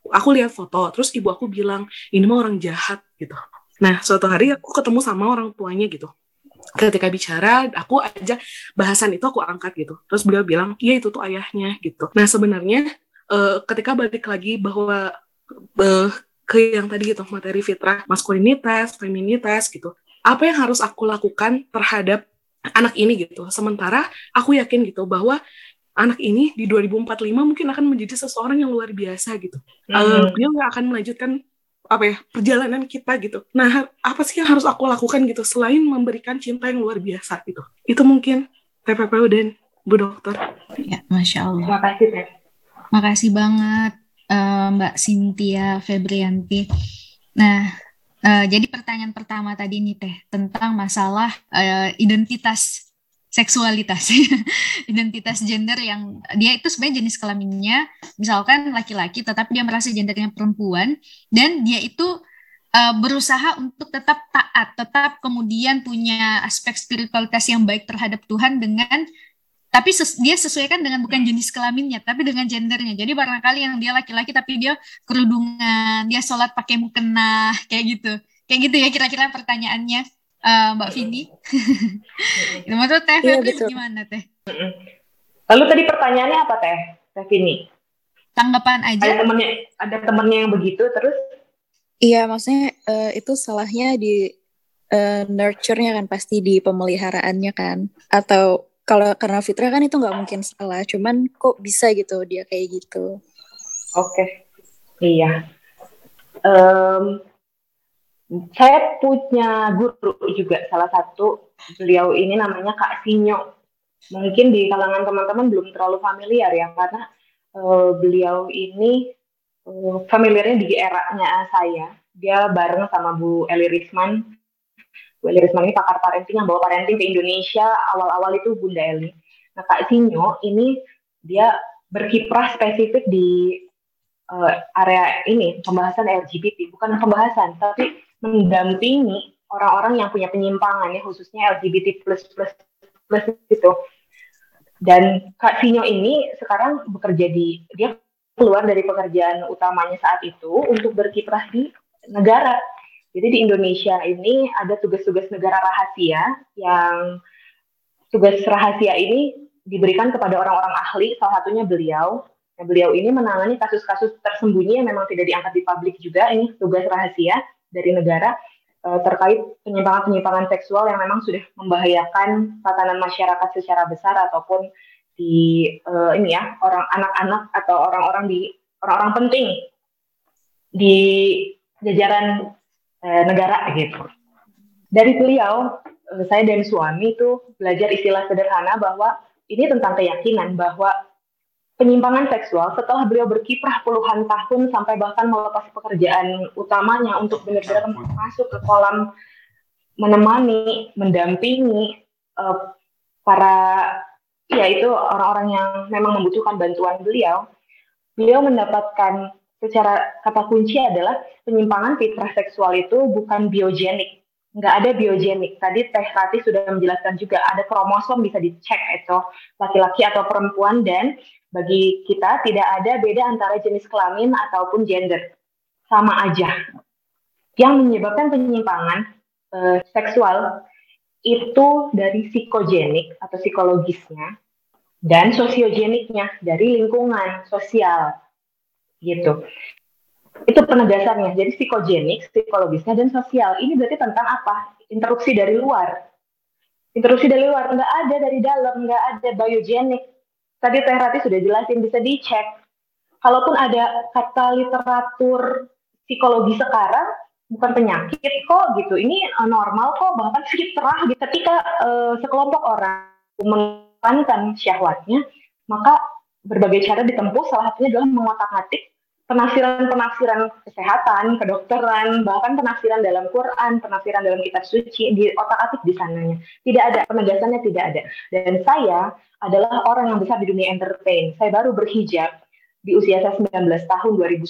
aku lihat foto, terus ibu aku bilang ini mah orang jahat gitu. Nah, suatu hari aku ketemu sama orang tuanya gitu. Ketika bicara, aku aja bahasan itu aku angkat gitu. Terus beliau bilang, iya itu tuh ayahnya gitu. Nah, sebenarnya uh, ketika balik lagi bahwa uh, ke yang tadi gitu, materi fitrah, maskulinitas, feminitas gitu. Apa yang harus aku lakukan terhadap anak ini gitu. Sementara aku yakin gitu bahwa anak ini di 2045 mungkin akan menjadi seseorang yang luar biasa gitu. Mm -hmm. uh, beliau akan melanjutkan apa ya perjalanan kita gitu. Nah, apa sih yang harus aku lakukan gitu selain memberikan cinta yang luar biasa gitu? Itu mungkin TPPU dan Bu Dokter. Ya, masya Allah. Terima kasih, Teh. Makasih banget uh, Mbak Cynthia Febrianti. Nah, uh, jadi pertanyaan pertama tadi nih Teh tentang masalah uh, identitas seksualitas identitas gender yang dia itu sebenarnya jenis kelaminnya misalkan laki-laki tetapi dia merasa gendernya perempuan dan dia itu uh, berusaha untuk tetap taat tetap kemudian punya aspek spiritualitas yang baik terhadap Tuhan dengan tapi ses dia sesuaikan dengan bukan jenis kelaminnya tapi dengan gendernya jadi barangkali yang dia laki-laki tapi dia kerudungan dia sholat pakai mukena kayak gitu kayak gitu ya kira-kira pertanyaannya uh, Mbak Vini. itu maksud Teh iya, gimana Teh? Lalu tadi pertanyaannya apa Teh? Teh Vini? Tanggapan aja. Ada temennya, ada temennya yang begitu terus? Iya, maksudnya uh, itu salahnya di uh, nurture-nya kan pasti di pemeliharaannya kan, atau kalau karena fitrah kan itu nggak mungkin salah, cuman kok bisa gitu dia kayak gitu. Oke, okay. iya. Um, saya punya guru juga salah satu beliau ini namanya Kak Sinyo. Mungkin di kalangan teman-teman belum terlalu familiar ya karena uh, beliau ini uh, familiarnya di eranya saya. Dia bareng sama Bu Eli Risman. Eli Risman ini pakar parenting yang bawa parenting ke Indonesia awal-awal itu Bunda Eli. Nah Kak Sinyo ini dia berkiprah spesifik di uh, area ini pembahasan LGBT bukan pembahasan tapi mendampingi orang-orang yang punya penyimpangan ya khususnya LGBT plus plus plus itu. Dan Kak Sinyo ini sekarang bekerja di dia keluar dari pekerjaan utamanya saat itu untuk berkiprah di negara. Jadi di Indonesia ini ada tugas-tugas negara rahasia yang tugas rahasia ini diberikan kepada orang-orang ahli, salah satunya beliau. Nah, beliau ini menangani kasus-kasus tersembunyi yang memang tidak diangkat di publik juga, ini tugas rahasia dari negara uh, terkait penyimpangan-penyimpangan seksual yang memang sudah membahayakan tatanan masyarakat secara besar ataupun di uh, ini ya orang anak-anak atau orang-orang di orang-orang penting di jajaran uh, negara gitu. Dari beliau, uh, saya dan suami itu belajar istilah sederhana bahwa ini tentang keyakinan bahwa penyimpangan seksual setelah beliau berkiprah puluhan tahun sampai bahkan melepas pekerjaan utamanya untuk benar-benar masuk ke kolam menemani, mendampingi uh, para ya itu orang-orang yang memang membutuhkan bantuan beliau. Beliau mendapatkan secara kata kunci adalah penyimpangan fitrah seksual itu bukan biogenik, nggak ada biogenik. Tadi Teh Rati sudah menjelaskan juga ada kromosom bisa dicek itu laki-laki atau perempuan dan bagi kita tidak ada beda antara jenis kelamin ataupun gender. Sama aja. Yang menyebabkan penyimpangan e, seksual itu dari psikogenik atau psikologisnya dan sosiogeniknya dari lingkungan sosial gitu. Itu penegasannya. Jadi psikogenik, psikologisnya dan sosial. Ini berarti tentang apa? Interupsi dari luar. Interupsi dari luar nggak ada dari dalam, nggak ada biogenik tadi Teh Rati sudah jelasin bisa dicek. Kalaupun ada kata literatur psikologi sekarang bukan penyakit kok gitu. Ini uh, normal kok bahkan fitrah gitu. Ketika uh, sekelompok orang menekankan syahwatnya, maka berbagai cara ditempuh salah satunya adalah mengotak-atik penafsiran-penafsiran kesehatan, kedokteran, bahkan penafsiran dalam Quran, penafsiran dalam kitab suci, di otak-atik di sananya. Tidak ada, penegasannya tidak ada. Dan saya adalah orang yang besar di dunia entertain. Saya baru berhijab di usia saya 19 tahun 2010.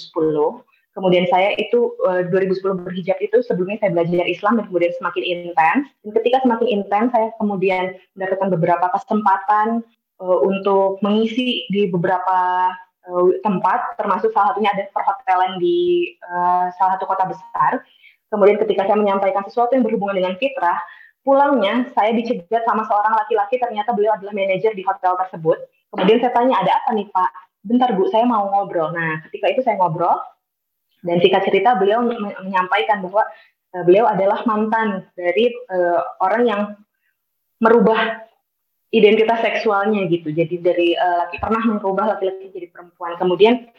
Kemudian saya itu uh, eh, 2010 berhijab itu sebelumnya saya belajar Islam dan kemudian semakin intens. Dan ketika semakin intens saya kemudian mendapatkan beberapa kesempatan uh, untuk mengisi di beberapa uh, tempat, termasuk salah satunya ada perhotelan di uh, salah satu kota besar. kemudian ketika saya menyampaikan sesuatu yang berhubungan dengan fitrah, pulangnya saya dicegat sama seorang laki-laki ternyata beliau adalah manajer di hotel tersebut. Kemudian saya tanya, ada apa nih Pak? Bentar Bu, saya mau ngobrol. Nah, ketika itu saya ngobrol, dan singkat cerita beliau menyampaikan bahwa uh, beliau adalah mantan dari uh, orang yang merubah identitas seksualnya gitu. Jadi dari uh, laki pernah merubah laki-laki jadi perempuan. Kemudian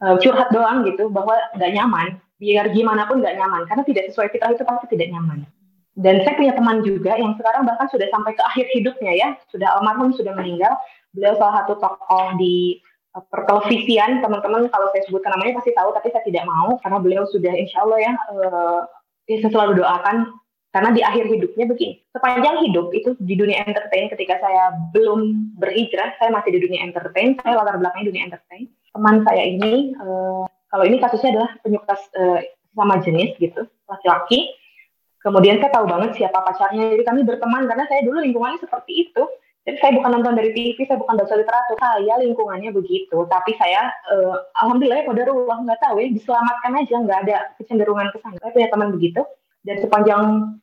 uh, curhat doang gitu bahwa nggak nyaman. Biar gimana pun nggak nyaman karena tidak sesuai fitrah itu pasti tidak nyaman. Dan saya punya teman juga yang sekarang bahkan sudah sampai ke akhir hidupnya ya, sudah almarhum sudah meninggal. Beliau salah satu tokoh di pertelevisian teman-teman kalau saya sebutkan namanya pasti tahu tapi saya tidak mau karena beliau sudah insya Allah ya uh, ya saya selalu doakan karena di akhir hidupnya begini sepanjang hidup itu di dunia entertain ketika saya belum berhijrah saya masih di dunia entertain saya latar belakangnya dunia entertain teman saya ini uh, kalau ini kasusnya adalah penyuka uh, sama jenis gitu laki-laki kemudian saya tahu banget siapa pacarnya jadi kami berteman karena saya dulu lingkungannya seperti itu jadi saya bukan nonton dari TV, saya bukan baca literatur, saya lingkungannya begitu. Tapi saya, uh, alhamdulillah ya kodarullah nggak tahu ya, diselamatkan aja, nggak ada kecenderungan ke sana. Saya punya teman begitu, dan sepanjang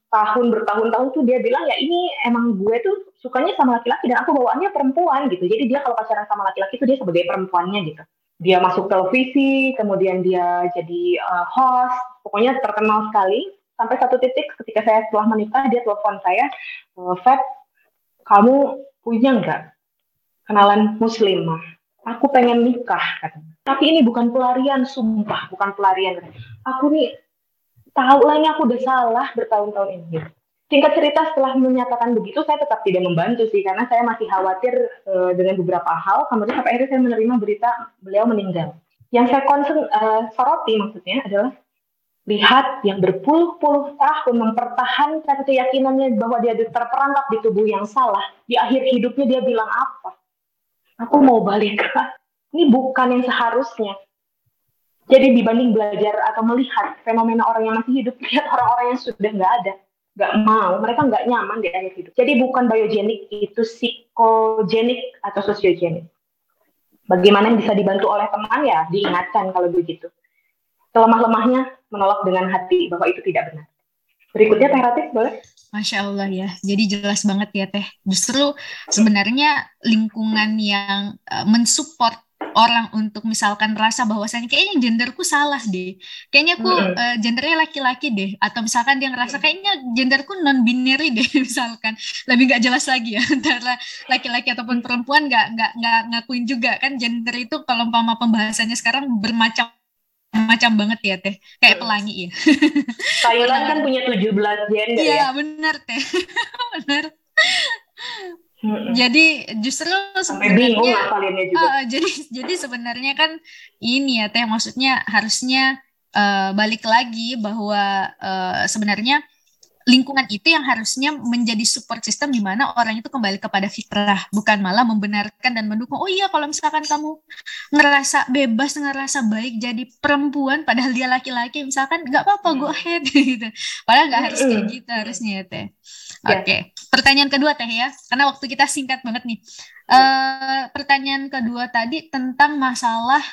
tahun bertahun-tahun tuh dia bilang ya ini emang gue tuh sukanya sama laki-laki dan aku bawaannya perempuan gitu. Jadi dia kalau pacaran sama laki-laki itu dia sebagai perempuannya gitu. Dia masuk televisi, kemudian dia jadi uh, host, pokoknya terkenal sekali. Sampai satu titik ketika saya setelah menikah dia telepon saya, uh, Feb, kamu punya nggak kenalan muslimah? Aku pengen nikah, katanya. Tapi ini bukan pelarian, sumpah, bukan pelarian. Aku nih tahu lah ini aku udah salah bertahun-tahun ini. Singkat cerita setelah menyatakan begitu, saya tetap tidak membantu sih, karena saya masih khawatir uh, dengan beberapa hal. Kemudian sampai akhirnya saya menerima berita beliau meninggal. Yang saya concern, uh, soroti maksudnya adalah lihat yang berpuluh-puluh tahun mempertahankan keyakinannya bahwa dia terperangkap di tubuh yang salah, di akhir hidupnya dia bilang apa? Aku mau balik. Ini bukan yang seharusnya. Jadi dibanding belajar atau melihat fenomena orang yang masih hidup, lihat orang-orang yang sudah nggak ada, nggak mau, mereka nggak nyaman di akhir hidup. Jadi bukan biogenik, itu psikogenik atau sosiogenik. Bagaimana yang bisa dibantu oleh teman ya diingatkan kalau begitu selemah-lemahnya menolak dengan hati bahwa itu tidak benar. Berikutnya Teh Ratif boleh? Masya Allah ya, jadi jelas banget ya Teh. Justru sebenarnya lingkungan yang uh, mensupport orang untuk misalkan rasa bahwasanya kayaknya genderku salah deh, kayaknya aku uh, gendernya laki-laki deh, atau misalkan dia ngerasa kayaknya genderku non binary deh, misalkan. Lebih nggak jelas lagi ya antara laki-laki ataupun perempuan nggak nggak nggak ngakuin juga. Kan gender itu kalau umpama pembahasannya sekarang bermacam macam banget ya teh. Kayak pelangi ya. Thailand kan punya 17 gender iya, ya. benar teh. Benar Hmm. Jadi justru sebenarnya uh, jadi jadi sebenarnya kan ini ya teh maksudnya harusnya uh, balik lagi bahwa uh, sebenarnya lingkungan itu yang harusnya menjadi support system di mana orang itu kembali kepada fitrah, bukan malah membenarkan dan mendukung. Oh iya, kalau misalkan kamu ngerasa bebas, ngerasa baik jadi perempuan, padahal dia laki-laki, misalkan nggak apa-apa, go ahead gitu. Padahal nggak harus kayak gitu harusnya ya teh. Oke, okay. pertanyaan kedua teh ya, karena waktu kita singkat banget nih. Uh, pertanyaan kedua tadi tentang masalah,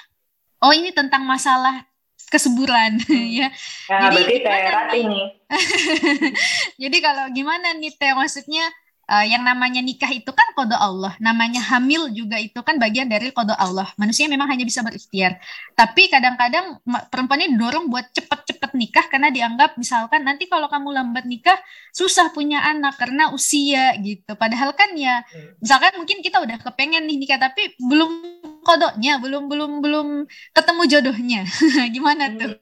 oh ini tentang masalah kesuburan hmm. ya. ya. Jadi gimana nih? Jadi kalau gimana nih teh maksudnya uh, yang namanya nikah itu kan kode Allah, namanya hamil juga itu kan bagian dari kode Allah. Manusia memang hanya bisa berikhtiar. Tapi kadang-kadang perempuannya didorong buat cepet-cepet nikah karena dianggap misalkan nanti kalau kamu lambat nikah susah punya anak karena usia gitu. Padahal kan ya hmm. misalkan mungkin kita udah kepengen nih nikah tapi belum kodoknya, belum belum belum ketemu jodohnya. Gimana tuh?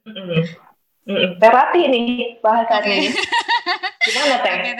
Terapi nih bahasanya. Okay. Gimana teh? Okay,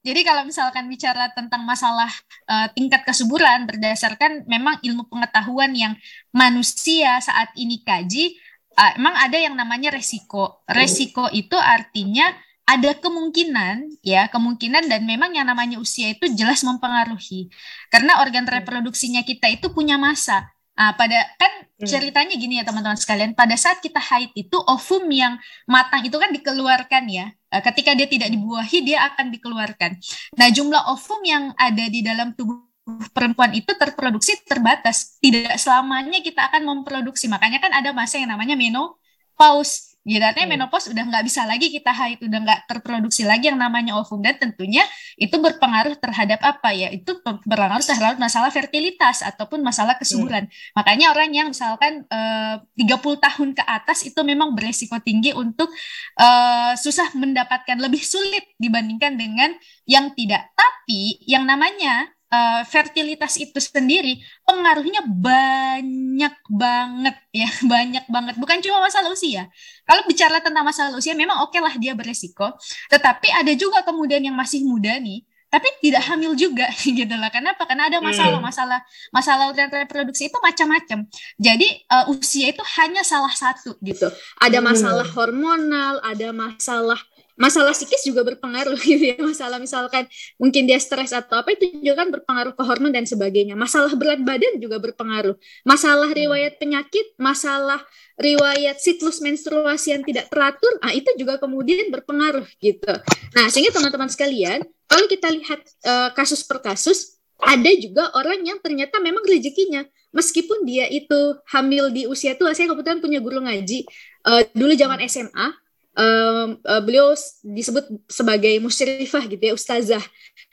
jadi kalau misalkan bicara tentang masalah uh, tingkat kesuburan berdasarkan memang ilmu pengetahuan yang manusia saat ini kaji, uh, emang ada yang namanya resiko. Resiko itu artinya ada kemungkinan ya kemungkinan dan memang yang namanya usia itu jelas mempengaruhi. Karena organ reproduksinya kita itu punya masa Nah, pada kan hmm. ceritanya gini ya teman-teman sekalian, pada saat kita haid itu ovum yang matang itu kan dikeluarkan ya. Eh, ketika dia tidak dibuahi dia akan dikeluarkan. Nah, jumlah ovum yang ada di dalam tubuh perempuan itu terproduksi terbatas. Tidak selamanya kita akan memproduksi. Makanya kan ada masa yang namanya menopause Gitu, artinya hmm. menopause udah nggak bisa lagi kita haid, udah nggak terproduksi lagi yang namanya ovum dan tentunya itu berpengaruh terhadap apa ya? Itu berpengaruh terhadap masalah fertilitas ataupun masalah kesuburan. Hmm. Makanya orang yang misalkan eh, uh, 30 tahun ke atas itu memang beresiko tinggi untuk uh, susah mendapatkan lebih sulit dibandingkan dengan yang tidak. Tapi yang namanya uh, fertilitas itu sendiri pengaruhnya banyak banget ya banyak banget. Bukan cuma masalah usia. Kalau bicara tentang masalah usia memang oke okay lah dia beresiko. Tetapi ada juga kemudian yang masih muda nih tapi tidak hamil juga gitu lah kenapa? Karena ada masalah hmm. masalah masalah reproduksi itu macam-macam. Jadi uh, usia itu hanya salah satu gitu. Ada masalah hmm. hormonal ada masalah masalah psikis juga berpengaruh gitu ya. Masalah misalkan mungkin dia stres atau apa itu juga kan berpengaruh ke hormon dan sebagainya. Masalah berat badan juga berpengaruh. Masalah riwayat penyakit masalah riwayat siklus menstruasi yang tidak teratur ah itu juga kemudian berpengaruh gitu. Nah sehingga teman-teman sekalian kalau kita lihat uh, kasus per kasus ada juga orang yang ternyata memang rezekinya. Meskipun dia itu hamil di usia tua saya kebetulan punya guru ngaji uh, dulu zaman SMA um, uh, beliau disebut sebagai musyrifah gitu ya ustazah.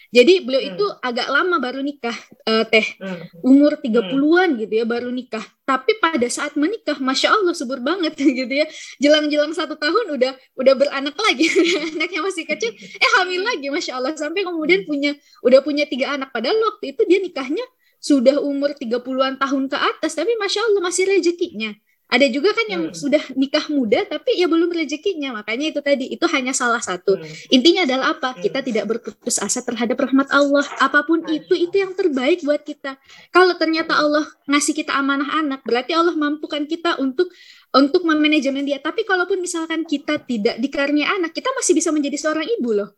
Jadi beliau hmm. itu agak lama baru nikah uh, teh. Hmm. umur 30-an hmm. gitu ya baru nikah. Tapi pada saat menikah masya Allah subur banget gitu ya. Jelang-jelang satu tahun udah udah beranak lagi. Anaknya masih kecil. Eh hamil lagi masya Allah. Sampai kemudian punya udah punya tiga anak. Padahal waktu itu dia nikahnya sudah umur 30-an tahun ke atas. Tapi masya Allah masih rezekinya ada juga kan yang hmm. sudah nikah muda tapi ya belum rezekinya. Makanya itu tadi itu hanya salah satu. Hmm. Intinya adalah apa? Hmm. Kita tidak berputus asa terhadap rahmat Allah. Apa pun itu itu yang terbaik buat kita. Kalau ternyata Allah ngasih kita amanah anak, berarti Allah mampukan kita untuk untuk memanajemen dia. Tapi kalaupun misalkan kita tidak dikaruniai anak, kita masih bisa menjadi seorang ibu loh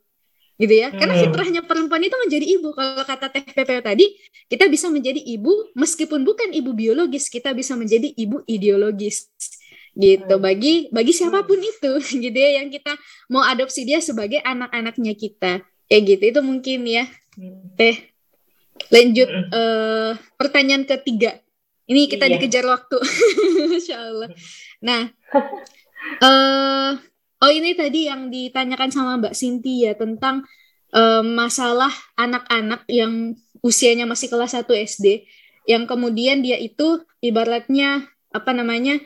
gitu ya. Karena hmm. fitrahnya perempuan itu menjadi ibu. Kalau kata teh tadi kita bisa menjadi ibu meskipun bukan ibu biologis. Kita bisa menjadi ibu ideologis. Gitu. Hmm. bagi bagi siapa pun hmm. itu. Gitu ya yang kita mau adopsi dia sebagai anak-anaknya kita. Kayak gitu. Itu mungkin ya. Teh lanjut uh, pertanyaan ketiga. Ini kita iya. dikejar waktu. Insya Allah. Nah uh, Oh ini tadi yang ditanyakan sama Mbak Cynthia tentang um, masalah anak-anak yang usianya masih kelas 1 SD yang kemudian dia itu ibaratnya apa namanya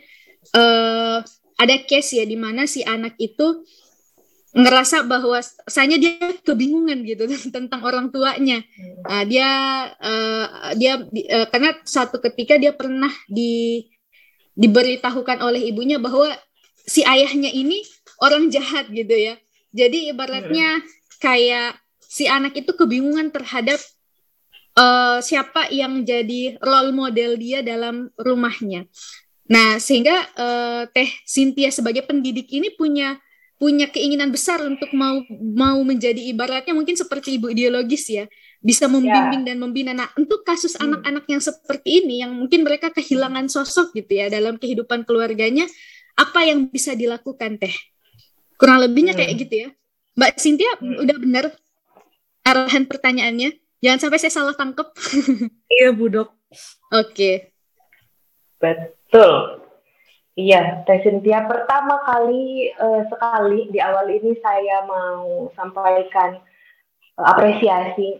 uh, ada case ya di mana si anak itu ngerasa bahwa saya dia kebingungan gitu tentang orang tuanya. Nah, dia uh, dia uh, karena satu ketika dia pernah di diberitahukan oleh ibunya bahwa si ayahnya ini orang jahat gitu ya. Jadi ibaratnya kayak si anak itu kebingungan terhadap uh, siapa yang jadi role model dia dalam rumahnya. Nah, sehingga uh, Teh Cynthia sebagai pendidik ini punya punya keinginan besar untuk mau mau menjadi ibaratnya mungkin seperti ibu ideologis ya, bisa membimbing yeah. dan membina. Nah, untuk kasus hmm. anak-anak yang seperti ini yang mungkin mereka kehilangan sosok gitu ya dalam kehidupan keluarganya, apa yang bisa dilakukan Teh? Kurang lebihnya hmm. kayak gitu ya. Mbak Cynthia hmm. udah benar arahan pertanyaannya. Jangan sampai saya salah tangkep. iya, Bu Dok. Oke. Okay. Betul. Iya, Teh Cynthia pertama kali uh, sekali di awal ini saya mau sampaikan uh, apresiasi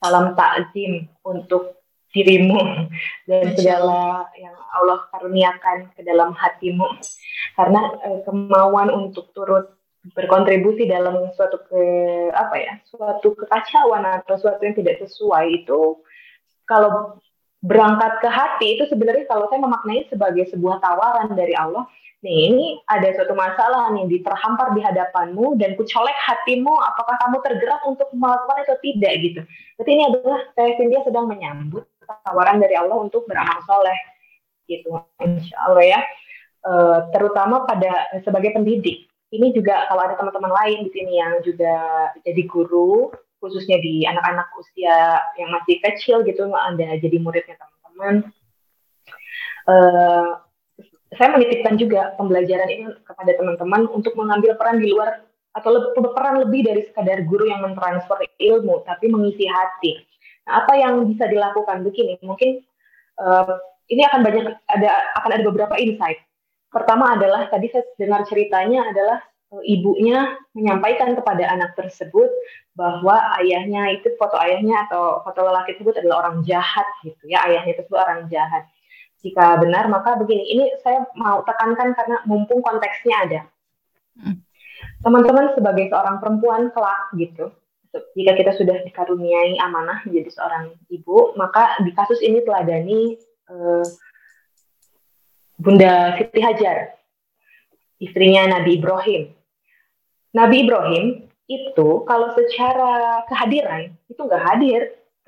salam takzim untuk dirimu dan segala yang Allah karuniakan ke dalam hatimu karena eh, kemauan untuk turut berkontribusi dalam suatu ke apa ya suatu kekacauan atau suatu yang tidak sesuai itu kalau berangkat ke hati itu sebenarnya kalau saya memaknai sebagai sebuah tawaran dari Allah nih ini ada suatu masalah nih diterhampar di hadapanmu dan kucolek hatimu apakah kamu tergerak untuk melakukan atau tidak? Gitu. Berarti ini adalah saya Cynthia sedang menyambut tawaran dari Allah untuk beramal soleh. Gitu insya Allah ya uh, terutama pada sebagai pendidik. Ini juga kalau ada teman-teman lain di sini yang juga jadi guru, khususnya di anak-anak usia yang masih kecil gitu, ada jadi muridnya teman-teman. Uh, saya menitipkan juga pembelajaran ini kepada teman-teman untuk mengambil peran di luar atau peran lebih dari sekadar guru yang mentransfer ilmu, tapi mengisi hati. Nah, apa yang bisa dilakukan begini? Mungkin uh, ini akan banyak ada akan ada beberapa insight Pertama adalah tadi saya dengar ceritanya adalah eh, ibunya menyampaikan kepada anak tersebut bahwa ayahnya itu foto ayahnya atau foto lelaki tersebut adalah orang jahat gitu ya ayahnya tersebut orang jahat jika benar maka begini ini saya mau tekankan karena mumpung konteksnya ada hmm. teman-teman sebagai seorang perempuan kelak gitu jika kita sudah dikaruniai amanah menjadi seorang ibu maka di kasus ini teladani eh, Bunda Siti Hajar istrinya Nabi Ibrahim. Nabi Ibrahim itu kalau secara kehadiran itu nggak hadir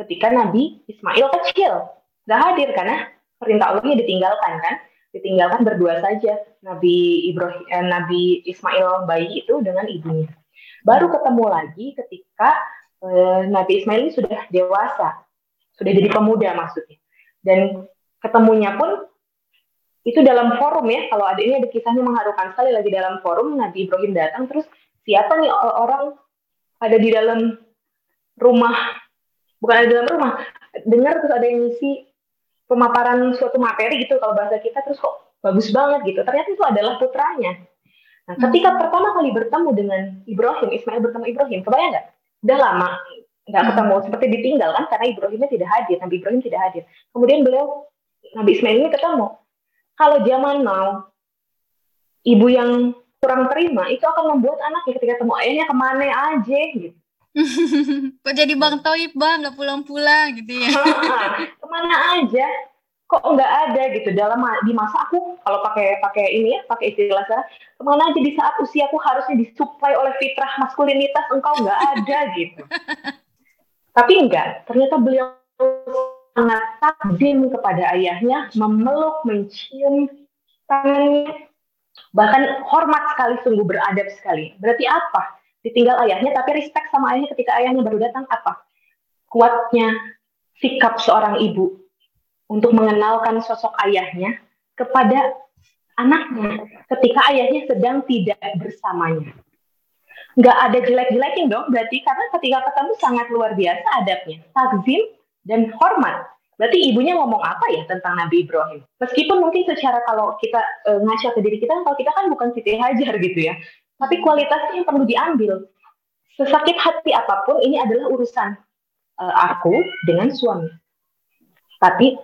ketika Nabi Ismail kecil. Nggak hadir karena perintah Allahnya ditinggalkan kan? Ditinggalkan berdua saja Nabi Ibrahim eh, Nabi Ismail bayi itu dengan ibunya. Baru ketemu lagi ketika eh, Nabi Ismail ini sudah dewasa sudah jadi pemuda maksudnya. Dan ketemunya pun itu dalam forum ya kalau ada ini ada kisahnya mengharukan sekali lagi dalam forum Nabi Ibrahim datang terus siapa nih orang ada di dalam rumah bukan ada di dalam rumah dengar terus ada yang ngisi pemaparan suatu materi gitu kalau bahasa kita terus kok bagus banget gitu. Ternyata itu adalah putranya. Nah ketika hmm. pertama kali bertemu dengan Ibrahim Ismail bertemu Ibrahim kebayang nggak? Udah lama nggak hmm. ketemu seperti ditinggal kan karena Ibrahimnya tidak hadir Nabi Ibrahim tidak hadir. Kemudian beliau Nabi Ismail ini ketemu kalau zaman now ibu yang kurang terima itu akan membuat anaknya ketika ketemu ayahnya ke mana aja gitu. Kok jadi Bang Toib Bang nggak pulang-pulang gitu ya? ke mana aja? Kok nggak ada gitu dalam di masa aku kalau pakai pakai ini ya pakai istilah saya ke mana aja di saat usiaku harusnya disuplai oleh fitrah maskulinitas engkau nggak ada gitu. Tapi enggak, ternyata beliau sangat takdim kepada ayahnya, memeluk, mencium tangannya, bahkan hormat sekali sungguh beradab sekali. Berarti apa? Ditinggal ayahnya tapi respect sama ayahnya ketika ayahnya baru datang apa? Kuatnya sikap seorang ibu untuk mengenalkan sosok ayahnya kepada anaknya ketika ayahnya sedang tidak bersamanya. Nggak ada jelek-jelekin dong berarti karena ketika ketemu sangat luar biasa adabnya. Takzim dan hormat Berarti ibunya ngomong apa ya tentang Nabi Ibrahim? Meskipun mungkin secara kalau kita e, ngaca ke diri kita, kalau kita kan bukan Siti Hajar gitu ya. Tapi kualitasnya yang perlu diambil. Sesakit hati apa pun, ini adalah urusan e, aku dengan suami. Tapi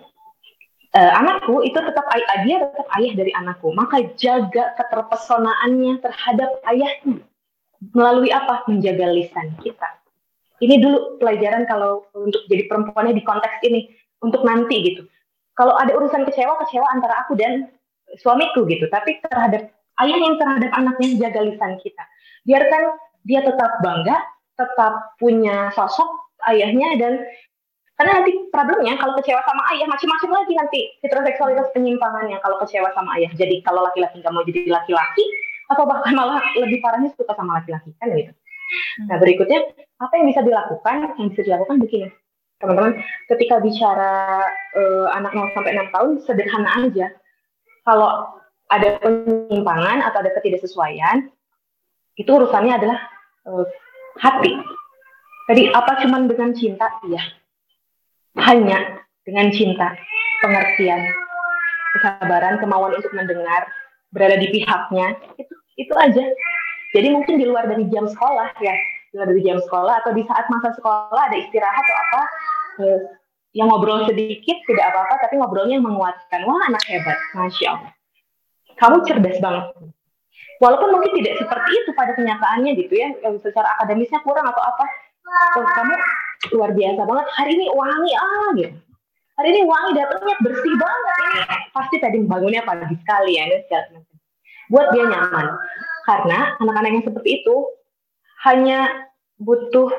e, anakku itu tetap dia tetap ayah dari anakku. Maka jaga keterpesonaannya terhadap ayahnya. Melalui apa? Menjaga lisan kita. Ini dulu pelajaran kalau untuk jadi perempuannya di konteks ini untuk nanti gitu. Kalau ada urusan kecewa, kecewa antara aku dan suamiku gitu. Tapi terhadap ayah yang terhadap anaknya jaga lisan kita. Biarkan dia tetap bangga, tetap punya sosok ayahnya dan karena nanti problemnya kalau kecewa sama ayah macam-macam lagi nanti fitrah seksualitas penyimpangannya kalau kecewa sama ayah. Jadi kalau laki-laki nggak mau jadi laki-laki atau bahkan malah lebih parahnya suka sama laki-laki kan gitu. Nah berikutnya apa yang bisa dilakukan? Yang bisa dilakukan begini teman-teman. Ketika bicara uh, anak 0 sampai 6 tahun sederhana aja. Kalau ada penyimpangan atau ada ketidaksesuaian itu urusannya adalah uh, hati. Jadi apa cuman dengan cinta? Iya. Hanya dengan cinta pengertian kesabaran kemauan untuk mendengar berada di pihaknya itu itu aja. Jadi mungkin di luar dari jam sekolah ya luar dari jam sekolah atau di saat masa sekolah ada istirahat atau apa yang ngobrol sedikit tidak apa-apa, tapi ngobrolnya menguatkan. Wah, anak hebat, masya Allah. Kamu cerdas banget. Walaupun mungkin tidak seperti itu pada kenyataannya gitu ya, secara akademisnya kurang atau apa. Oh, kamu luar biasa banget. Hari ini wangi ah gitu. Hari ini wangi datangnya bersih banget ini. Pasti tadi bangunnya pagi sekali ya, segala Buat dia nyaman. Karena anak-anak yang seperti itu hanya butuh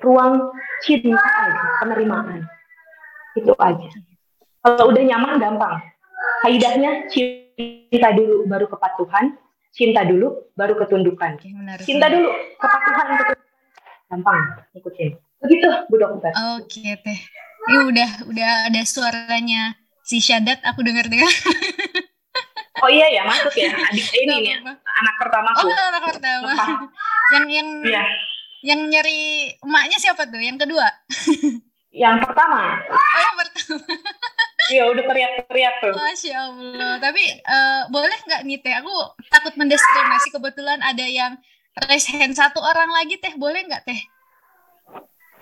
ruang cinta aja, penerimaan. Itu aja. Kalau udah nyaman gampang. Kaidahnya cinta dulu baru kepatuhan, cinta dulu baru ketundukan. Cinta dulu kepatuhan ketundukan. Gampang ikutin. Begitu Bu Dokter. Oke teh. Ini udah udah ada suaranya si Syadat aku dengar-dengar. Oh iya ya, masuk ya. Adik ini nih, anak pertamaku. Oh, anak pertama. yang yang iya. Yang nyari emaknya siapa tuh? Yang kedua? yang pertama. Oh, yang pertama. Iya udah teriak-teriak tuh. Masya Allah. Tapi uh, boleh nggak nih teh? Aku takut mendiskriminasi. Kebetulan ada yang raise hand satu orang lagi teh. Boleh nggak teh?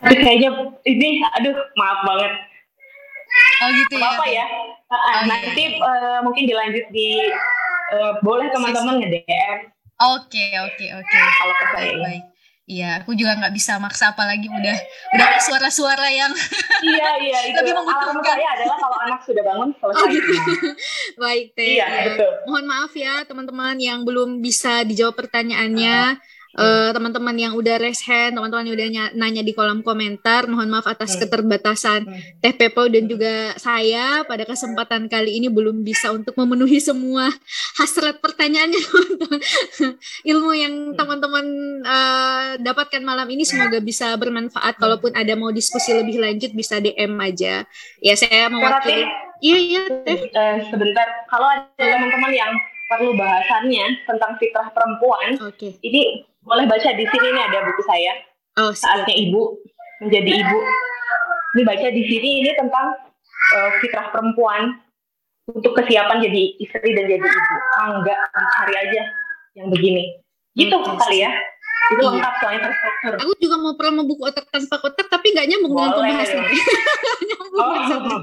Tapi kayaknya ini, aduh maaf banget. Oh gitu ya. Apa ya? Uh, oh, nanti iya. uh, mungkin dilanjut di uh, boleh teman-teman nge-DM. Oke oke oke. Kalau ke saya. Baik. Iya, aku juga nggak bisa maksa apalagi udah udah suara-suara yang iya iya itu. lebih menguntungkan. saya adalah kalau anak sudah bangun selesai. Oh, gitu. Baik teh. Iya, ya. betul. Mohon maaf ya teman-teman yang belum bisa dijawab pertanyaannya. Uh uh, teman-teman yang udah raise hand, teman-teman yang udah nanya di kolom komentar, mohon maaf atas hmm. keterbatasan hmm. Teh Pepo dan juga saya pada kesempatan kali ini belum bisa untuk memenuhi semua hasrat pertanyaannya Ilmu yang teman-teman uh, dapatkan malam ini semoga bisa bermanfaat. Kalaupun ada mau diskusi lebih lanjut bisa DM aja. Ya saya mewakili. Iya iya Teh. Uh, sebentar, kalau ada teman-teman yang perlu bahasannya tentang fitrah perempuan, okay. ini boleh baca di sini nih ada buku saya. Oh, saatnya ibu menjadi ibu. Ini baca di sini ini tentang uh, fitrah perempuan untuk kesiapan jadi istri dan jadi ibu. Ah, enggak, dicari aja yang begini. Gitu hmm, kali ya. Itu iya. lengkap terstruktur. Aku juga mau promo buku otak tanpa kotak tapi nggak nyambung dengan pembahasan. nyambung. Oh.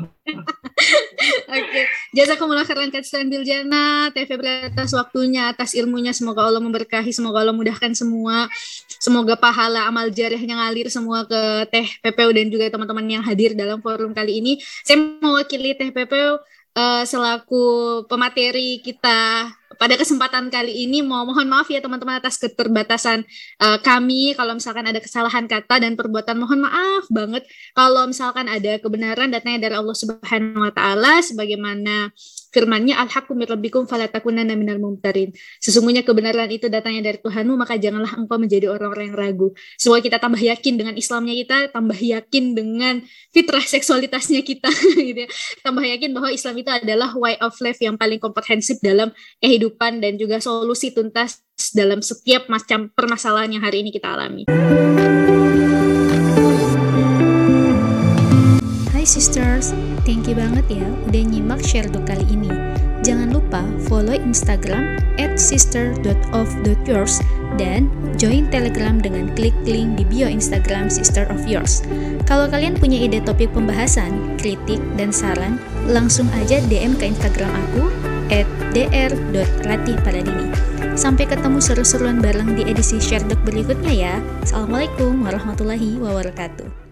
Oke, okay. jazakumullah khairan katsiran bil jannah. Teh atas waktunya, atas ilmunya. Semoga Allah memberkahi, semoga Allah mudahkan semua. Semoga pahala amal jariahnya ngalir semua ke Teh PPU dan juga teman-teman yang hadir dalam forum kali ini. Saya mewakili Teh PPU uh, eh, selaku pemateri kita pada kesempatan kali ini mau mohon maaf ya teman-teman atas keterbatasan uh, kami. Kalau misalkan ada kesalahan kata dan perbuatan mohon maaf banget. Kalau misalkan ada kebenaran datangnya dari Allah Subhanahu wa taala sebagaimana firman-Nya al-haqqu mir rabbikum fala takunanna minal mumtarin. Sesungguhnya kebenaran itu datangnya dari Tuhanmu maka janganlah engkau menjadi orang-orang yang ragu. Semua kita tambah yakin dengan Islamnya kita, tambah yakin dengan fitrah seksualitasnya kita gitu ya. Tambah yakin bahwa Islam itu adalah way of life yang paling komprehensif dalam kehidupan dan juga solusi tuntas dalam setiap macam permasalahan yang hari ini kita alami. Sisters, thank you banget ya udah nyimak share do kali ini. Jangan lupa follow Instagram at sister.of.yours dan join Telegram dengan klik link di bio Instagram Sister of Yours. Kalau kalian punya ide topik pembahasan, kritik, dan saran, langsung aja DM ke Instagram aku at dr.ratihpaladini. Sampai ketemu seru-seruan bareng di edisi Share Doc berikutnya ya. Assalamualaikum warahmatullahi wabarakatuh.